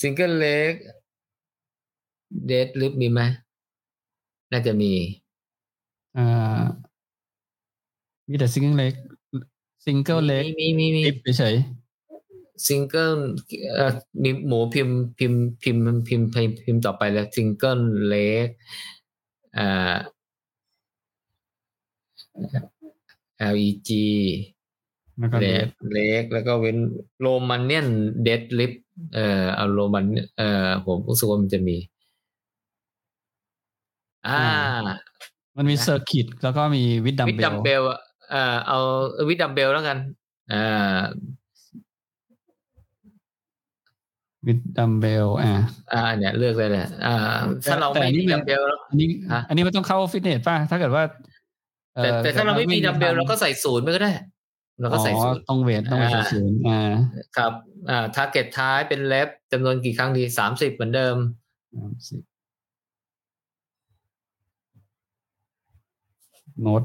single legเดดลิฟมีไหมน่าจะมีอ่ามีแต่ซิงเกิลเล็กซิงเกิลเล็กมีมีมีลิฟเฉย ซิงเกิลเอ่อมีหมูพิมพ์พิมพ์พิมพ์พิมพ์พิมพ์พิมต่อไปแล้วซิงเกิลเล็กอ่า L E G ๆแล้วก็เล็เล็กเล็กแล้วก็เว้นโรมันเนียนdeadlift เอ่อเอาโรมันเอ่อผมรู้สึกว่ามันจะมี อ่า มันมี circuit แล้วก็มี with dumbbell with dumbbellเอ่อเอา with dumbbell แล้วกัน อ่า with dumbbell อ่าอ่า เนี่ยเลือกเลยเนี่ยอ่า ถ้าเราแต่ไม่อันนี้มีมันดัมเบลแล้วอันนี้ฮะอันนี้มันต้องเข้าฟิตเนสป่ะ ถ้าเกิดว่าอ่อแต่แต่ถ้าเราไม่มี with dumbbell ทำเราก็ใส่ศูนย์ไปก็ได้เราก็ใส่อ๋อศูนย์ต้อง weight ต้อง weight อ่าศูนย์นย์อ่าครับอ่า target type เป็น rep จำนวนกี่ครั้งดีสามสิบเหมือนเดิมสามสิบโน้ต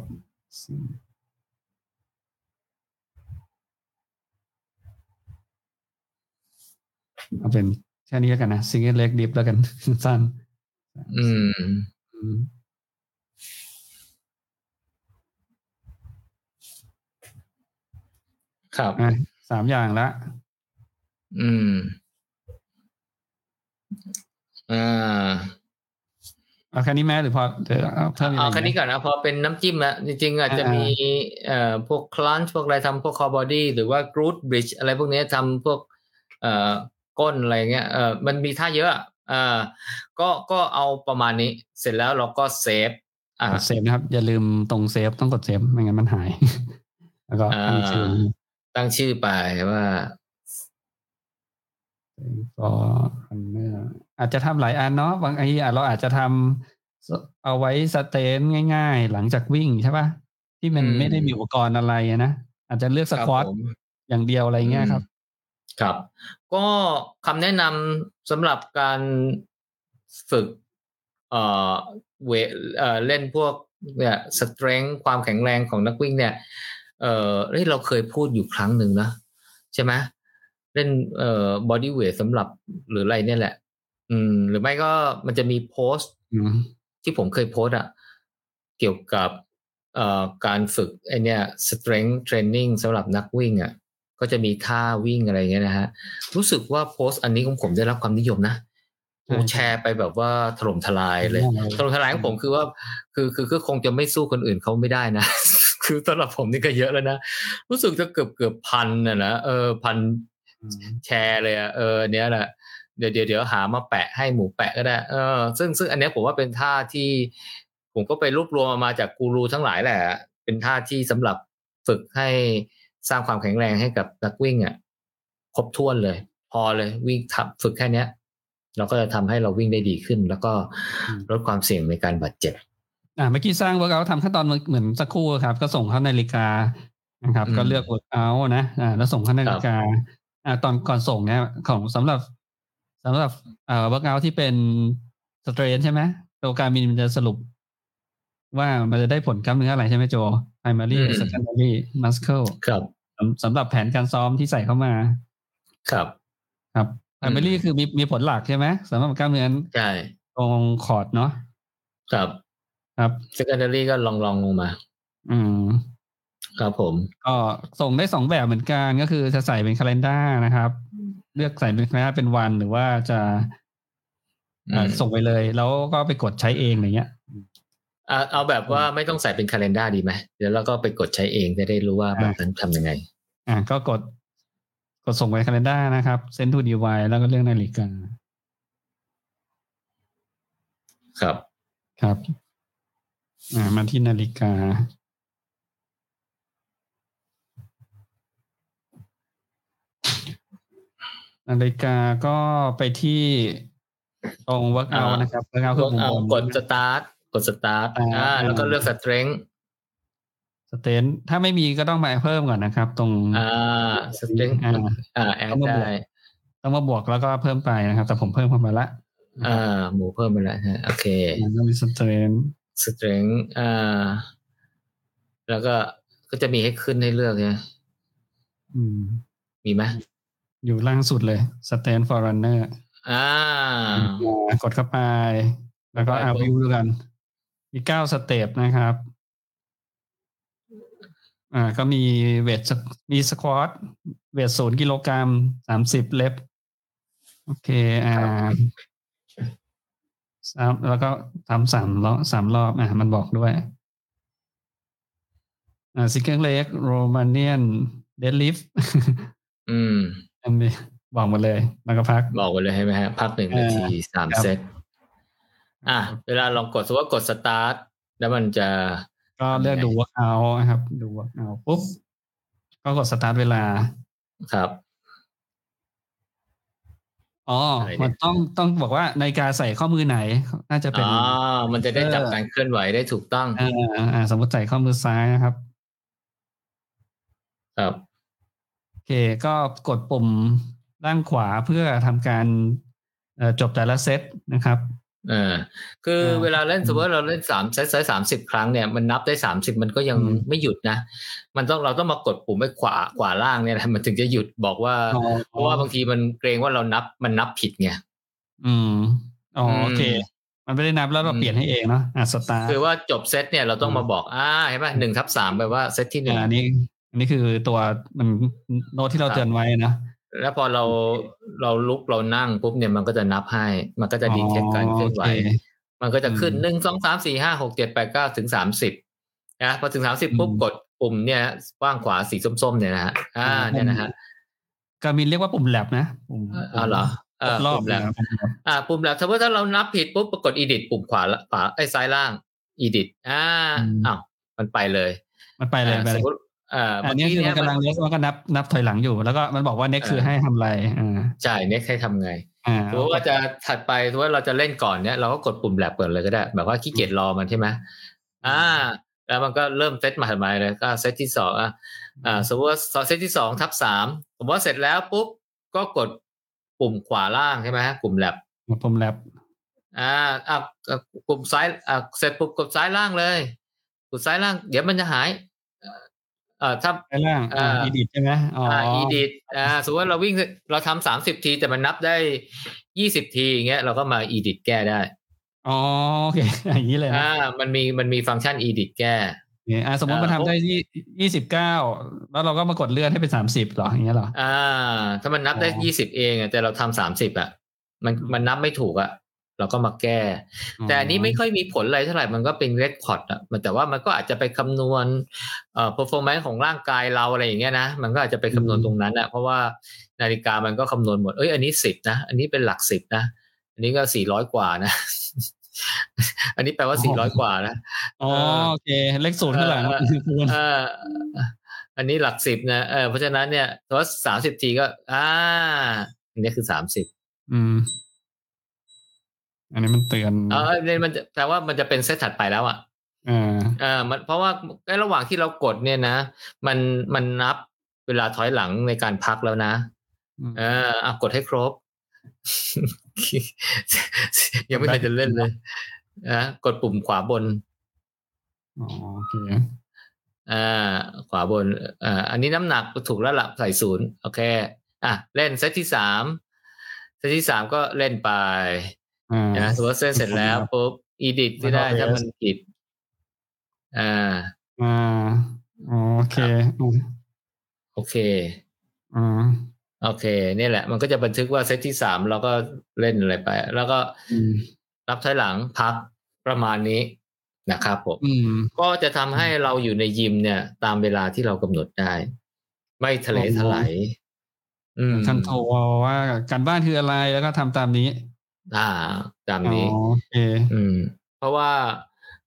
เอาเป็นแค่นี้แล้วกันนะ single leg lift แล้วกันสั้น อืมอืมครับอะสามอย่างละ อืม อ่า เอาแค่นี้แม้หรือพอเดี๋ยวเอาเพิ่มอีกเอาไหมแค่นี้ก่อนนะพอเป็นน้ำจิ้มอะจริงๆอาจจะอ่ามีมีเอ่อพวก crunch พวกอะไรทำพวก core body หรือว่า glute bridge อะไรพวกเนี้ยทำพวก เอ่อ ก้นอะไรเงี้ยเออมันมีท่าเยอะอะเอ่าก็ก็เอาประมาณนี้ เสร็จแล้วเราก็ saveอ่ากด save นะครับ อย่าลืมตรง save ต้องกด save ไม่งั้นมันหาย แล้วก็ตั้งชื่ออ่าตั้งชื่อไปว่าก็อันเนี้ยอาจจะทำหลายอันเนาะบางไอ้อาจเราอาจจะทำเอาไว้ strength ง่าย ๆ หลังจากวิ่งใช่ปะที่มันอืมไม่ได้มีอุปกรณ์อะไรอะนะอาจจะเลือกสควอตครับผมอย่างเดียวอะไรเงี้ยครับ ครับ ก็คำแนะนำสำหรับการฝึกเอ่อเวเอ่อเล่นพวกเนี่ยสเตร n งความแข็งแรงของนักวิ่งเนี่ย เออเฮ้ยเราเคยพูดอยู่ครั้งหนึ่งนะใช่ไหมเล่นเอ่อบอดี้เวทสำหรับหรืออะไรเนี่ยแหละ อืม หรือไม่ก็มันจะมีโพสต์อืมที่ผมเคยโพสต์อะเกี่ยวกับเอ่อการฝึกไอเนี่ย strength training สำหรับนักวิ่งอะ ก็จะมีท่าวิ่งอะไรเงี้ยนะฮะ รู้สึกว่าโพสต์อันนี้ของผมได้รับความนิยมนะโอ้ใช่แชร์ไปแบบว่าถล่มทลายเลยใช่ถล่มทลายของผมคือว่า คือคือคือคงจะไม่สู้คนอื่นเขาไม่ได้นะ คือสำหรับผมนี่ก็เยอะแล้วนะ รู้สึกจะเกือบเกือบพันนะนะเออพันอืมแชร์เลยอะเออเนี้ยแหละเดี๋ยวเดี๋ยวเดี๋ยวหามาแปะให้หมูแปะก็ได้ เออ ซึ่งซึ่งอันเนี้ยผมว่าเป็นท่าที่ ผมก็ไปรวบรวมมาจากกูรูทั้งหลายแหละ เป็นท่าที่สำหรับฝึกให้ สร้างความแข็งแรงให้กับนักวิ่งอะครบถ้วนเลย พอเลยวิ่งทับฝึกแค่เนี้ย เราก็จะทำให้เราวิ่งได้ดีขึ้น แล้วก็ลดความเสี่ยงในการบาดเจ็บอ่าเมื่อกี้สร้าง workout ทำขั้นตอนเหมือนสักครู่ครับ ก็ส่งเข้านาฬิกานะครับอืมก็เลือก workout นะอ่าแล้วส่งเข้านาฬิกาอ่าตอนก่อนส่งเนี่ยของสำหรับสำหรับเอ่อ workout ที่เป็น strength ใช่ไหมตัว Garmin มันจะสรุป ว่ามันจะได้ผลกล้ามเนื้ออะไรใช่ไหมโจ primary อืม secondary muscle ครับ สำสำหรับแผนการซ้อมที่ใส่เข้ามา ครับครับ primary อืมคือมีมีผลหลักใช่ไหมสำหรับกล้ามเนื้อใช่ตรง core เนาะครับครับ secondary ก็รองรองลงมา อืม ครับผม ก็ส่งได้สองแบบเหมือนกันก็คือจะใส่เป็นคาล endar นะครับ เลือกใส่เป็นคาล endar เป็นวันหรือว่าจะเอ่ออืมส่งไปเลย แล้วก็ไปกดใช้เองอะไรเงี้ย เอาเอาแบบว่าไม่ต้องใส่เป็นคาล endar ดีไหมเดี๋ยวเราก็ไปกดใช้เองจะได้รู้ว่าอ่าแบบนั้นทำยังไง อ่าก็กด กดส่งไปคาล endar นะครับ send to device แล้วก็เลือกนาฬิกาครับครับ อ่ามาที่นาฬิกานาฬิกาก็ไปที่ตรง workout อ่านะครับ workout คือมุมเอาบนกดดสตาร์ท กดสตาร์ทอ่าอ่าแล้วก็อ่าเลือกสเตร n งสเตนถ้าไม่มีก็ต้องมาเพิ่มก่อนนะครับ ตรงอ่าสเตร n งอ่าอ่าแอดต้องมาบวกได้ต้องมาบวกแล้วก็เพิ่มไปนะครับ แต่ผมเพิ่มเข้ามาละอ่าหมูเพิ่มไปแล้วฮะโอเคมันก็มี strength strength อ่า แล้วก็ก็จะมีให้ขึ้นให้เลือกนะอืม มีไหมอยู่ล่างสุดเลย stand for runner อ่าอ่ากดเข้าไป แล้วก็ไปเอาปุ๊บวิวดูกัน มีเก้าสเต็ปนะครับ อ่า ก็มีเวทมีสควอตเวทศูนย์กิโลกรัมสามสิบเล็บ โอเค อ่าสามแล้วก็ทำสามรอบสามรอบ อ่ามันบอกด้วย อ่า single leg Romanian deadlift อืมอันนี้บอกหมดเลย แล้วก็พัก บอกไปเลยใช่ไหมฮะ พักหนึ่งเออนาทีสามครับเซต อะเวลาลองกดสมมติว่ากดสตาร์ทแล้วมันจะ ก็เลือกดู workout นะครับ ดู workout ปุ๊บ ก็กด start เวลา ครับอ๋ออะไรเนี่ยมันต้องต้องบอกว่านาฬิกาใส่ข้อมือไหน น่าจะเป็นอ๋อมันจะได้จับเออการเคลื่อนไหวได้ถูกต้องอ่าอ่า สมมติใส่ข้อมือซ้ายนะครับ ครับ โอเค ก็กดปุ่มด้านขวาเพื่อทำการเอ่อจบแต่ละเซตนะครับ เออคืออ่าเวลาเล่นสมมติว่าเราเล่นสามเซตสามสิบครั้งเนี่ยมันนับได้สามสิบมันก็ยังอืมไม่หยุดนะ มันต้องเราต้องมากดปุ่มไว้ขวาขวาล่างเนี่ยนะมันถึงจะหยุดบอกว่าอ๋อเพราะว่าบางทีมันเกรงว่าเรานับมันนับผิดไงอืมอ๋ออมโอเค มันไม่ได้นับแล้วเราอืมเปลี่ยนให้เองเนาะอะสตาร์คือว่าจบเซตเนี่ยเราต้องอืมมาบอกอ่าเห็นป่ะหนึ่งทับสามแปลว่าเซตที่หนึ่งอันนี้อันนี้คือตัวมันโน้ตที่เราครับเตือนไว้นะ แล้วพอเราเราลุกเรานั่งปุ๊บเนี่ยมันก็จะนับให้ มันก็จะดีเทคการเคลื่อนไหวอ๋อโอเคมันก็จะขึ้นอืมหนึ่งสองสามสี่ห้าหกเจ็ดแปดเก้าถึงสามสิบนะพอถึงสามสิบปุ๊บอืมกดปุ่มเนี่ยกว้างขวาสีส้มๆเนี่ยนะฮะอ่าอืมเนี่ยนะฮะการมินเรียกว่าปุ่มแลบนะปุ่มอ๋อเหรอเออรอบปุ่มแลบนะปุ่ม lab อ่า ปุ่มแลบสมมติถ้าเรานับผิดปุ๊บปรากฏ edit ปุ่มขวาละขวาไอ้ยซ้ายล่าง edit อ่าอ้าวมันไปเลย มันไปเลยอ่าไปสเลมยมติ อ่าอัเมื่นอนี้กี้คือเนี่มัยนกำลังมันมันก็นับนับถอยหลังอยู่ แล้วก็มันบอกว่า next เออคือให้ทำอะไรอ่าใช่เนี่ยให้ทำไงอ่าสมมติว่าจะถัดไปสมมติว่าเราจะเล่นก่อนเนี่ยเราก็กดปุ่มแลบเปิดเลยก็ได้ แบบว่าขี้เกียจรอมันใช่ไหมอ่า แล้วมันก็เริ่มเซตมาถัดมาเลยก็เซตที่สองอะอ่าสมมติว่าเซตที่สองทับสามสมมติว่าเสร็จแล้วปุ๊บก็กดปุ่มขวาล่างใช่ไหมปุ่มแลบปุ่มแลบอ่าอะอะปุ่มซ้ายอ่าเสร็จปุ๊บกดซ้ายล่างเลย กดซ้ายล่าง เดี๋ยวมันจะหาย เอ่อเอ่อถ้าไปล่างอ่าอ่าอีดิทใช่ไหมอ๋ออ่าออีดิทอ่าสมมติว่าเราวิ่งเราทำสามสิบทีแต่มันนับได้ยี่สิบทีอย่างเงี้ยเราก็มาอีดิทแก้ได้อ๋อโอเคอย่างนี้เลยนะอ่า มันมีมันมีฟังก์ชันอีดิทแก้โอเคอ่าสมมติอ่ามันทำได้ยี่ยี่สิบเก้าแล้วเราก็มากดเลื่อนให้เป็นสามสิบหรออย่างเงี้ยเหรออ่า ถ้ามันนับได้อ๋อยี่สิบเองอะแต่เราทำสามสิบอะมันมันนับไม่ถูกอะ เราก็มาแก้ แต่อันนี้ไม่ค่อยมีผลอะไรเท่าไหร่มันก็เป็นเรคคอร์ดอะมันแต่ว่ามันก็อาจจะไปคำนวณเอ่อ performance ของร่างกายเราอะไรอย่างเงี้ยนะมันก็อาจจะไปคำนวณตรงนั้นอะเพราะว่านาฬิกามันก็คำนวณหมดเอ้ยอันนี้สิบนะอันนี้เป็นหลักสิบนะอันนี้ก็สี่ร้อยกว่านะ อันนี้แปลว่าสี่ร้อยกว่านะอ๋อเออโอเค เลขศูนย์ข้างหลังเออคูณเอออันนี้หลักสิบนะเออเพราะฉะนั้นเนี่ยถ้าสามสิบทีก็ อ่าอันนี้คือสามสิบอืม อันนี้มันเตือนเออเนี่ยมันจะแปลว่ามันจะเป็นเซตถัดไปแล้วอะอ่าเออมันเพราะว่าในระหว่างที่เรากดเนี่ยนะ มันมันนับเวลาถอยหลังในการพักแล้วนะเอออะกดให้ครบ ยังไม่ทันจะเล่นเลยนะกดปุ่มขวาบนอ๋อโอเคอ่า ขวาบนอ่าอันนี้น้ำหนักถูกแล้วละใส่ศูนย์โอเค อะ เล่นเซตที่สามเซตที่สามก็เล่นไปอ่า นะสมมติว่าเส้นเสร็จแล้วปุ๊บอีดิทที่ได้แล้วก็ถ้ามันผิดอ่าอ่าอ๋อโอเคอืมโอเคอ่าโอเคเนี่ยแหละ มันก็จะบันทึกว่าเซตที่สามเราก็เล่นอะไรไป แล้วก็อืมรับถอยหลังพักประมาณนี้นะครับผมอืมก็จะทำให้เราอยู่ในยิมเนี่ย ตามเวลาที่เรากำหนดได้ ไม่ทะเลถลายอืมคันโทรว่าการบ้านคืออะไรแล้วก็ทำตามนี้ อ่า ตามอ๋อนี้โอเคอืม เพราะว่า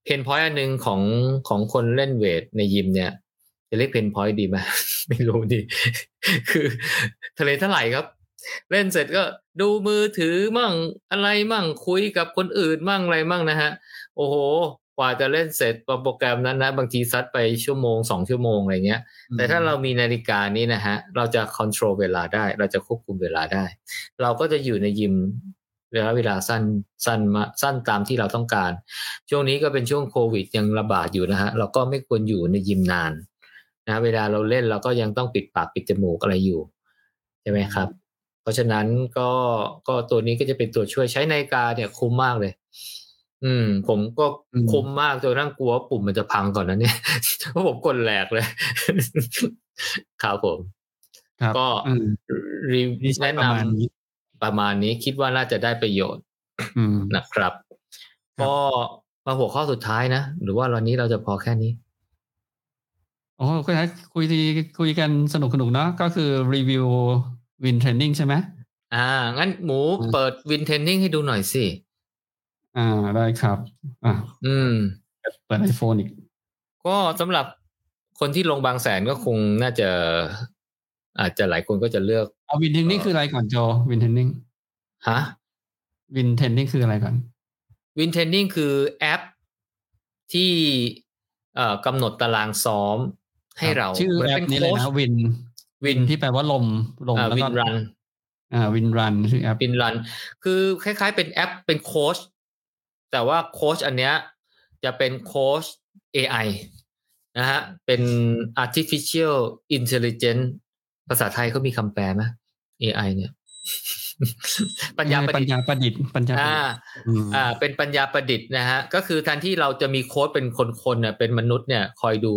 painนพอยต์อันหนึ่งของของคนเล่น weight ในยิมเนี่ยจะเรียก pain point ดีไหมไม่รู้ดิคือทะเลเท่าไหร่ครับ เล่นเสร็จก็ดูมือถือมั่งอะไรมั่งคุยกับคนอื่นมั่งอะไรมั่งนะฮะ โอ้โห กว่าจะเล่นเสร็จโปรแกรมนั้นนะบางทีซัดไปชั่วโมงสองชั่วโมงอะไรเงี้ย แต่ถ้าเรามีนาฬิกานี้นะฮะ เราจะค o n t r o l เวลาได้ เราจะควบคุมเวลาได้ เราก็จะอยู่ในยิม ระยะเวลาสั้นสั้นมาสั้นตามที่เราต้องการ ช่วงนี้ก็เป็นช่วงโควิดยังระบาดอยู่นะฮะเราก็ไม่ควรอยู่ในยิมนานนะเวลาเราเล่นเราก็ยังต้องปิดปากปิดจมูกอะไรอยู่ใช่ไหมครับ เพราะฉะนั้นก็ก็ตัวนี้ก็จะเป็นตัวช่วยใช้นาฬิกาเนี่ยคุ้มมากเลย อืม ผมก็อืมคุ้มมากจนนั่งกลัวว่าปุ่มมันจะพังก่อนนะเนี่ยเพราะผมกดแหลกเลยครับผมครับก็อืมรีนี่ใช้แนะประนมาณนี้ำ ประมาณนี้คิดว่าน่าจะได้ประโยชน์อืมนะครับครับก็มาหัวข้อสุดท้ายนะ หรือว่าวันนี้เราจะพอแค่นี้โอ้คุยคุยดีคุยกันสนุกสนุกเนาะก็คือรีวิว Wind Training ใช่ไหมอ่า งั้นหมูอืมเปิด Wind Training ให้ดูหน่อยสิ อ่าได้ครับ อ่าอืม เปิดไอโฟนอีก ก็สำหรับคนที่ลงบางแสนก็คงน่าจะ อาจจะหลายคนก็จะเลือกเอา Wind Training คืออะไรก่อนโจ Wind Training ฮะ Wind Training คืออะไรก่อน Wind Training คือแอปที่เอ่อกำหนดตารางซ้อมให้เราชื่อหมืแอปป็นี้เลยโค้ชนะว wind ที่แปลว่าลมลมอ่าแล้วก็ run อ่า Wind Run ชื่อแอป Wind Run คือคล้ายๆเป็นแอปเป็นโค้ชแต่ว่าโค้ชอันเนี้ยจะเป็นโค้ช AI นะฮะเป็น artificial intelligence ภาษาไทยเขามีคำแปลไหม AI เนี่ย ปัญญาประปัดิญษฐ์ญาประดิษฐ์ปัญญาประดิษอ่าฐ์อืมอ่า เป็นปัญญาประดิษฐ์นะฮะ ก็คือแทนที่เราจะมีโค้ดเป็นคนๆเนี่ยเป็นมนุษย์เนี่ย คอยดู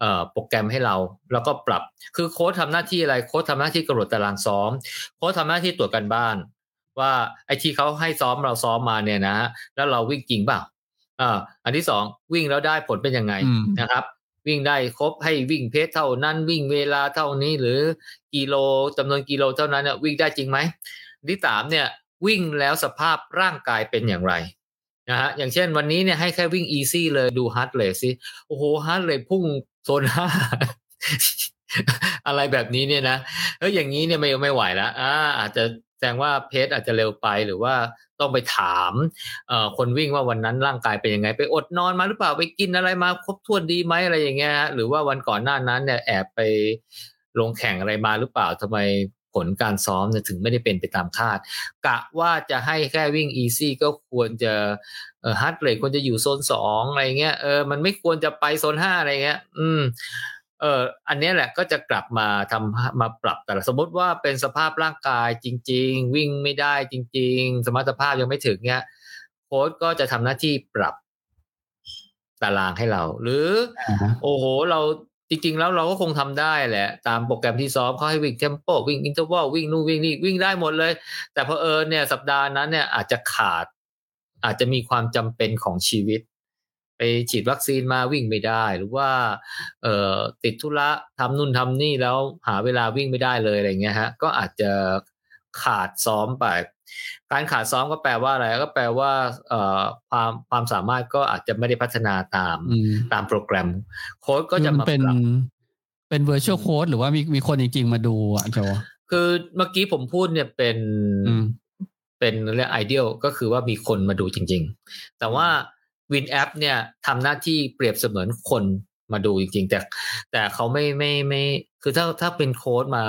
เอ่อโปรแกรมให้เรา แล้วก็ปรับ คือโค้ดทำหน้าที่อะไรโค้ดทำหน้าที่กำหนดตารางซ้อม โค้ชทำหน้าที่ตรวจการบ้าน ว่าไอ้ที่เขาให้ซ้อมเราซ้อมมาเนี่ยนะฮะแล้วเราวิ่งจริงเปล่าอ่าอันที่สองวิ่งแล้วได้ผลเป็นยังไงอืมนะครับ วิ่งได้ครบให้วิ่ง pace เท่านั้นวิ่งเวลาเท่านี้หรือกิโลจำนวนกิโลเท่านั้นเนี่ยวิ่งได้จริงไหมที่สามเนี่ยวิ่งแล้วสภาพร่างกายเป็นอย่างไรนะฮะอย่างเช่นวันนี้เนี่ยให้แค่วิ่ง easy เลยดู heart rate สิโอ้โห heart rate พุ่งโซนห้าอะไรแบบนี้เนี่ยนะเอออย่างนี้เนี่ยไม่ไม่ไหวแล้วอ่าอาจจะแสดงว่า pace อาจจะเร็วไปหรือว่า ต้องไปถามคนวิ่งว่าวันนั้นร่างกายเป็นยังไง ไปอดนอนมาหรือเปล่าไปกินอะไรมาครบถ้วนดีไหมอะไรอย่างเงี้ยฮะหรือว่าวันก่อนหน้านั้นเนี่ยแอบไปลงแข่งอะไรมาหรือเปล่าทำไมผลการซ้อมเนี่ยถึงไม่ได้เป็นไปตามคาด กะว่าจะให้แค่วิ่ง easy ก็ควรจะ heart rate ควรจะอยู่โซนสองอะไรเงี้ยเออมันไม่ควรจะไปโซนห้าอะไรเงี้ย อืม เอออันเนี้ยแหละก็จะกลับมาทำมาปรับแต่ละสมมติว่าเป็นสภาพร่างกายจริง ๆ วิ่งไม่ได้จริง ๆ สมรรถภาพยังไม่ถึงเนี้ยโค้ชก็จะทำหน้าที่ปรับตารางให้เรา หรืออ่าฮะโอ้โห เราจริง ๆ แล้วเราก็คงทำได้แหละ ตามโปรแกรมที่ซ้อมเขาให้วิ่ง tempo วิ่ง interval วิ่งนู่นวิ่งนี่วิ่งได้หมดเลย แต่พอเผอิญเนี่ยสัปดาห์นั้นเนี่ยอาจจะขาด อาจจะมีความจำเป็นของชีวิตไป ฉีดวัคซีนมาวิ่งไม่ได้ หรือว่าเอ่อติดธุระทำนู่นทำนี่แล้วหาเวลาวิ่งไม่ได้เลยอะไรเงี้ยฮะก็อาจจะขาดซ้อมไป การขาดซ้อมก็แปลว่าอะไรก็แปลว่าเอ่อความความสามารถก็อาจจะไม่ได้พัฒนาตามอืมตามโปรแกรม โค้ดก็จะคือมามันเป็นปรับเป็น virtual code หรือว่ามีมีคนจริง ๆ มาดูอะโจคือเมื่อกี้ผมพูดเนี่ยเป็นอืมเป็นเรื่องไอเดียลก็คือว่ามีคนมาดูจริง ๆ แต่ว่า วินแอปเนี่ยทำหน้าที่เปรียบเสมือนคนมาดูจริงๆ แต่แต่เขาไม่ไม่ไม่คือถ้าถ้าเป็นโค้ดมา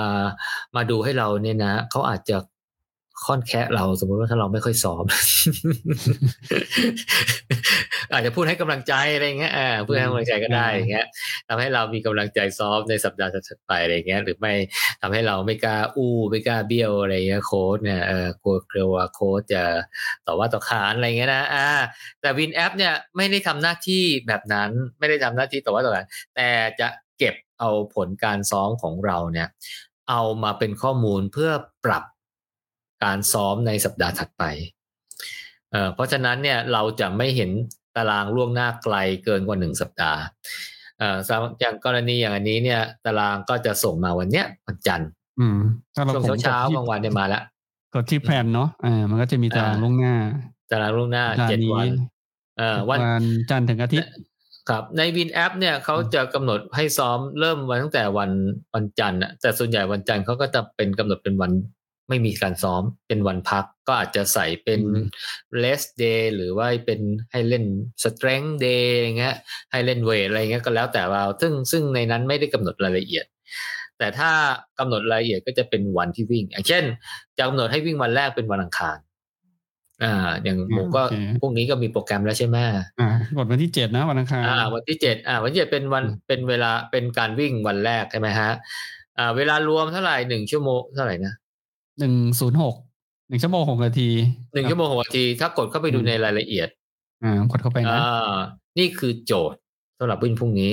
มาดูให้เราเนี่ยนะเขาอาจจะ ค่อนแคะเราสมมติว่าถ้าเราไม่ค่อยซ้อม อาจจะพูดให้กำลังใจอะไรเงี้ยอ่าพูดให้กำลังใจก็ได้อย่างเงี้ยทำให้เรามีกำลังใจซ้อมในสัปดาห์ถัดไปอะไรเงี้ย หรือไม่ทำให้เราไม่กล้าอู้ไม่กล้าเบี้ยวอะไรเงี้ยโค้ดเนี่ยเออกลัวกลัวว่าโค้ดจะต่อว่าต่อขานอะไรเงี้ยนะอ่า แต่วินแอปเนี่ยไม่ได้ทำหน้าที่แบบนั้นไม่ได้ทำหน้าที่ต่อว่าต่อขานแต่จะเก็บเอาผลการซ้อมของเราเนี่ย เอามาเป็นข้อมูลเพื่อปรับ การซ้อมในสัปดาห์ถัดไปเอ่อเพราะฉะนั้นเนี่ยเราจะไม่เห็นตารางล่วงหน้าไกลเกินกว่าหนึ่งสัปดาห์เอ่อสำหรับอย่างกรณีอย่างอันนี้เนี่ย ตารางก็จะส่งมาวันเนี้ยวันจันทร์อืมถ้าเราช่วงผมเช้ากดที่ๆบางวันเนี่ยมาแล้วกดที่ plan เนาะอ่ามันก็จะมีตารางอ่าล่วงหน้า ตารางล่วงหน้าสัปดาห์เจ็ดนี้วันเอ่อวันวันจันทร์ถึงอาทิตย์ครับใน Win แอปเนี่ยเขาจะกำหนดให้ซ้อมเริ่มวันตั้งแต่วันวันจันทร์น่ะแต่ส่วนใหญ่วันจันทร์เขาก็จะเป็นกำหนดเป็นวัน ไม่มีการซ้อมเป็นวันพัก ก็อาจจะใส่เป็นอืม rest day หรือว่าเป็นให้เล่น strength day อย่างเงี้ยให้เล่น weight อะไรเงี้ยก็แล้วแต่เรา ซึ่งซึ่งในนั้นไม่ได้กำหนดรายละเอียด แต่ถ้ากำหนดรายละเอียดก็จะเป็นวันที่วิ่ง อย่างเช่นจะกำหนดให้วิ่งวันแรกเป็นวันอังคารอ่า อย่างผมก็โอเคพรุ่งนี้ก็มีโปรแกรมแล้วใช่ไหมอ่ากดวันที่เจ็ดนะวันอังคารอ่า วันที่เจ็ดอ่า วันที่เจ็ดเป็นวันอืมเป็นเวลาเป็นการวิ่งวันแรกใช่ไหมฮะ อ่า เวลารวมเท่าไหร่หนึ่งชั่วโมงเท่าไหร่นะ หนึ่งศูนย์หกหนึ่งชั่วโมงหกนาทีหนึ่งชั่วโมงหกนาที ถ้ากดเข้าไปดูในรายละเอียดอ่ากดเข้าไปนะอ่านี่คือโจทย์สำหรับวิ่งพรุ่งนี้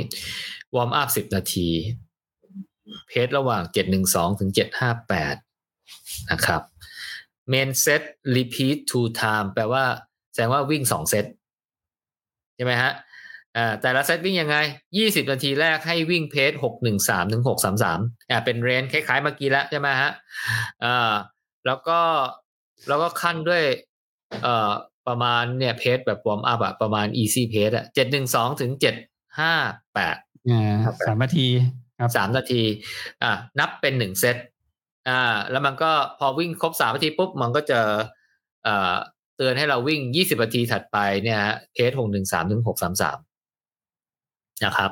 วอร์มอัพสิบนาที เพจระหว่างเจ็ดหนึ่งสองถึงเจ็ดห้าแปดนะครับเมนเซต repeat two time แปลว่าแสดงว่าวิ่งสองเซตใช่ไหมฮะ อ่าแต่ละเซตวิ่งยังไงยี่สิบนาทีแรกให้วิ่งเพจหกหนึ่งสามถึงหกสามสามอ่าเป็นเรนคล้ายๆเมื่อกี้แล้วใช่ไหมฮะอ่าแล้วก็แล้วก็ขั้นด้วยเอ่อประมาณเนี่ย pace แบบ warm up อะประมาณ easy pace อะเจ็ดหนึ่งสองถึงเจ็ดห้าแปดอ่าครับสามนาทีครับสามนาที อ่านับเป็นหนึ่งเซตอ่า แล้วมันก็พอวิ่งครบสามนาทีปุ๊บ มันก็จะเอ่อเตือนให้เราวิ่งยี่สิบนาทีถัดไปเนี่ยฮะ pace หกหนึ่งสามถึงหกสามสาม นะครับ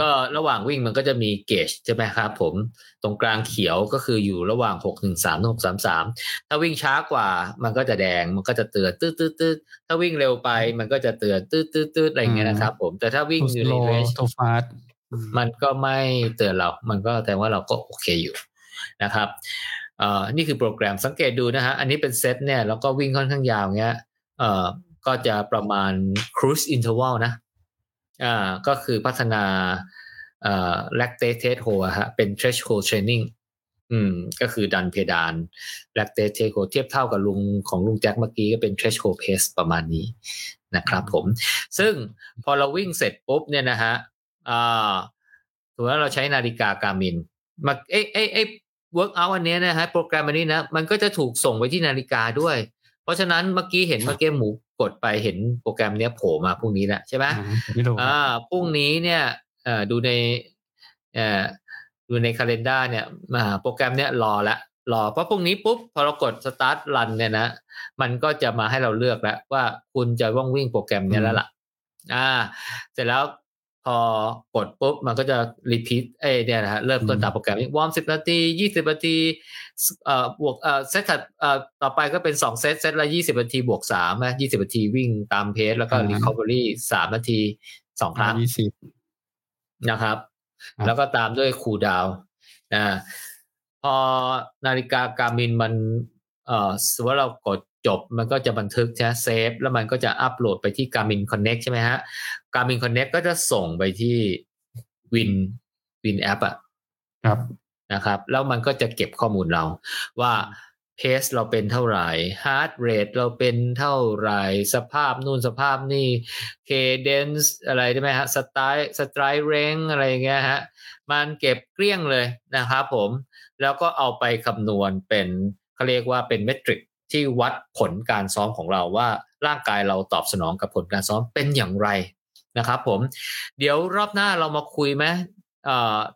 ก็ระหว่างวิ่งมันก็จะมี gauge ใช่ไหมครับผมตรงกลางเขียวก็คืออยู่ระหว่างหกหนึ่งสามหกสามสามถ้าวิ่งช้ากว่ามันก็จะแดงมันก็จะเตือนตืดตืดตืดถ้าวิ่งเร็วไปมันก็จะเตือนตืดตืดตืดอะไรอย่างเงี้ยนะครับ ผมแต่ถ้าวิ่งอยู่ในเรนจ์มันก็ไม่เตือนเรา มันก็แต่ว่าเราก็โอเคอยู่นะครับเอ่อนี่คือโปรแกรมสังเกตดูนะฮะอันนี้เป็นเซตเนี่ยแล้วก็วิ่งค่อนข้างยาวเงี้ยเอ่อก็จะประมาณ cruise interval นะ อ่าก็คือพัฒนาเอ่อ lactate threshold ฮะเป็น threshold training อืมก็คือดันเพดาน lactate threshold เทียบเท่ากับลุงของลุงแจ็คเมื่อกี้ก็เป็น threshold pace ประมาณนี้นะครับผม ซึ่งพอเราวิ่งเสร็จปุ๊บเนี่ยนะฮะอ่าถือว่าเราใช้นาฬิกา Garmin มาเอ้เอ้เอ้ workout อันนี้นะฮะโปรแกรมอันนี้นะ มันก็จะถูกส่งไปที่นาฬิกาด้วย เพราะฉะนั้นเมื่อกี้เห็นเมื่อกี้หมู กดไปเห็นโปรแกรมเนี้ยโผล่มาพรุ่งนี้แหละใช่ไหมอ่าพรุ่งนี้เนี่ยเอ่อดูในเอ่อดูในคาล endar เนี่ยมาโปรแกรมเนี้ยรอละรอเพราะพรุ่งนี้ปุ๊บพอเรากด start run เนี่ยนะมันก็จะมาให้เราเลือกแล้วว่าคุณจะว่องวิ่งโปรแกรมเนี้ยแล้วล่ะอ่า เสร็จแล้ว พอกดปุ๊บมันก็จะ repeat เอเนี่ยนะฮะเริ่มต้นตามโปรแกรม warm สิบนาทียี่สิบนาทีเอ่อบวกเอ่อเซตถัดเอ่อต่อไปก็เป็นสองเซตเซตละยี่สิบนาทีบวกสามนะยี่สิบนาทีวิ่งตาม pace แล้วก็ recoveryสามนาทีสองครั้งยี่สิบนะครับ แล้วก็ตามด้วยคูดาวนะพอนาฬิกาการมินมัน เอ่อสมมติว่าเรากด จบมันก็จะบันทึกใช่เซฟแล้วมันก็จะอัปโหลดไปที่ Garmin Connect ใช่ไหมฮะ Garmin Connect ก็จะส่งไปที่ Win Win App อะครับนะครับ แล้วมันก็จะเก็บข้อมูลเราว่าเพสเราเป็นเท่าไหร่heart rate เราเป็นเท่าไหร่ สภาพนู่นสภาพนี่ cadence อะไรใช่ไหมฮะ stride stride length อะไรเงี้ยฮะมันเก็บเกลี้ยงเลยนะครับผม แล้วก็เอาไปคำนวณเป็นเขาเรียกว่าเป็น metric ที่วัดผลการซ้อมของเราว่าร่างกายเราตอบสนองกับผลการซ้อมเป็นอย่างไรนะครับผมเดี๋ยวรอบหน้าเรามาคุยไหม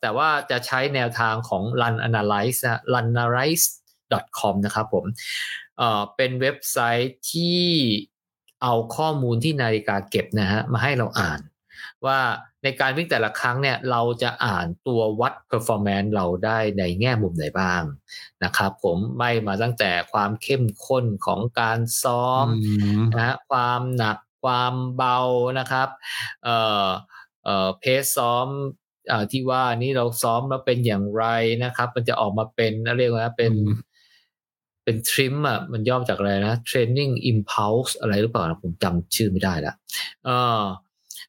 แต่ว่าจะใช้แนวทางของ Runalyze runanalyze com นะครับผมเเป็นเว็บไซต์ที่เอาข้อมูลที่นาฬิกาเก็บนะฮะมาให้เราอ่านว่า ในการวิ่งแต่ละครั้งเนี่ยเราจะอ่านตัววัด performance เราได้ในแง่มุมไหนบ้างนะครับ ผมไม่มาตั้งแต่ความเข้มข้นของการซ้อมนะความหนักความเบานะครับเอ่อเอ่อเพสซ้อมที่ว่านี้เราซ้อมแล้วเป็นอย่างไรนะครับ มันจะออกมาเป็นเรียกว่าเป็นเป็นทริมอะมันย่อมาจากอะไรนะ training impulse อะไรหรือเปล่าผมจำชื่อไม่ได้ละเออ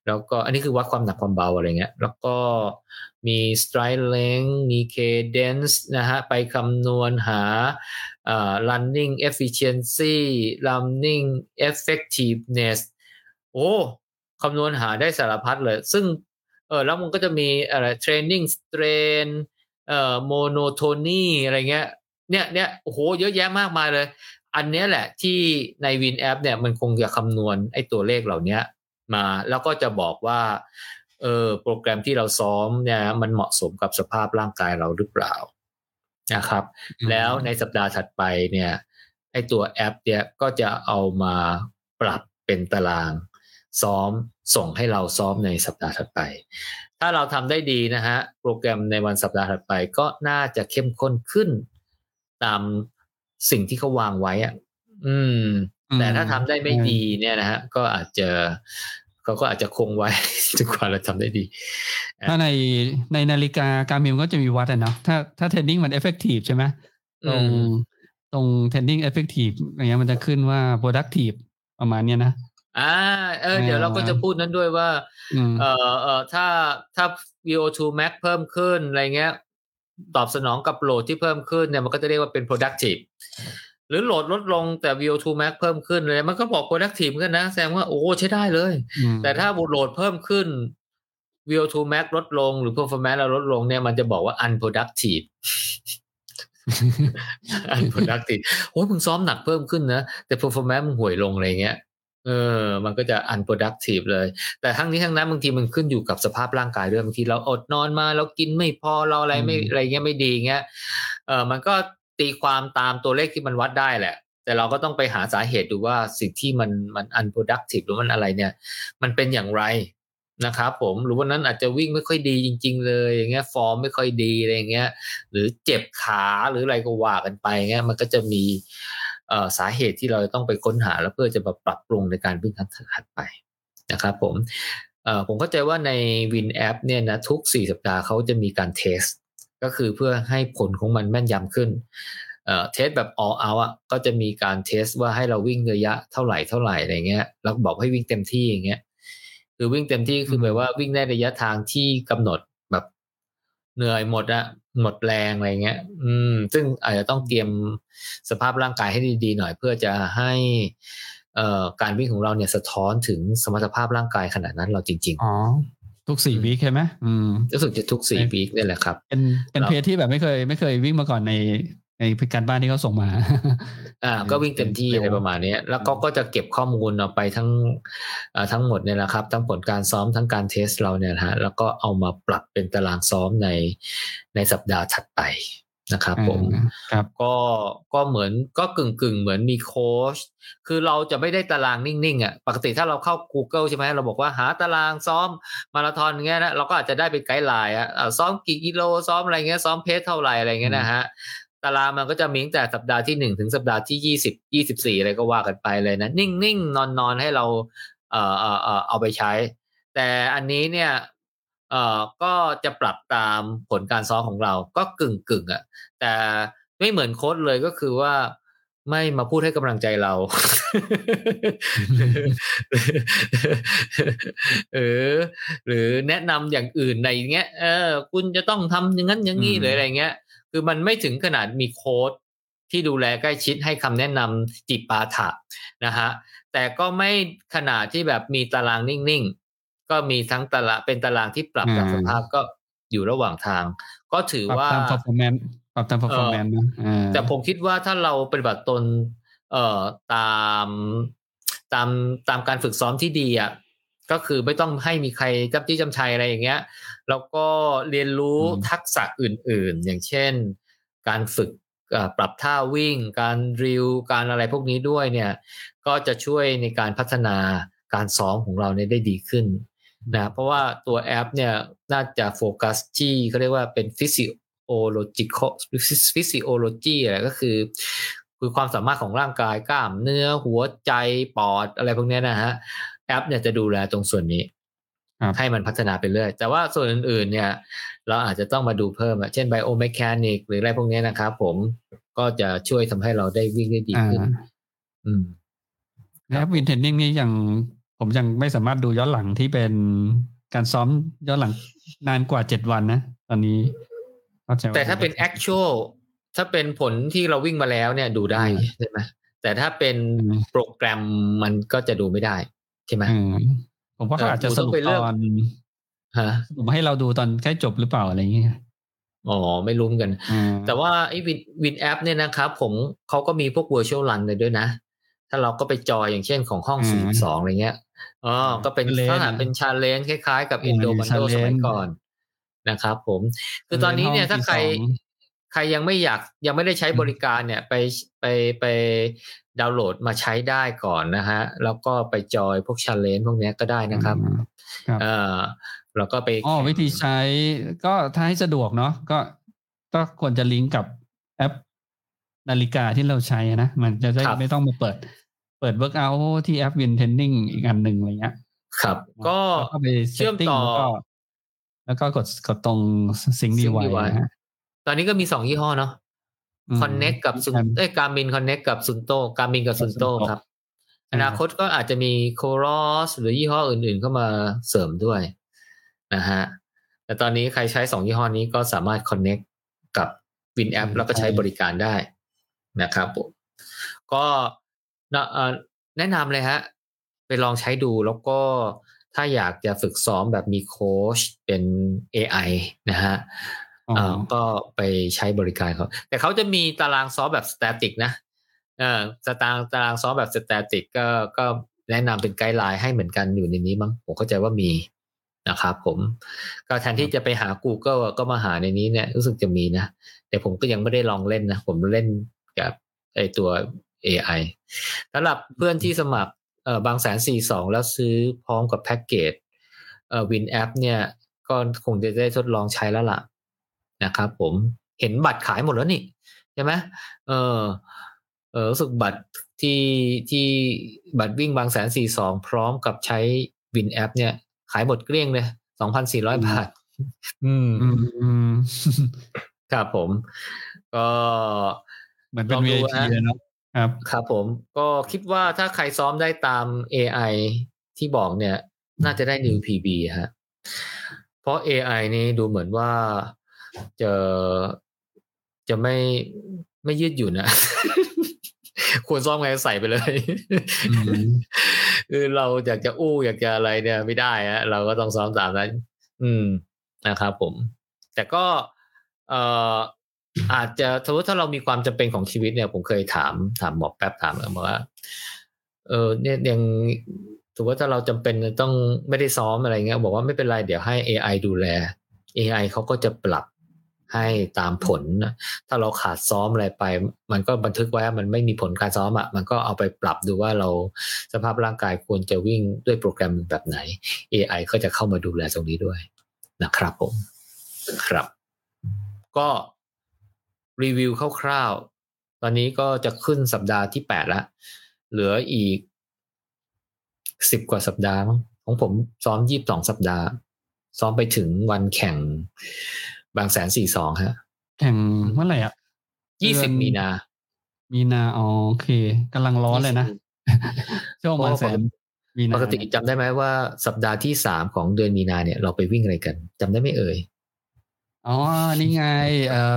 แล้วก็อันนี้คือวัดความหนักความเบาอะไรเงี้ย แล้วก็มี stride length มี cadence นะฮะ ไปคำนวณหา running efficiency running effectiveness โอ้คำนวณหาได้สารพัดเลย ซึ่งเออแล้วมันก็จะมีอะไร training strain เอ่อ monotony อะไรเงี้ย เนี่ยเนี่ยโอ้โห เยอะแยะมากมายเลย อันนี้แหละที่ใน Win App เนี่ยมันคงจะคำนวณไอ้ตัวเลขเหล่านี้ มา แล้วก็จะบอกว่าเออโปรแกรมที่เราซ้อมเนี่ยมันเหมาะสมกับสภาพร่างกายเราหรือเปล่านะครับ แล้วในสัปดาห์ถัดไปเนี่ยไอ้ตัวแอปเนี่ยก็จะเอามาปรับเป็นตารางซ้อมส่งให้เราซ้อมในสัปดาห์ถัดไป ถ้าเราทำได้ดีนะฮะโปรแกรมในวันสัปดาห์ถัดไปก็น่าจะเข้มข้นขึ้นตามสิ่งที่เขาวางไว้อะอืม แต่ถ้าทำได้ไม่ดีเนี่ยนะฮะก็อาจจะเขาก็อาจจะคงไว้จนกว่าเราทำได้ดี ถ้าในในนาฬิกา Garmin ก็จะมีวัดอะเนาะถ้าถ้า training มัน effective ใช่ไหมตรงตรง training effective อย่างเงี้ยมันจะขึ้นว่า productive ประมาณเนี้ยนะอ่าเออเดี๋ยวเราก็จะพูดนั้นด้วยว่าเออเออถ้าถ้า VO2 max เพิ่มขึ้นอะไรเงี้ย ตอบสนองกับ load ที่เพิ่มขึ้นเนี่ยมันก็จะเรียกว่าเป็น productive หรือ load ลดลงแต่ VO2 max เพิ่มขึ้นเลย มันก็บอก productive กันนะแสดงว่าโอ้ใช้ได้เลย แต่ถ้าบุ load เพิ่มขึ้น VO2 max ลดลง หรือ performance เราลดลงเนี่ยมันจะบอกว่า unproductive unproductive โอ้ยมึงซ้อมหนักเพิ่มขึ้นนะ แต่ performance มึงห่วยลงอะไรเงี้ยเออ มันก็จะ unproductive เลย แต่ทั้งนี้ทั้งนั้นบางทีมันขึ้นอยู่กับสภาพร่างกายด้วยบางทีเราอดนอนมาเรากินไม่พอเราอะไรไม่อะไรเงี้ยไม่ดีเงี้ย เออมันก็ ตีความตามตัวเลขที่มันวัดได้แหละ แต่เราก็ต้องไปหาสาเหตุดูว่าสิ่งที่มันมัน unproductive หรือมันอะไรเนี่ย มันเป็นอย่างไรนะครับผมหรือวันนั้นอาจจะวิ่งไม่ค่อยดีจริง ๆ เลยอย่างเงี้ยฟอร์มไม่ค่อยดีอะไรอย่างเงี้ย หรือเจ็บขาหรืออะไรก็ว่ากันไปเงี้ยมันก็จะมีสาเหตุที่เราต้องไปค้นหาแล้วเพื่อจะมาปรับปรุงในการวิ่งครั้งถัดไปนะครับผมผมเข้าใจว่าในวินแอปเนี่ยนะทุก 4 สัปดาห์เขาจะมีการเทส ก็คือเพื่อให้ผลของมันแม่นยำขึ้นเทสแบบ all out อะก็จะมีการเทสว่าให้เราวิ่งระยะเท่าไหร่เท่าไหร่อะไรเงี้ยแล้วบอกให้วิ่งเต็มที่อย่างเงี้ยคือวิ่งเต็มที่คือแปลว่าวิ่งได้ระยะทางที่กำหนดแบบเหนื่อยหมดอะหมดแรงอะไรเงี้ย อืม ซึ่งอาจจะต้องเตรียมสภาพร่างกายให้ดีๆหน่อย เพื่อจะให้เอ่อการวิ่งของเราเนี่ยสะท้อนถึงสมรรถภาพร่างกายขนาดนั้นเราจริง ๆ อ๋อ ทุกสี่วีคใช่ไหมอืมรู้สึกจะทุกสี่วีคนี่แหละครับ เป็นเป็นเพจที่แบบไม่เคย ไม่เคยวิ่งมาก่อนในในการบ้านที่เขาส่งมา อ่า ก็วิ่งเต็มที่อะไรประมาณนี้ แล้วก็ก็จะเก็บข้อมูลเอาไปทั้งอ่าทั้งหมดเนี่ยแหละครับ ทั้งผลการซ้อมทั้งการเทสเราเนี่ยฮะ แล้วก็เอามาปรับเป็นตารางซ้อมในในสัปดาห์ถัดไป นะครับผมครับก็ก็เหมือนก็กึ่งกึ่งเหมือนมีโค้ชคือเราจะไม่ได้ตารางนิ่งๆอะปกติถ้าเราเข้า Google ใช่ไหมเราบอกว่าหาตารางซ้อมมาราธอนเงี้ยนะเราก็อาจจะได้เป็นไกด์ไลน์อะซ้อมกี่กิโลซ้อมอะไรเงี้ยซ้อมเพสเท่าไหร่อะไรเงี้ยนะฮะตารางมันก็จะมีตั้งแต่สัปดาห์ที่หนึ่งถึงสัปดาห์ที่ยี่สิบยี่สิบสี่อะไรก็ว่ากันไปเลยนะนิ่งๆนอนๆให้เราเอ่อเอ่อเอาไปใช้ แต่อันนี้เนี่ย เอ่อก็จะปรับตามผลการซ้อมของเราก็กึ่งกึ่งอะ แต่ไม่เหมือนโค้ดเลยก็คือว่าไม่มาพูดให้กำลังใจเรา เออ หรือแนะนำอย่างอื่นในเงี้ย เออ คุณจะต้องทำอย่างนั้นอย่างนี้หรืออะไรเงี้ย คือมันไม่ถึงขนาดมีโค้ดที่ดูแลใกล้ชิดให้คำแนะนำจิปาถะนะฮะ แต่ก็ไม่ขนาดที่แบบมีตารางนิ่งๆ ก็มีทั้งตารางเป็นตารางที่ปรับตามสภาพก็อยู่ระหว่างทาง ก็ถือว่าปรับตาม performance ปรับตาม performance นะแต่ผมคิดว่าถ้าเราปฏิบัติตน เอ่อตามตามตามการฝึกซ้อมที่ดีอะก็คือไม่ต้องให้มีใครจับจี้จำชัยอะไรอย่างเงี้ย แล้วก็เรียนรู้ทักษะอื่น ๆ อย่างเช่น การฝึกปรับท่าวิ่ง การ drill การอะไรพวกนี้ด้วยเนี่ย ก็จะช่วยในการพัฒนาการซ้อมของเราเนี่ยได้ดีขึ้น นะเพราะว่าตัวแอปเนี่ยน่าจะโฟกัสที่เขาเรียกว่าเป็น physiological physiology อะไรก็คือ คือความสามารถของร่างกายกล้ามเนื้อหัวใจปอดอะไรพวกนี้นะฮะแอปเนี่ยจะดูแลตรงส่วนนี้ให้มันพัฒนาไปเรื่อย แต่ว่าส่วนอื่นๆ เนี่ย เราอาจจะต้องมาดูเพิ่มเช่น biomechanic หรืออะไรพวกนี้นะครับผมก็จะช่วยทำให้เราได้วิ่งได้ดีขึ้น อืมแอป Win Training นี่ยัง ผมยังไม่สามารถดูย้อนหลังที่เป็นการซ้อมย้อนหลังนานกว่าเจ็ดวันนะ ตอนนี้แต่ถ้าเป็น actual ถ้าเป็นผลที่เราวิ่งมาแล้วเนี่ยดูได้ใช่ไหมแต่ถ้าเป็นโปรแกรมมันก็จะดูไม่ได้ใช่ไหมผมว่าเขาอาจจะสรุปตอนฮะผมให้เราดูตอนใกล้จบหรือเปล่าอะไรอย่างเงี้ยอ๋อไม่รู้กัน แต่ว่าไอ้ Win Win แอปเนี่ยนะครับผมเขาก็มีพวก virtual run เลยด้วยนะ ถ้าเราก็ไปจอยอย่างเช่นของห้องสี่สองอะไรเงี้ย อ๋อก็เป็นถ้าเป็น challenge คล้ายๆ กับ Endomondo สมัยก่อนนะครับผม คือตอนนี้เนี่ยถ้าใครใครยังไม่อยากยังไม่ได้ใช้บริการเนี่ยไปไปไปดาวน์โหลดมาใช้ได้ก่อนนะฮะ แล้วก็ไปจอยพวก challenge พวกนี้ก็ได้นะครับเออแล้วก็ไปอ๋อวิธีใช้ก็ถ้าให้สะดวกเนาะก็ก็ควรจะลิงก์กับแอปนาฬิกาที่เราใช้นะ มันจะได้ไม่ต้องมาเปิด เปิด workout ที่แอปวิน training อีกอันหนึ่งอะไรเงี้ย ครับ ก็เชื่อมต่อ แล้วก็กดกดตรง sync device ตอนนี้ก็มีสองยี่ห้อเนาะ connect กับซุนเอ้ Garmin connect กับ Suunto Garmin กับ Suunto ครับ อนาคตก็อาจจะมี Coros หรือยี่ห้ออื่นๆเข้ามาเสริมด้วยนะฮะแต่ตอนนี้ใครใช้สองยี่ห้อนี้ก็สามารถ connect กับวินแอปแล้วก็ใช้บริการได้นะครับผมก็ แนะนำเลยฮะ ไปลองใช้ดูแล้วก็ถ้าอยากจะฝึกซ้อมแบบมีโค้ชเป็น AI นะฮะก็ไปใช้บริการเขาแต่เขาจะมีตารางซ้อมแบบ static นะเออสตางตารางซ้อมแบบ static ก็ก็แนะนำเป็น guideline ให้เหมือนกันอยู่ในนี้มั้งผมเข้าใจว่ามีนะครับผมก็แทนที่จะไปหา Google ก็มาหาในนี้เนี่ยรู้สึกจะมีนะ แต่ผมก็ยังไม่ได้ลองเล่นนะ ผมเล่นกับไอตัว AI สำหรับเพื่อนที่สมัครเออบางแสนสี่สองแล้วซื้อพร้อมกับแพ็กเกจเอ่อวินแอปเนี่ยก็คงจะได้ทดลองใช้แล้วล่ะนะครับผมเห็นบัตรขายหมดแล้วนี่ใช่ไหมเออเออรู้สึกบัตรที่ที่บัตรวิ่งบางแสนสี่สองพร้อมกับใช้วินแอป เนี่ย ขายหมดเกลี้ยงเลยสองพันสี่ร้อยบาท อืมอืมอืมครับผม ก็เหมือนเป็นลองดู VIP ฮะเลยเนาะ ครับ ครับผมก็คิดว่าถ้าใครซ้อมได้ตาม AI ที่บอกเนี่ย น่าจะได้ New PB ฮะ เพราะ AI นี่ดูเหมือนว่าจะจะไม่ไม่ยืดหยุ่นนะ ควรซ้อมไงใส่ไปเลยอืมคือเราอยากจะอู้อยากจะอะไรเนี่ยไม่ได้ฮะเราก็ต้องซ้อมตามนั้น อืมนะครับผม แต่ก็ เอ่อ อาจจะสมมติถ้าเรามีความจำเป็นของชีวิตเนี่ย ผมเคยถามถามหมอแป๊บถามมาว่า เออ เนี่ยยังถือว่าถ้าเราจำเป็นต้องไม่ได้ซ้อมอะไรเงี้ยบอกว่าไม่เป็นไรเดี๋ยวให้ AI ดูแล AI เขาก็จะปรับให้ตามผลนะถ้าเราขาดซ้อมอะไรไป มันก็บันทึกไว้มันไม่มีผลการซ้อมอะ่ะมันก็เอาไปปรับดูว่าเราสภาพร่างกายควรจะวิ่งด้วยโปรแกรมแบบไหน AI ก็จะเข้ามาดูแลตรงนี้ด้วยนะครับผมครับ ก็ รีวิวคร่าวๆ ตอนนี้ก็จะขึ้นสัปดาห์ที่แปดแล้วเหลืออีกสิบกว่าสัปดาห์มั้งของผมซ้อมยี่สิบสองสัปดาห์ ซ้อมไปถึงวันแข่งบางแสนสี่สองฮะ แข่งเมื่อไหร่อะยี่สิบเดือนมีนา มีนาอ๋อโอเคกำลังร้อนเลยนะช่วงวันแสนมีนาปกติจำได้ไหมว่าสัปดาห์ที่สามของเดือนมีนาเนี่ยเราไปวิ่งอะไรกันจำได้ไหมเอ่ยอ๋อนี่ไงเอ่อ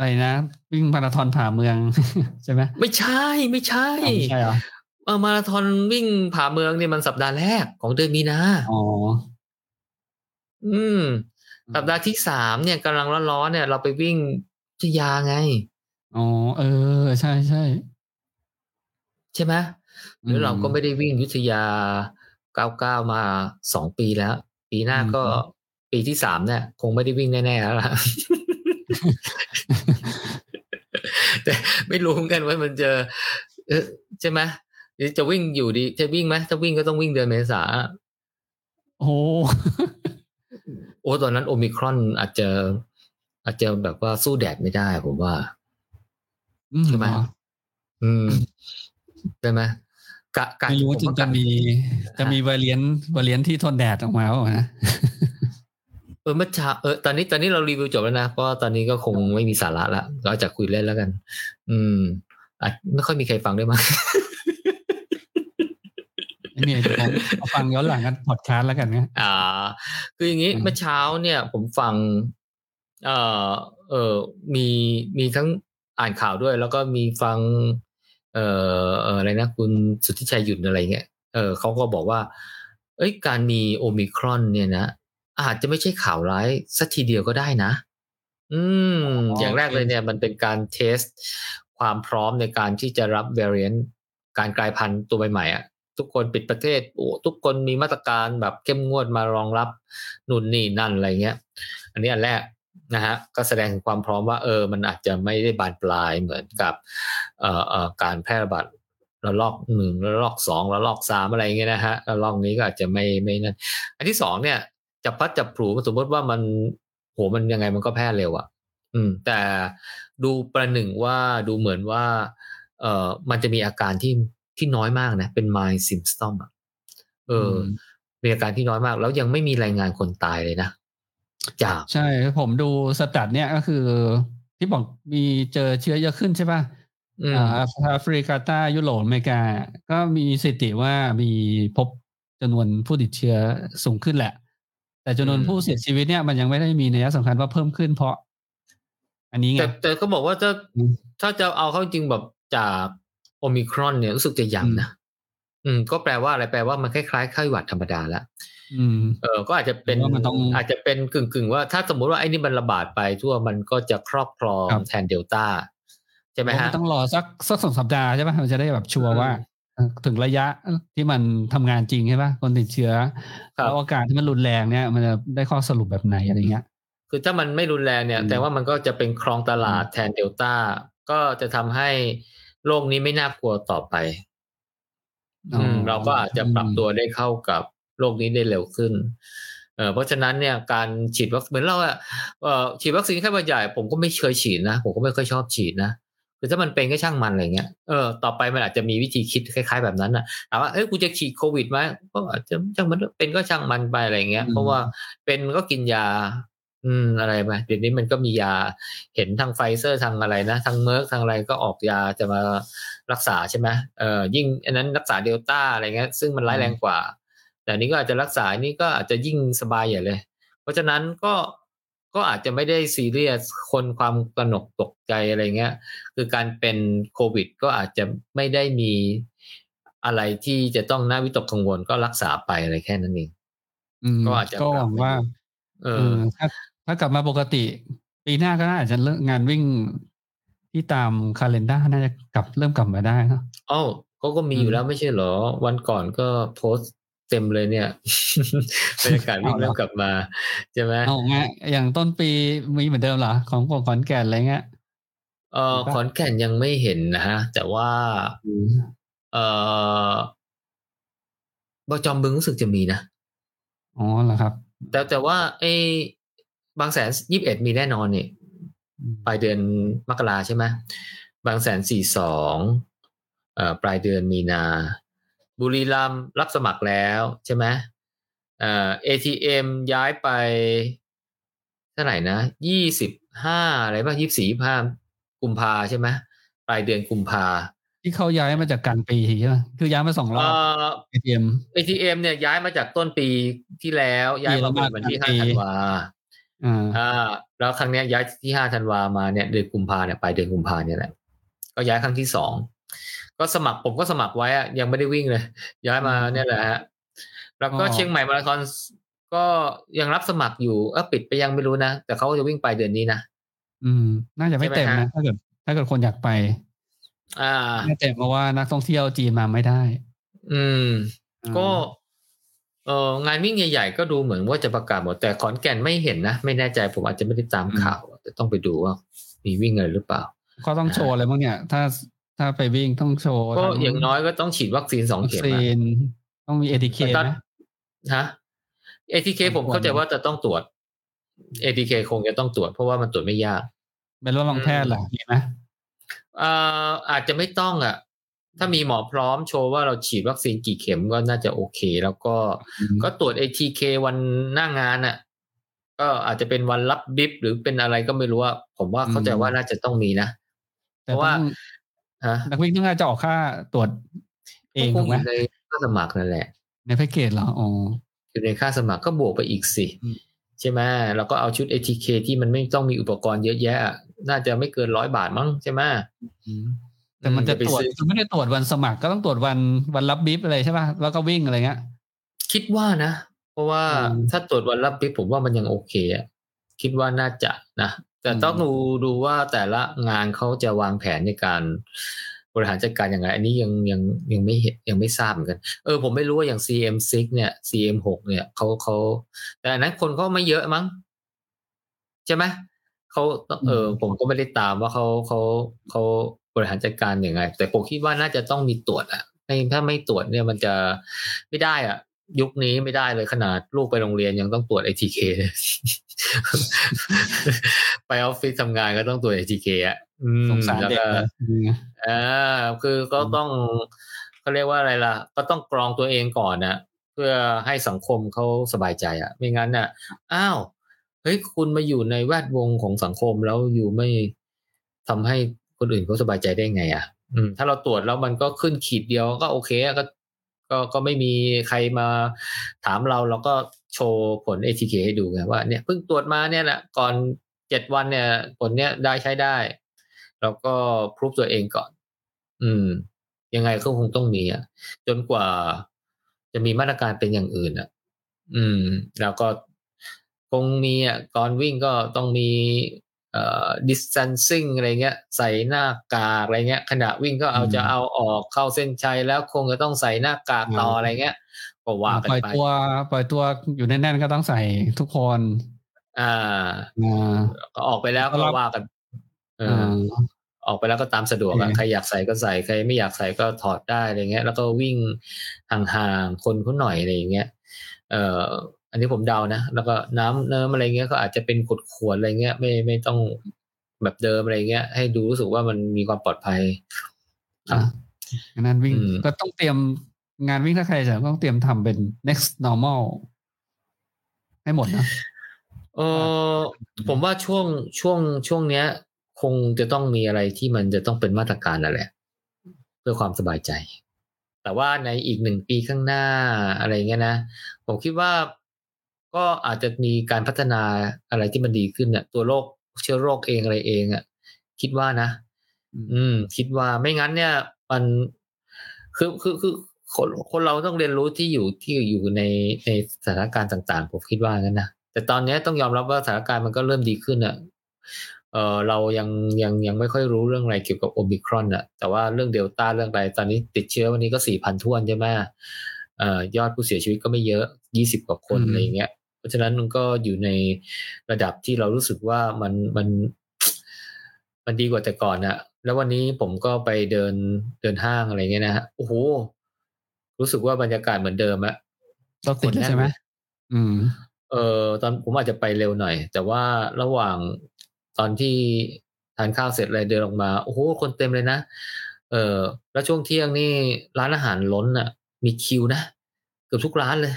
อะไรนะวิ่งมาราธอนผ่าเมืองใช่ไหมไม่ใช่ไม่ใช่อ๋อไม่ใช่เหรอเออมาราธอนวิ่งผ่าเมืองเนี่ยมันสัปดาห์แรกของเดือนมีนาอ๋ออืม สัปดาห์ที่สามเนี่ยกำลังร้อนๆเนี่ย เราไปวิ่งพัทยาไงอ๋อเออ ใช่ใช่ใช่ไหมหรือมเราก็ไม่ได้วิ่งยุทธยาเก้าเก้ามาสองปีแล้ว ปีหน้าก็อืมปีที่สามเนี่ย คงไม่ได้วิ่งแน่ๆแล้วล่ะ แต่ไม่รู้เหมือนกันว่ามันจะเออใช่ไหมหรือจะวิ่งอยู่ดี จะวิ่งไหมถ้าวิ่งก็ต้องวิ่งเดือนเมษาโอ้โหโอ้ตอนนั้นโอมิครอนอาจจะ อาจจะแบบว่าสู้แดดไม่ได้ผมว่าใช่ไหมเหรออืมใช่ไหมกะกะไม่รู้ว่าผจะว่จะกมี จะมีวาเลียนวาเลียนที่ทนแดดออกมาเปล่านะเออเมื่อเช้าเออตอนนี้ตอนนี้เรารีวิวจบแล้วนะเพราะว่าตอนนี้ก็คงไม่มีสาระละเราจะคุยเล่นแล้วกัน อืมอาจไม่ค่อยมีใครฟังด้วยมั้งไม่มีผมเอาฟังย้อนหลังกันพอดแคสต์แล้วกันนะอ่า คืออย่างนี้อืมเมื่อเช้าเนี่ย ผมฟัง เอ่อ เออมีมีทั้งอ่านข่าวด้วย แล้วก็มีฟังเอ่อเอ่ออะไรนะคุณสุทธิชัยหยุ่นอะไรเงี้ยเออเขาก็บอกว่า เอ้ยการมีโอมิครอนเนี่ยนะ อาจจะไม่ใช่ข่าวร้ายสักทีเดียวก็ได้นะ อืม อย่างแรกเลยเนี่ยมันเป็นการเทส ความพร้อมในการที่จะรับ variant การกลายพันธุ์ตัวใหม่ๆอะทุกคนปิดประเทศโอ้ทุกคนมีมาตรการแบบเข้มงวดมารองรับนู่นนี่นั่นอะไรเงี้ย อันนี้อันแรกนะฮะก็แสดงถึงความพร้อมว่า เออ มันอาจจะไม่ได้บานปลายเหมือนกับ เอ่อเอ่อการแพร่ระบาดระลอกหนึ่งระลอกสองระลอกสามอะไรเงี้ยนะฮะระลอกนี้ก็อาจจะไม่ไม่นั่นอันที่สองเนี่ย จับพัดจับผูสมมติว่ามันโหมันยังไงมันก็แพร่เร็วอะ่ะ อืม แต่ดูประหนึ่งว่าดูเหมือนว่า เอ่อมันจะมีอาการที่ที่น้อยมากนะ เป็น mild symptom อะเอออมมีอาการที่น้อยมาก แล้วยังไม่มีรายงานคนตายเลยนะจากใช่ผมดูสแตัดเนี่ยก็คือ ที่บอกมีเจอเชื้อเยอะขึ้นใช่ป่ะอืมอ่าแอฟริกาใต้ยุโรปอเมริกา ก็มีสถิติว่ามีพบจำนวนผู้ติดเชื้อสูงขึ้นแหละ แต่จำนวนอืมผู้เสียชีวิตเนี่ยมันยังไม่ได้มีนัยสำคัญว่าเพิ่มขึ้นเพราะ อันนี้ไงแต่แต่ก็บอกว่าถ้าอืมถ้าจะเอาเข้าจริงแบบจากโอมิครอนเนี่ยรู้สึกจะยังนะอืม ก็แปลว่าอะไรแปลว่ามันคล้ายๆไข้หวัดธรรมดาแล้วอืมเออ ก็อาจจะเป็นผมว่ามันต้องอาจจะเป็นกึ่งกึ่งๆว่าถ้าสมมุติว่าไอ้นี่มันระบาดไปทั่วมันก็จะครอบครองครับแทนเดลต้าใช่ไหมเพราะฮะมันต้องรอสักสักสองสัปดาห์ใช่ป่ะมันจะได้แบบชัวร์อืมว่าเอ่อ ถึงระยะที่มันทำงานจริงใช่ป่ะคนติดเชื้อครับแล้วอาการที่มันรุนแรงเนี่ย มันจะได้ข้อสรุปแบบไหนอะไรเงี้ย คือถ้ามันไม่รุนแรงเนี่ยอืมแต่ว่ามันก็จะเป็นครองตลาดแทนเดลต้าก็จะทำให้โรคนี้ไม่น่ากลัวต่อไปอืมเราก็อาจจะปรับตัวได้เข้ากับโรคนี้ได้เร็วขึ้นเออเพราะฉะนั้นเนี่ยการฉีดวัคเหมือนเราอะเอ่อฉีดวัคซีนไข้หวัดใหญ่ผมก็ไม่เคยฉีดนะผมก็ไม่ค่อยชอบฉีดนะ คือถ้ามันเป็นก็ช่างมันอะไรเงี้ยเออต่อไปมันอาจจะมีวิธีคิดคล้ายๆแบบนั้นนะถามว่าเอ้ยกูจะฉีดโควิดไหมก็อาจจะช่างมันเป็นก็ช่างมันไปอะไรเงี้ย เพราะว่าเป็นก็กินยา อืมอะไรไปเดี๋ยวนี้มันก็มียาเห็นทางไฟเซอร์ทางอะไรนะทางเมอร์กทางอะไรก็ออกยาจะมารักษาใช่ไหมเออยิ่งอันนั้นรักษาเดลต้าอะไรเงี้ย ซึ่งมันร้ายแรงกว่า แต่นี้ก็อาจจะรักษานี่ก็อาจจะยิ่งสบายอย่างเลย เพราะฉะนั้นก็ ก็อาจจะไม่ได้ซีเรียสคนความกระหนกตกใจอะไรเงี้ย คือการเป็นโควิด ก็อาจจะไม่ได้มีอะไรที่จะต้องน่าวิตกกังวลก็รักษาไปอะไรแค่นั้นเองอืมก็อาจจะก็หวังว่าเอเอออถ้าถ้ากลับมาปกติ ปีหน้าก็น่าจะเริ่มงานวิ่งที่ตามคาล endar น่าจะกลับเริ่มกลับมาได้เนอะเอ้าก็ก็มีอืมอยู่แล้วไม่ใช่เหรอ วันก่อนก็โพสต์ เต็มเลยเนี่ยบรรยากาศวิ่งเอาเหรอเริ่มกลับมาใช่ไหมเอาไงอย่างต้นปีมีเหมือนเดิมเหรอของของขอนแก่นอะไรเงี้ยเออหรือเปล่าขอนแก่นยังไม่เห็นนะฮะ แต่ว่าอืมเออบจอมบึงรู้สึกจะมีนะอ๋อเหรอครับ แต่แต่ว่าไอ้บางแสนยี่สิบเอ็ดมีแน่นอนนี่อืมปลายเดือนมกราใช่ไหมบางแสนสี่สองเอ่อปลายเดือนมีนา บุรีรัมย์รับสมัครแล้วใช่ไหมเอ่อ ATM ย้ายไปเท่าไหร่นะยี่สิบห้าอะไรบ้างยี่สี่ห้ากุมภาใช่ไหมปลายเดือนกุมภาที่เขาย้ายมาจากกลางปีใช่ไหมคือย้ายมาสองรอเอ่บอ ATM ATM เนี่ยย้ายมาจากต้นปีที่แล้ว ย้ายมาเป็นวันที่ปีห้าละธันวาอ่าอ่าแล้วครั้งเนี้ยย้ายที่ห้าธันวามาเนี่ยเดือนกุมภาเนี่ยปลายเดือนกุมภาเนี่ยแหละก็ย้ายครั้งที่สอง ก็สมัครผมก็สมัครไว้อะยังไม่ได้วิ่งเลย ย้ายมาเนี่ยแหละฮะแล้วก็เชียงใหม่มาราธอนก็ยังรับสมัครอยู่เออปิดไปยังไม่รู้นะแต่เขาจะวิ่งปลายเดือนนี้นะอืม น่าจะไม่ใช่ไหมเต็มฮะนะถ้าเกิด ถ้าเกิดคนอยากไป อ่าไม่เต็มเพราะว่านักท่องเที่ยวจีนมาไม่ได้ อืมอ่าก็เอองานวิ่งใหญ่ๆก็ดูเหมือนว่าจะประกาศหมด แต่ขอนแก่นไม่เห็นนะ ไม่แน่ใจผมอาจจะไม่ได้ตามข่าวแต่ต้องไปดูว่ามีวิ่งอะไรหรือเปล่าเขาต้องโชว์อะไรบ้างเนี่ย ถ้า ถ้าไปวิ่งต้องโชว์ก็ทั้อย่างน้อยก็ต้องฉีดวัคซีนสองวัคเข็มซีอะนต้องมี ATK มันต้องไหมฮะ ATK ผมเข้าใจว่าจะต้องตรวจ ATK คงจะต้องตรวจเพราะว่ามันตรวจไม่ยากเป็นรถรองแพทย์เหรอมีไหมอ่าอาจจะไม่ต้องอะ ถ้ามีหมอพร้อมโชว์ว่าเราฉีดวัคซีนกี่เข็มก็น่าจะโอเค แล้วก็อืมก็ตรวจ ATK วันหน้างานอะก็อาจจะเป็นวันรับบิฟหรือเป็นอะไรก็ไม่รู้ว่า ผมว่าเข้าใจว่าน่าจะต้องมีนะ เพแต่ราะต้ว่าองฮะ นักวิ่งต้องน่าจะออกค่าตรวจเองก็คถูงกอไหมยู่ในค่าสมัครนั่นแหละ ในแพ็กเกจเหรออ๋ออยู่ในค่าสมัครก็บวกไปอีกสิอืมใช่ไหมแล้วก็เอาชุด ATK ที่มันไม่ต้องมีอุปกรณ์เยอะแยะอะน่าจะไม่เกินร้อยบาทมั้งใช่ไหมอืมแต่มันจะอืมอย่าไปตรวจซื้อคือไม่ได้ตรวจวันสมัครก็ต้องตรวจวันวันรับบิฟอะไรใช่ป่ะแล้วก็วิ่งอะไรเงี้ยคิดว่านะ เพราะว่าอืมถ้าตรวจวันรับบิฟผมว่ามันยังโอเคอะคิดว่าน่าจะนะ แต่อืมต้องดูดูว่าแต่ละงานเขาจะวางแผนในการบริหารจัดการยังไงอันนี้ยังยังยังไม่เห็นยังไม่ทราบเหมือนกัน เออผมไม่รู้ว่าอย่าง CM6 เนี่ย CM6 เนี่ยเขาเขาแต่อันนั้นคนเขาไม่เยอะมั้ง ใช่ไหมเขาเออ ผมก็ไม่ได้ตามว่าเขาเขาเขาบริหารจัดการยังไงแต่ผมคิดว่าน่าจะต้องมีตรวจอะไม่ถ้าไม่ตรวจเนี่ยมันจะไม่ได้อะยุคนี้ไม่ได้เลยขนาดลูกไปโรงเรียนยังต้องตรวจ ATK เลย ไปออฟฟิศทำงานก็ต้องตรวจ ATK อะอืมสงสารแล้วเด็กก็นะอืมอ่าคือก็ต้องเขาเรียกว่าอะไรล่ะ ก็ต้องกรองตัวเองก่อนนะเพื่อให้สังคมเขาสบายใจอะ ไม่งั้นน่ะ อ้าวเฮ้ยคุณมาอยู่ในแวดวงของสังคมแล้วอยู่ไม่ทำให้คนอื่นเขาสบายใจได้ไง อะ อืม ถ้าเราตรวจแล้วมันก็ขึ้นขีดเดียวก็โอเคอะก็ก็ก็ไม่มีใครมาถามเราเราก็ โชว์ผล ATK ให้ดูไงว่าเนี่ยเพิ่งตรวจมาเนี่ยแหละก่อนเจ็ดวันเนี่ย ผลเนี้ยได้ใช้ได้ แล้วก็พรูฟตัวเองก่อน อืม ยังไงก็คงต้องมีอะจนกว่าจะมีมาตรการเป็นอย่างอื่นอะ อืม แล้วก็คงมีอะก่อนวิ่งก็ต้องมีเอ่อ distancing อะไรเงี้ย ใส่หน้ากากอะไรเงี้ย ขณะวิ่งก็เอาอืมจะเอาออกเข้าเส้นชัยแล้วคงจะต้องใส่หน้ากากต่ออ่าอะไรเงี้ย ก็ว่ากันปล่อยไปตัวปล่อยตัวอยู่แน่นๆก็ต้องใส่ทุกคน อ่าอ่าก็ออกไปแล้วก็ก็รับว่ากันเอออ่าออกไปแล้วก็ตามสะดวกโออะเคใครอยากใส่ก็ใส่ใครไม่อยากใส่ก็ถอดได้อะไรเงี้ย แล้วก็วิ่งห่างๆคนเขาหน่อยอะไรอย่างเงี้ยเอ่ออันนี้ผมเดานะแล้วก็น้ำเนิ้มอะไรเงี้ยก็อาจจะเป็นขวดขวดอะไรเงี้ย ไม่ไม่ต้องแบบเดิมอะไรเงี้ย ให้ดูรู้สึกว่ามันมีความปลอดภัยคอะรับงานวิ่งอืมก็ต้องเตรียม งานวิ่งถ้าใครจะต้องเตรียมทำเป็น next normal ให้หมดนะเออผมว่าช่วงช่วงช่วงเนี้ย คงจะต้องมีอะไรที่มันจะต้องเป็นมาตรการนั่นแหละ เพื่อความสบายใจ แต่ว่าในอีกหนึ่งปีข้างหน้าอะไรเงี้ยนะ ผมคิดว่าก็อาจจะมีการพัฒนาอะไรที่มันดีขึ้นเนี่ยตัวโรคเชื้อโรคเองอะไรเองอะ คิดว่านะ อืม คิดว่าไม่งั้นเนี่ย มันคือคือคือ คนคนเราต้องเรียนรู้ที่อยู่ที่อยู่ในในสถานการณ์ต่าง ๆ ผมคิดว่างั้นนะแต่ตอนนี้ต้องยอมรับว่าสถานการณ์มันก็เริ่มดีขึ้นอะเออเรายังยังยังไม่ค่อยรู้เรื่องอะไรเกี่ยวกับโอมิครอนอะแต่ว่าเรื่องเดลต้าเรื่องอะไรตอนนี้ติดเชื้อวันนี้ก็สี่พันท้วนใช่ไหมเอ่อยอดผู้เสียชีวิตก็ไม่เยอะยี่สิบกว่าคนอืมอะไรอย่างเงี้ย เพราะฉะนั้นมันก็อยู่ในระดับที่เรารู้สึกว่ามันมัน มันดีกว่าแต่ก่อนอะแล้ววันนี้ผมก็ไปเดินเดินห้างอะไรเงี้ยนะฮะโอ้โห รู้สึกว่าบรรยากาศเหมือนเดิมอะเราติดแล้วใช่ไหมคนแน่นเลยอืม เออตอนผมอาจจะไปเร็วหน่อย แต่ว่าระหว่างตอนที่ทานข้าวเสร็จอะไรเดินออกมา โอ้โห คนเต็มเลยนะ เออแล้วช่วงเที่ยงนี่ร้านอาหารล้นอะมีคิวนะเกือบทุกร้านเลย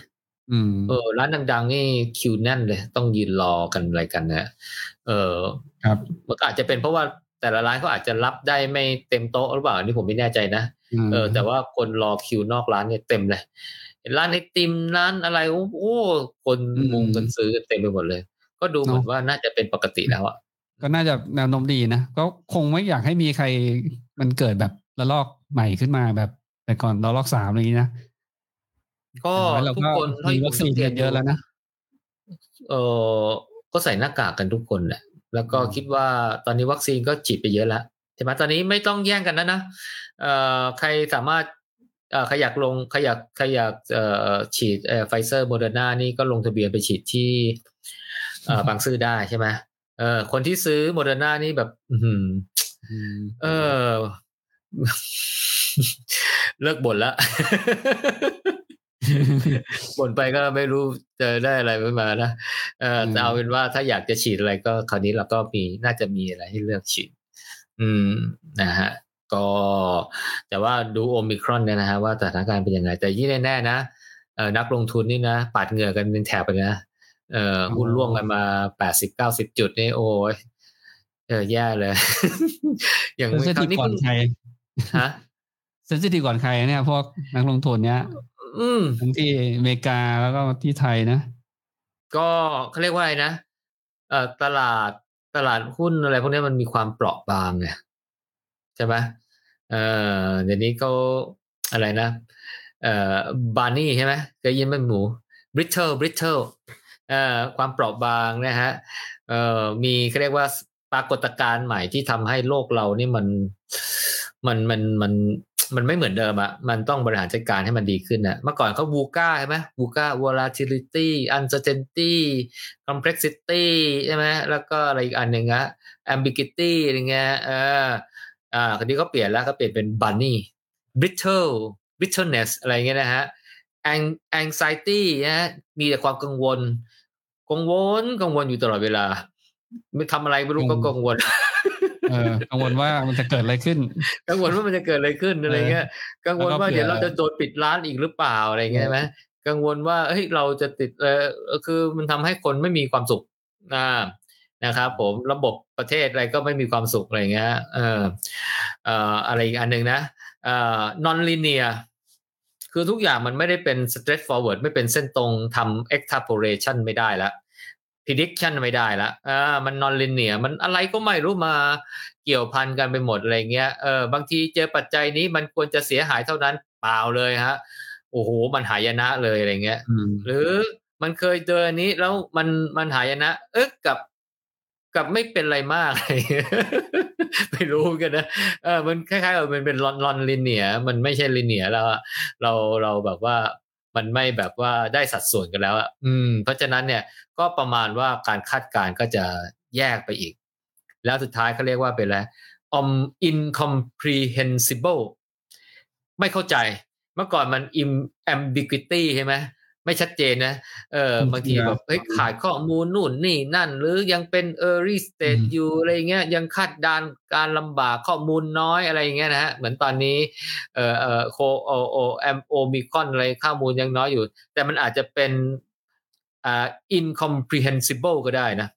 อืมเออร้านดังๆนี่คิวแน่นเลย ต้องยืนรอกันอะไรกันนะเออครับมันก็อาจจะเป็นเพราะว่าแต่ละร้านเขาอาจจะรับได้ไม่เต็มโต๊ะหรือเปล่าอันนี้ผมไม่แน่ใจนะม เออแต่ว่าคนรอคิวนอกร้านเนี่ยเต็มเลยเห็นร้านไอติมร้านอะไรโอ้โหคนมุงกันซื้อกันเต็มไปหมดเลย ก็ดูเหมือนว่าน่าจะเป็นปกติแล้วอะก็น่าจะแนวโน้มดีนะก็คงไม่อยากให้มีใครมันเกิดแบบระลอกใหม่ขึ้นมาแบบ แต่ก่อนระลอกสามอะไรอย่างนี้นะก็อย่างน้อยเราทุกก็คนเท่ามีที่ผวัมคซีนสังเกกัตนเยอะแล้วนะเออก็ใส่หน้ากากกันทุกคนแหละแล้วก็อืมคิดว่าตอนนี้วัคซีนก็ฉีดไปเยอะแล้ว ใช่ไหมตอนนี้ไม่ต้องแย่งกันนะนะเอ่อใครสามารถเอ่อใครอยากลงใครอยากใครอยากเอ่อฉีดเอ่อไฟเซอร์โมเดอร์นานี่ก็ลงทะเบียนไปฉีดที่เอ่อบางซื่อได้ใช่ไหมเออคนที่ซื้อโมเดอร์นานี่แบบ อื้อหืออืมเออ เลิกบ่นละบ่นไปก็ไม่รู้จะได้อะไรมานะเออแต่เอาเป็นว่าถ้าอยากจะฉีดอะไรก็คราวนี้เราก็มีน่าจะมีอะไรให้เลือกฉีด อืมนะฮะก็แต่ว่าดูโอมิครอนเนี่ยนะฮะว่าสถานการณ์เป็นยังไง แต่ยี่แน่ๆนะเออนักลงทุนนี่นะปาดเหงื่อกันเป็นแถบเลยนะเออหุ้นร่วงกันมาแปดสิบเก้าสิบจุดนี่โอ้ยเออแย่เลย อย่างเซนซิคราทีวฟนี้ก่อนเพิ่งใครฮะเซนซิทีฟก่อนใครเนี่ยพวกนักลงทุนเนี้ย อืมทั้งที่อเมริกาแล้วก็ที่ไทยนะ ก็เขาเรียกว่าอะไรนะเอ่อตลาด ตลาดหุ้นอะไรพวกนี้มันมีความเปราะบางไงใช่ไหมเอ่อเดี๋ยวนี้ก็อะไรนะ เอ่อบาร์นี่ใช่ไหมเคยยินไหมหมูบริ t เ e ลบริ t เ e ลเอ่อความเปราะบางนะฮะเอ่อมีเขาเรียกว่าปรากฏการณ์ใหม่ที่ทำให้โลกเรานี่มันมันมันมัน มันไม่เหมือนเดิมอะมันต้องบริหารจัดการให้มันดีขึ้นนะเมื่อก่อนเขาวูก้าใช่ไหมวูก้า volatility uncertainty complexity ใช่ไหมแล้วก็อะไรอีกอันหนึ่งอะ ambiguity อะไรเงี้ยเอออ่าคนนี้ก็เปลี่ยนแล้วก็เปลี่ยนเป็น bunny brittle brittleness อะไรเงี้ยนะฮะ anxiety นะฮะมีแต่ความกังวล กังวลกังวลอยู่ตลอดเวลา ไม่ทำอะไรไม่รู้ก็กังวล เออกังวลว่ามันจะเกิดอะไรขึ้น กังวลว่ามันจะเกิดอะไรขึ้นอะไรเงี้ย กังวลว่าแล้วก็เผื่อเดี๋ยวเราจะโดนปิดร้านอีกหรือเปล่าอะไรเงี้ยไหมกังวลว่าเฮ้ยเราจะติดเออคือมันทำให้คนไม่มีความสุขอ่านะครับผมระบบประเทศอะไรก็ไม่มีความสุขอะไรเงี้ยเออเอ่ออะไรอีกอันหนึ่งนะเอ่อ non linear คือทุกอย่างมันไม่ได้เป็น straight forward ไม่เป็นเส้นตรงทำ extrapolation ไม่ได้ละ prediction ไม่ได้ละอ่ามัน non linear มันอะไรก็ไม่รู้มาเกี่ยวพันกันไปหมดอะไรเงี้ย เออบางทีเจอปัจจัยนี้มันควรจะเสียหายเท่านั้นเปล่าเลยฮะ โอ้โห มันหายนะเลยอะไรเงี้ยอืมหรือมันเคยเจออันนี้แล้วมันมันหายนะ เอ๊ะกับกับไม่เป็นไรมากอะไรเงี้ยไม่รู้กันนะเออมันคล้ายๆกับมันเป็นลอนลอนลิเนีย มันไม่ใช่ลิเนียแล้วอะเราเราแบบว่า มันไม่แบบว่าได้สัดส่วนกันแล้วอะอืม เพราะฉะนั้นเนี่ยก็ประมาณว่าการคาดการณ์ก็จะแยกไปอีก แล้วสุดท้ายเขาเรียกว่าเป็นอะไร um incomprehensible ไม่เข้าใจ เมื่อก่อนมัน ambiguity ใช่ไหม ไม่ชัดเจนนะ เออบางทีแบบเฮ้ยขาดข้อมูลนู่นนี่นั่น หรือยังเป็น early stage อยู่อะไรเงี้ยยังคาดดานการลำบากข้อมูลน้อยอะไรเงี้ยนะฮะเหมือนตอนนี้เอ่อเอ่อโคโอโอแอมโอมิคอนอะไรข้อมูลยังน้อยอยู่ แต่มันอาจจะเป็นอ่า incomprehensible ก็ได้นะ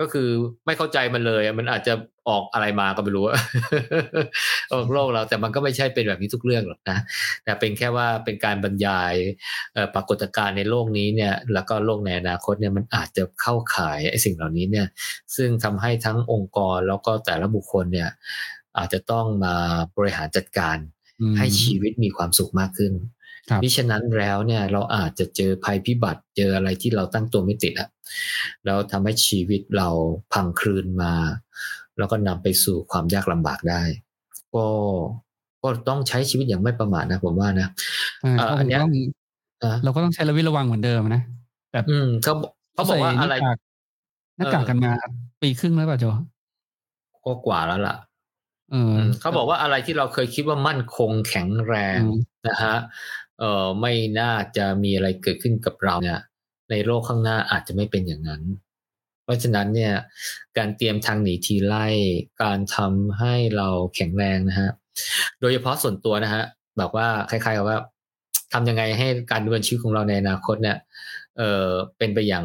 ก็คือไม่เข้าใจมันเลยมันอาจจะออกอะไรมาก็ไม่รู้ออกโลกเราแต่มันก็ไม่ใช่เป็นแบบนี้ทุกเรื่องหรอกนะแต่เป็นแค่ว่าเป็นการบรรยายปรากฏการณ์ในโลกนี้เนี่ย แล้วก็โลกในอนาคตเนี่ยมันอาจจะเข้าข่ายไอ้สิ่งเหล่านี้เนี่ย ซึ่งทำให้ทั้งองค์กรแล้วก็แต่ละบุคคลเนี่ย อาจจะต้องมาบริหารจัดการให้ชีวิตมีความสุขมากขึ้น มิฉะนั้นแล้วเนี่ยเราอาจจะเจอภัยพิบัติเจออะไรที่เราตั้งตัวไม่ติดอะแล้วทำให้ชีวิตเราพังคลืนมา แล้วก็นำไปสู่ความยากลำบากได้ ก็ก็ต้องใช้ชีวิตอย่างไม่ประมาทนะผมว่านะอันนี้เราก็ต้องใช้ระวิระวังเหมือนเดิมนะแบบอืมเขาเขาบอกว่าอะไรหน้ากากกันมา ปีครึ่งแล้วป่ะโจก็กว่าแล้วล่ะเขาบอกว่าอะไรที่เราเคยคิดว่ามั่นคงแข็งแรงนะฮะ เอ่อไม่น่าจะมีอะไรเกิดขึ้นกับเราเนี่ยในโลกข้างหน้าอาจจะไม่เป็นอย่างนั้น เพราะฉะนั้นเนี่ยการเตรียมทางหนีทีไล่การทำให้เราแข็งแรงนะฮะโดยเฉพาะส่วนตัวนะฮะบอกว่าคล้ายๆกับว่าทำยังไงให้การดำเนินชีวิตของเราในอนาคตเนี่ยเออเป็นไปอย่าง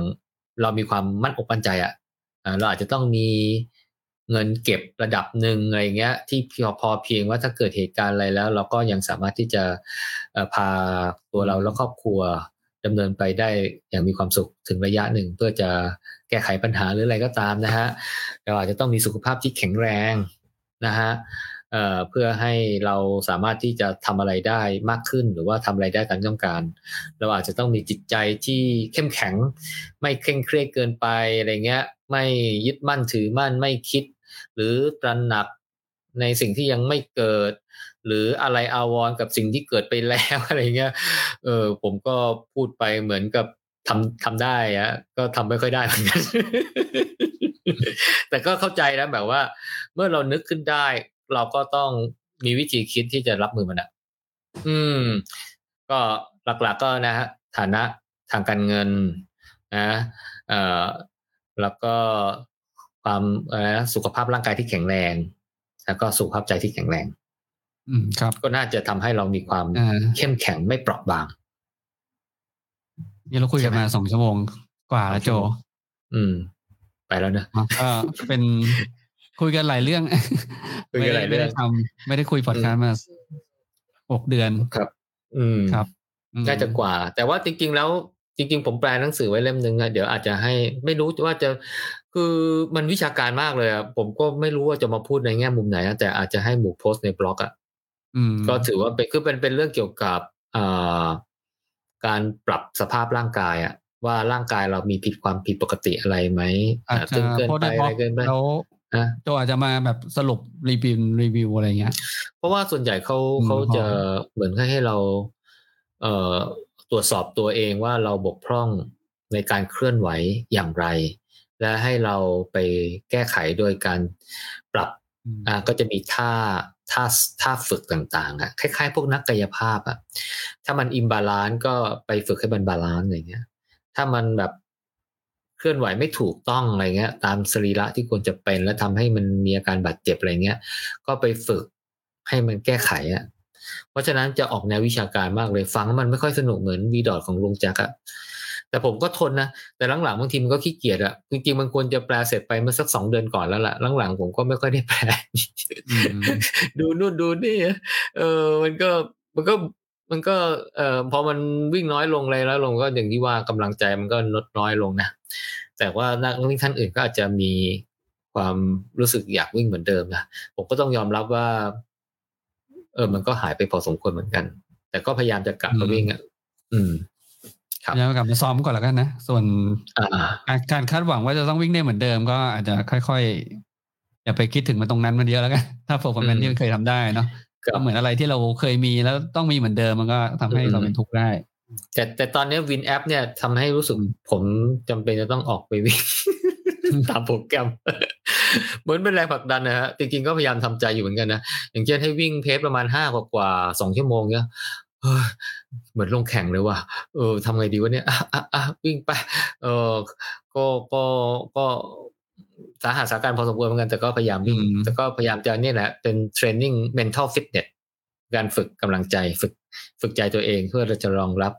เรามีความมั่นอกมั่นใจอะ่ะเราอาจจะต้องมี เงินเก็บระดับหนึ่งอะไรเงี้ยที่พอพอเพียงว่าถ้าเกิดเหตุการณ์อะไรแล้ว เราก็ยังสามารถที่จะพาตัวเราและครอบครัวดำเนินไปได้อย่างมีความสุขถึงระยะหนึ่งเพื่อจะแก้ไขปัญหาหรืออะไรก็ตามนะฮะเราอาจจะต้องมีสุขภาพที่แข็งแรงนะฮะเเพื่อให้เราสามารถที่จะทำอะไรได้มากขึ้น หรือว่าทำอะไรได้ตามต้องการ เราอาจจะต้องมีจิตใจที่เข้มแข็ง ไม่เคร่งเครียดเกินไปอะไรเงี้ย ไม่ยึดมั่นถือมั่นไม่คิด หรือตระหนักในสิ่งที่ยังไม่เกิด หรืออะไรอาวรกับสิ่งที่เกิดไปแล้วอะไรเงี้ยเออผมก็พูดไปเหมือนกับทำทำได้อะก็ทำไม่ค่อยได้เหมือนกันแต่ก็เข้าใจนะแบบว่า เมื่อเรานึกขึ้นได้ เราก็ต้องมีวิธีคิดที่จะรับมือมันอะ อืม ก็หลักๆกก็นะฮะฐานะทางการเงินนะเอ่อแล้วก็ ความสุขภาพร่างกายที่แข็งแรง แล้วก็สุขภาพใจที่แข็งแรง อืมครับ ก็น่าจะทำให้เรามีความเข้มแข็งไม่เปราะบางนี่เราคุยกันมาสองชั่วโมงกว่าแล้วโจ อืม ไปแล้วนะก็เป็นคุยกันหลายเรื่องคุยกันหลายเรื่องไม่ได้ทำไม่ได้คุยพอดคาส์มาหกเดือนครับ อืมครับน่าจะกว่า แต่ว่าจริง ๆ แล้วจริง ๆ ผมแปลหนังสือไว้เล่มหนึ่งอะเดี๋ยวอาจจะให้ไม่รู้ว่าจะ คือมันวิชาการมากเลยอะผมก็ไม่รู้ว่าจะมาพูดในแง่มุมไหนนะแต่อาจจะให้หมู่โพสต์ในบล็อกอะก็ถือว่าเป็นคือเป็นเป็นเรื่องเกี่ยวกับอ่าการปรับสภาพร่างกายอะว่าร่างกายเรามีผิดความผิดปกติอะไรไหมอาจจะเกินไปอะไรเกินไปแล้วโจอาจจะมาแบบสรุปรีวิวรีวิวอะไรเงี้ย เพราะว่าส่วนใหญ่เขาเขาจะเหมือนให้เรา เอ่อตรวจสอบตัวเองว่าเราบกพร่องในการเคลื่อนไหวอย่างไร และให้เราไปแก้ไขโดยการปรับอ่าก็จะมีท่าท่าท่าฝึกต่างๆอะคล้ายๆ พวกนักกายภาพอะถ้ามัน imbalance ก็ไปฝึกให้มัน balance อะไรเงี้ย ถ้ามันแบบเคลื่อนไหวไม่ถูกต้องอะไรเงี้ย ตามสรีระที่ควรจะเป็น และทำให้มันมีอาการบาดเจ็บอะไรเงี้ย ก็ไปฝึกให้มันแก้ไขอะเพราะฉะนั้นจะออกแนววิชาการมากเลยฟังมันไม่ค่อยสนุกเหมือนวีดอทของลุงแจ็คอะ แต่ผมก็ทนนะ แต่หลังๆบางทีมันก็ขี้เกียจอะจริงๆมันควรจะแปลเสร็จไปเมื่อสักสองเดือนก่อนแล้วล่ะหลังๆผมก็ไม่ค่อยได้แปล ดูนู่นดูนี่เออ มันก็มันก็มันก็เอ่อพอมันวิ่งน้อยลงเลยแล้วลงก็อย่างที่ว่ากำลังใจมันก็ลดน้อยลงนะ แต่ว่านักวิ่งท่านอื่นก็อาจจะมีความรู้สึกอยากวิ่งเหมือนเดิมนะผมก็ต้องยอมรับว่า เออ มันก็หายไปพอสมควรเหมือนกัน แต่ก็พยายามจะกลับมาวิ่งอะ อืม ครับยังกลับมาซ้อมก่อนแล้วกันนะ ส่วนการคาดหวังว่าจะต้องวิ่งได้เหมือนเดิม ก็อาจจะค่อยๆ อย่าไปคิดถึงมันตรงนั้นมันเยอะแล้วกัน ถ้าโปรแกรมที่เคยทำได้เนาะก็เหมือนอะไรที่เราเคยมีแล้วต้องมีเหมือนเดิมมันก็ทำให้เราเป็นทุกข์ได้ แต่แต่ตอนนี้วินแอปเนี่ยทำให้รู้สึกผมจำเป็นจะต้องออกไปวิ่งตามโปรแกรม เหมือนเป็นแรงผลักดันนะฮะจริงๆก็พยายามทำใจอยู่เหมือนกันนะอย่างเช่นให้วิ่งเพสประมาณห้ากว่าสองชั่วโมงเนี่ย เออเหมือนลงแข่งเลยว่ะ เออทำไงดีวะเนี่ย อะอะอะวิ่งไป เออก็ก็ก็สาหัสสาการพอสมควรเหมือนกัน แต่ก็พยายามวิ่งอืมแต่ก็พยายามจะเนี่ยแหละ เป็นเทรนนิ่ง mental fitness การฝึกกำลังใจฝึกฝึกใจตัวเองเพื่อเราจะรองรับ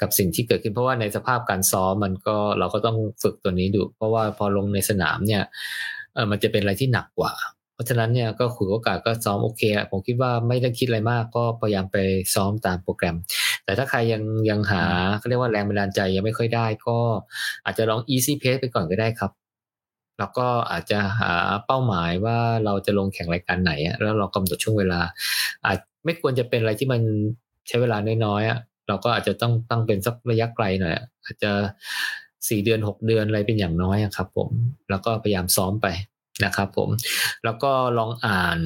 กับสิ่งที่เกิดขึ้นเพราะว่าในสภาพการซ้อมมันก็เราก็ต้องฝึกตัวนี้ดู เพราะว่าพอลงในสนามเนี่ยเออมันจะเป็นอะไรที่หนักกว่าเพ ราะฉะนั้นเนี่ยก็ถือโอกาสก็ซ้อมโอเคผมคิดว่าไม่ได้คิดอะไรมากก็พยายามไปซ้อมตามโปรแกรม แต่ถ้าใครยังยังหาเขาเรียกว่าแรงบันดาลใจยังไม่ค่อยได้ ก็อาจจะลอง easy pace ไปก่อนก็ได้ครับ แล้วก็อาจจะหาเป้าหมายว่าเราจะลงแข่งรายการไหน แล้วเรากำหนดช่วงเวลา อาจไม่ควรจะเป็นอะไรที่มันใช้เวลาน้อยๆเราก็อาจจะต้องตั้งเป็นสักระยะไกลหน่อยอาจจะสี่เดือนหกเดือนอะไรเป็นอย่างน้อยครับผม แล้วก็พยายามซ้อมไป นะครับผม แล้วก็ลองอ่าน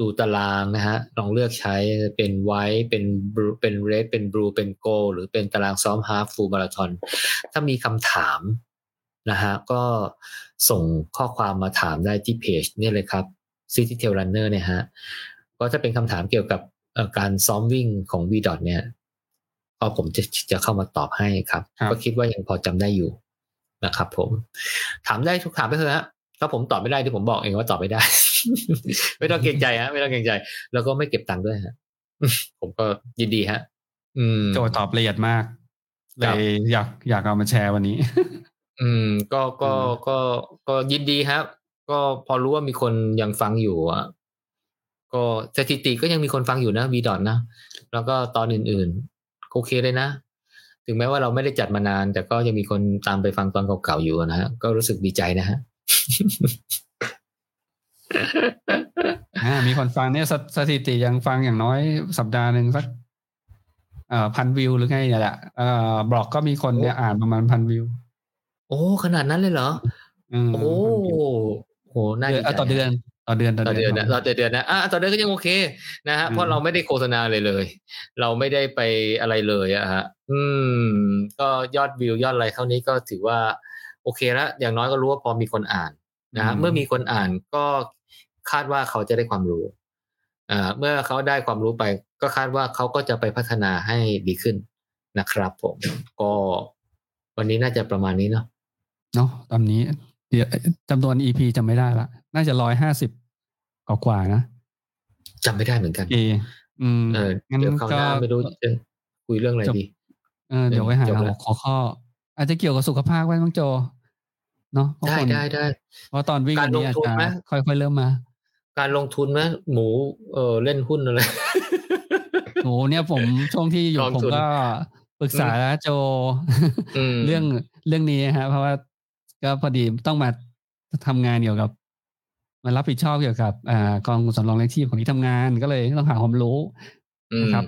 ดูตารางนะฮะ ลองเลือกใช้เป็นไวท์เป็นบลูเป็นเรดเป็นบลูเป็นโกหรือเป็นตารางซ้อมฮาฟฟูลมาราทอนถ้ามีคำถามนะฮะ ก็ส่งข้อความมาถามได้ที่เพจเนี่ยเลยครับ City Tail Runner เนี่ยฮะ ก็ถ้าเป็นคำถามเกี่ยวกับเอ่อการซ้อมวิ่งของ v d o t เนี่ยก็ผมจะจะเข้ามาตอบให้ครับครับ ก็คิดว่ายังพอจำได้อยู่นะครับผม ถามได้ทุกถามไปเถอะฮะ ถ้าผมตอบไม่ได้ที่ผมบอกเองว่าตอบไม่ได้ ไม่ต้องเกรงใจฮะไม่ต้องเกรงใจ แล้วก็ไม่เก็บตังค์ด้วยฮะผมก็ยินดีฮะ อืมโจตอบละเอียดมาก เลครับยอยากอยากเอามาแชร์วันนี้ อืม ก็ก็อืมก็ก็ยินดีครับ ก็พอรู้ว่ามีคนยังฟังอยู่อะก็สถิติก็ยังมีคนฟังอยู่นะวีดอนนะ แล้วก็ตอนอื่นๆโอเคเลยนะ ถึงแม้ว่าเราไม่ได้จัดมานาน แต่ก็ยังมีคนตามไปฟังตอนเก่าๆอยู่นะฮะ ก็รู้สึกดีใจนะฮะอ่า มีคนฟังเนี่ยสสถิติยังฟังอย่างน้อยสัปดาห์หนึ่งสักเอ่อพันวิวหรือไงเนี่ยแหละเอ่อบล็อกก็มีคนเนี่ยอ่านประมาณพันวิว โอ้ขนาดนั้นเลยเหรออืมโอ้โหน่าเดืดีอนใจเอ่อต่อเดือนต่อเดือนต่อเดือนนะต่อเดือนนะอะต่อเดือนก็ยังโอเคนะฮะอืมเพราะเราไม่ได้โฆษณาเลยเลย เราไม่ได้ไปอะไรเลยอะฮะ อืม ก็ยอดวิวยอดอะไรเท่านี้ก็ถือว่า โอเคแล้วอย่างน้อยก็รู้ว่าพอมีคนอ่านนะฮะเมื่อมีคนอ่านก็คาดว่าเขาจะได้ความรู้อ่าเมื่อเขาได้ความรู้ไป ก็คาดว่าเขาก็จะไปพัฒนาให้ดีขึ้นนะครับ ผม ก็วันนี้น่าจะประมาณนี้เนาะเนาะตอนนี้เดี๋ยวจำนวน EP จำไม่ได้ละน่าจะร้อยห้าสิบกว่าๆนะจำไม่ได้เหมือนกันโอเคอืมเอองั้นเดี๋ยวคราวหก็น้าไม่รู้จะคุยเรื่องอะไรจบดีเออเดี๋ยวไว้หาจบแล้วหัวข้อ อาจจะเกี่ยวกับสุขภาพไว้บ้างโจ เนาะเพราะได้คนได้ได้เพราะตอนวิ่งการวันนี้ลงอาจทุนจะไหมค่อยๆเริ่มมา การลงทุนไหมหมูเออเล่นหุ้นอะไรโหเนี่ยผมช่วงที่อยู่กองผมทุนก็ปรึกษาโจอืมเรื่องเรื่องนี้ฮะ เพราะว่าก็พอดีต้องมาทำงานเกี่ยวกับมารับผิดชอบเกี่ยวกับอ่ากองสำรองเลี้ยงชีพของที่ทำงานก็เลยต้องหาความรู้อืมนะครับ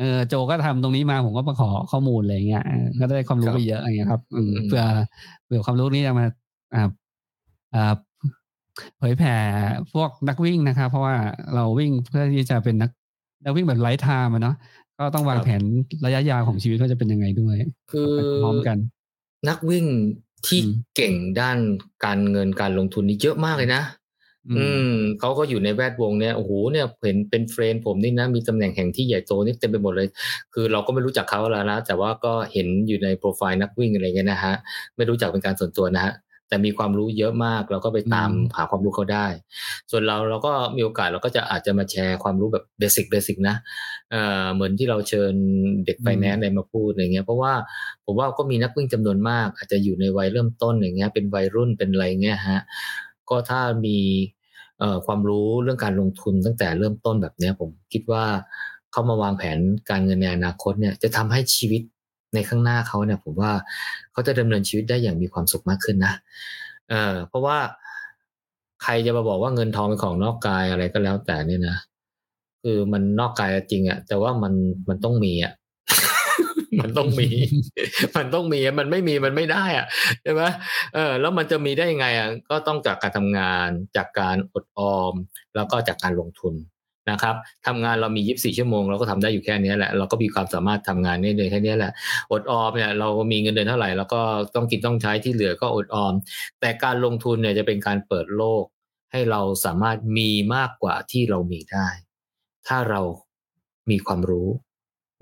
เออโจก็ทำตรงนี้มาผมก็มาขอข้อมูลอะไรเงี้ยเออก็ได้ความรู้ครับไปเยอะอะไรเงี้ยครับอืมอืมเพื่อเพื่อความรู้นี้จะมาอ่าอ่าเผยแผ่พวกนักวิ่งนะครับ เพราะว่าเราวิ่งเพื่อที่จะเป็นนักนักวิ่งแบบ lifetime อะเนาะก็ต้องวางแผนระยะยาวของชีวิตว่าจะเป็นยังไงด้วย คือไปพร้อมกัน นักวิ่งที่อืมเก่งด้านการเงินการลงทุนนี่เยอะมากเลยนะ อือืมมเขาก็อยู่ในแวดวงเนี้ยโอ้โหเนี่ยเห็นเป็น friend ผมนี่นะมีตำแหน่งแห่งที่ใหญ่โตนี่เต็มไปหมดเลย คือเราก็ไม่รู้จักเขาแล้วนะแต่ว่าก็เห็นอยู่ในโปรไฟล์นักวิ่งอะไรเงี้ยนะฮะไม่รู้จักเป็นการส่วนตัวนะฮะแต่มีความรู้เยอะมากเราก็ไปตามอืมหาความรู้เขาได้ ส่วนเราเราก็มีโอกาสเราก็จะอาจจะมาแชร์ความรู้แบบเบสิกเบสิกนะเอ่อเหมือนที่เราเชิญเด็กไฟแนนซ์อะไรมาพูดอะไรเงี้ยเพราะว่าผมว่าก็มีนักวิ่งจำนวนมาก อาจจะอยู่ในวัยเริ่มต้นอย่างเงี้ยเป็นวัยรุ่นเป็นอะไรเงี้ยฮะ ก็ถ้ามีความรู้เรื่องการลงทุนตั้งแต่เริ่มต้นแบบนี้ผมคิดว่าเขามาวางแผนการเงินในอนาคตเนี่ยจะทำให้ชีวิตในข้างหน้าเขาเนี่ยผมว่าเขาจะดำเนินชีวิตได้อย่างมีความสุขมากขึ้นนะเออเพราะว่าใครจะมาบอกว่าเงินทองเป็นของนอกกายอะไรก็แล้วแต่เนี่ยนะคือมันนอกกายจริงอะแต่ว่ามันมันต้องมีอะ มันต้องมี มันต้องมีมันไม่มีมันไม่ได้อะใช่ไหมเออแล้วมันจะมีได้ยังไงอะก็ต้องจากการทำงานจากการอดออม แล้วก็จากการลงทุนนะครับทำงานเรามี24ชั่วโมงเราก็ทำได้อยู่แค่นี้แหละเราก็มีความสามารถทำงานได้เลยแค่นี้แหละอดออมเนี่ยเรามีเงินเดือนเท่าไหร่เราก็ต้องกินต้องใช้ที่เหลือก็อดออม แต่การลงทุนเนี่ยจะเป็นการเปิดโลก ให้เราสามารถมีมากกว่าที่เรามีได้ ถ้าเรามีความรู้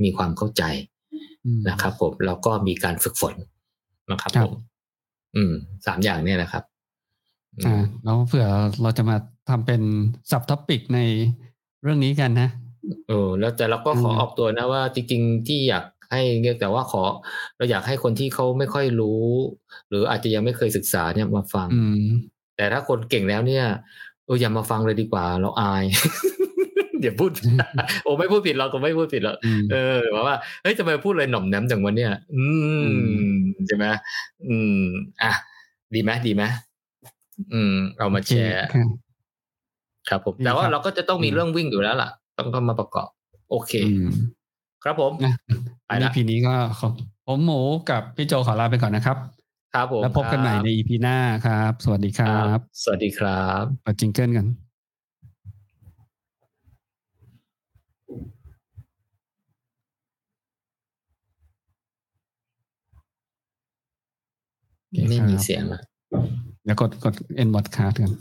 มีความเข้าใจ นะครับ ผมแล้วก็มีการฝึกฝนนะครับครัผบมอืมสามอย่างเนี่ยนะครับอืมอ่าแล้วเผื่อเราจะมาทำเป็นสับท็อปิกในเรื่องนี้กันนะเออแล้วแต่เราก็ขออืมออกตัวนะว่าจริงๆที่อยากให้เนี่ยแต่ว่าขอ เราอยากให้คนที่เขาไม่ค่อยรู้ หรืออาจจะยังไม่เคยศึกษาเนี่ยมาฟังอืมแต่ถ้าคนเก่งแล้วเนี่ยเอออย่ามาฟังเลยดีกว่า เราอาย เดี๋ยวพูดโอ้ไม่พูดผิดเราก็ไม่พูดผิดหรอกอืมเออแบบว่าเฮ้ยทำไมพูดอะไรหน่อมแนมจังวันเนี่ยอือืมใช่ไหมอืม อะดีไหมดีไหมอืม เรามาแชร์โอเคครับครับผมดีแต่ว่าครับเราก็จะต้องมีอืมเรื่องวิ่งอยู่แล้วล่ะ ต้องก็มาประกอบ โอเคอืมครับผมนะไปละ EP นี้ก็ขอผมหมูกับพี่โจขอลาไปก่อนนะครับ ครับผมแล้วพบกันใหม่ใน EP หน้าครับ สวัสดีคครัรับบสวัสดีครับเปิดจิงเกิลกัน ไม่มีเสียงละเดี๋ยวกดกด end broadcast กัน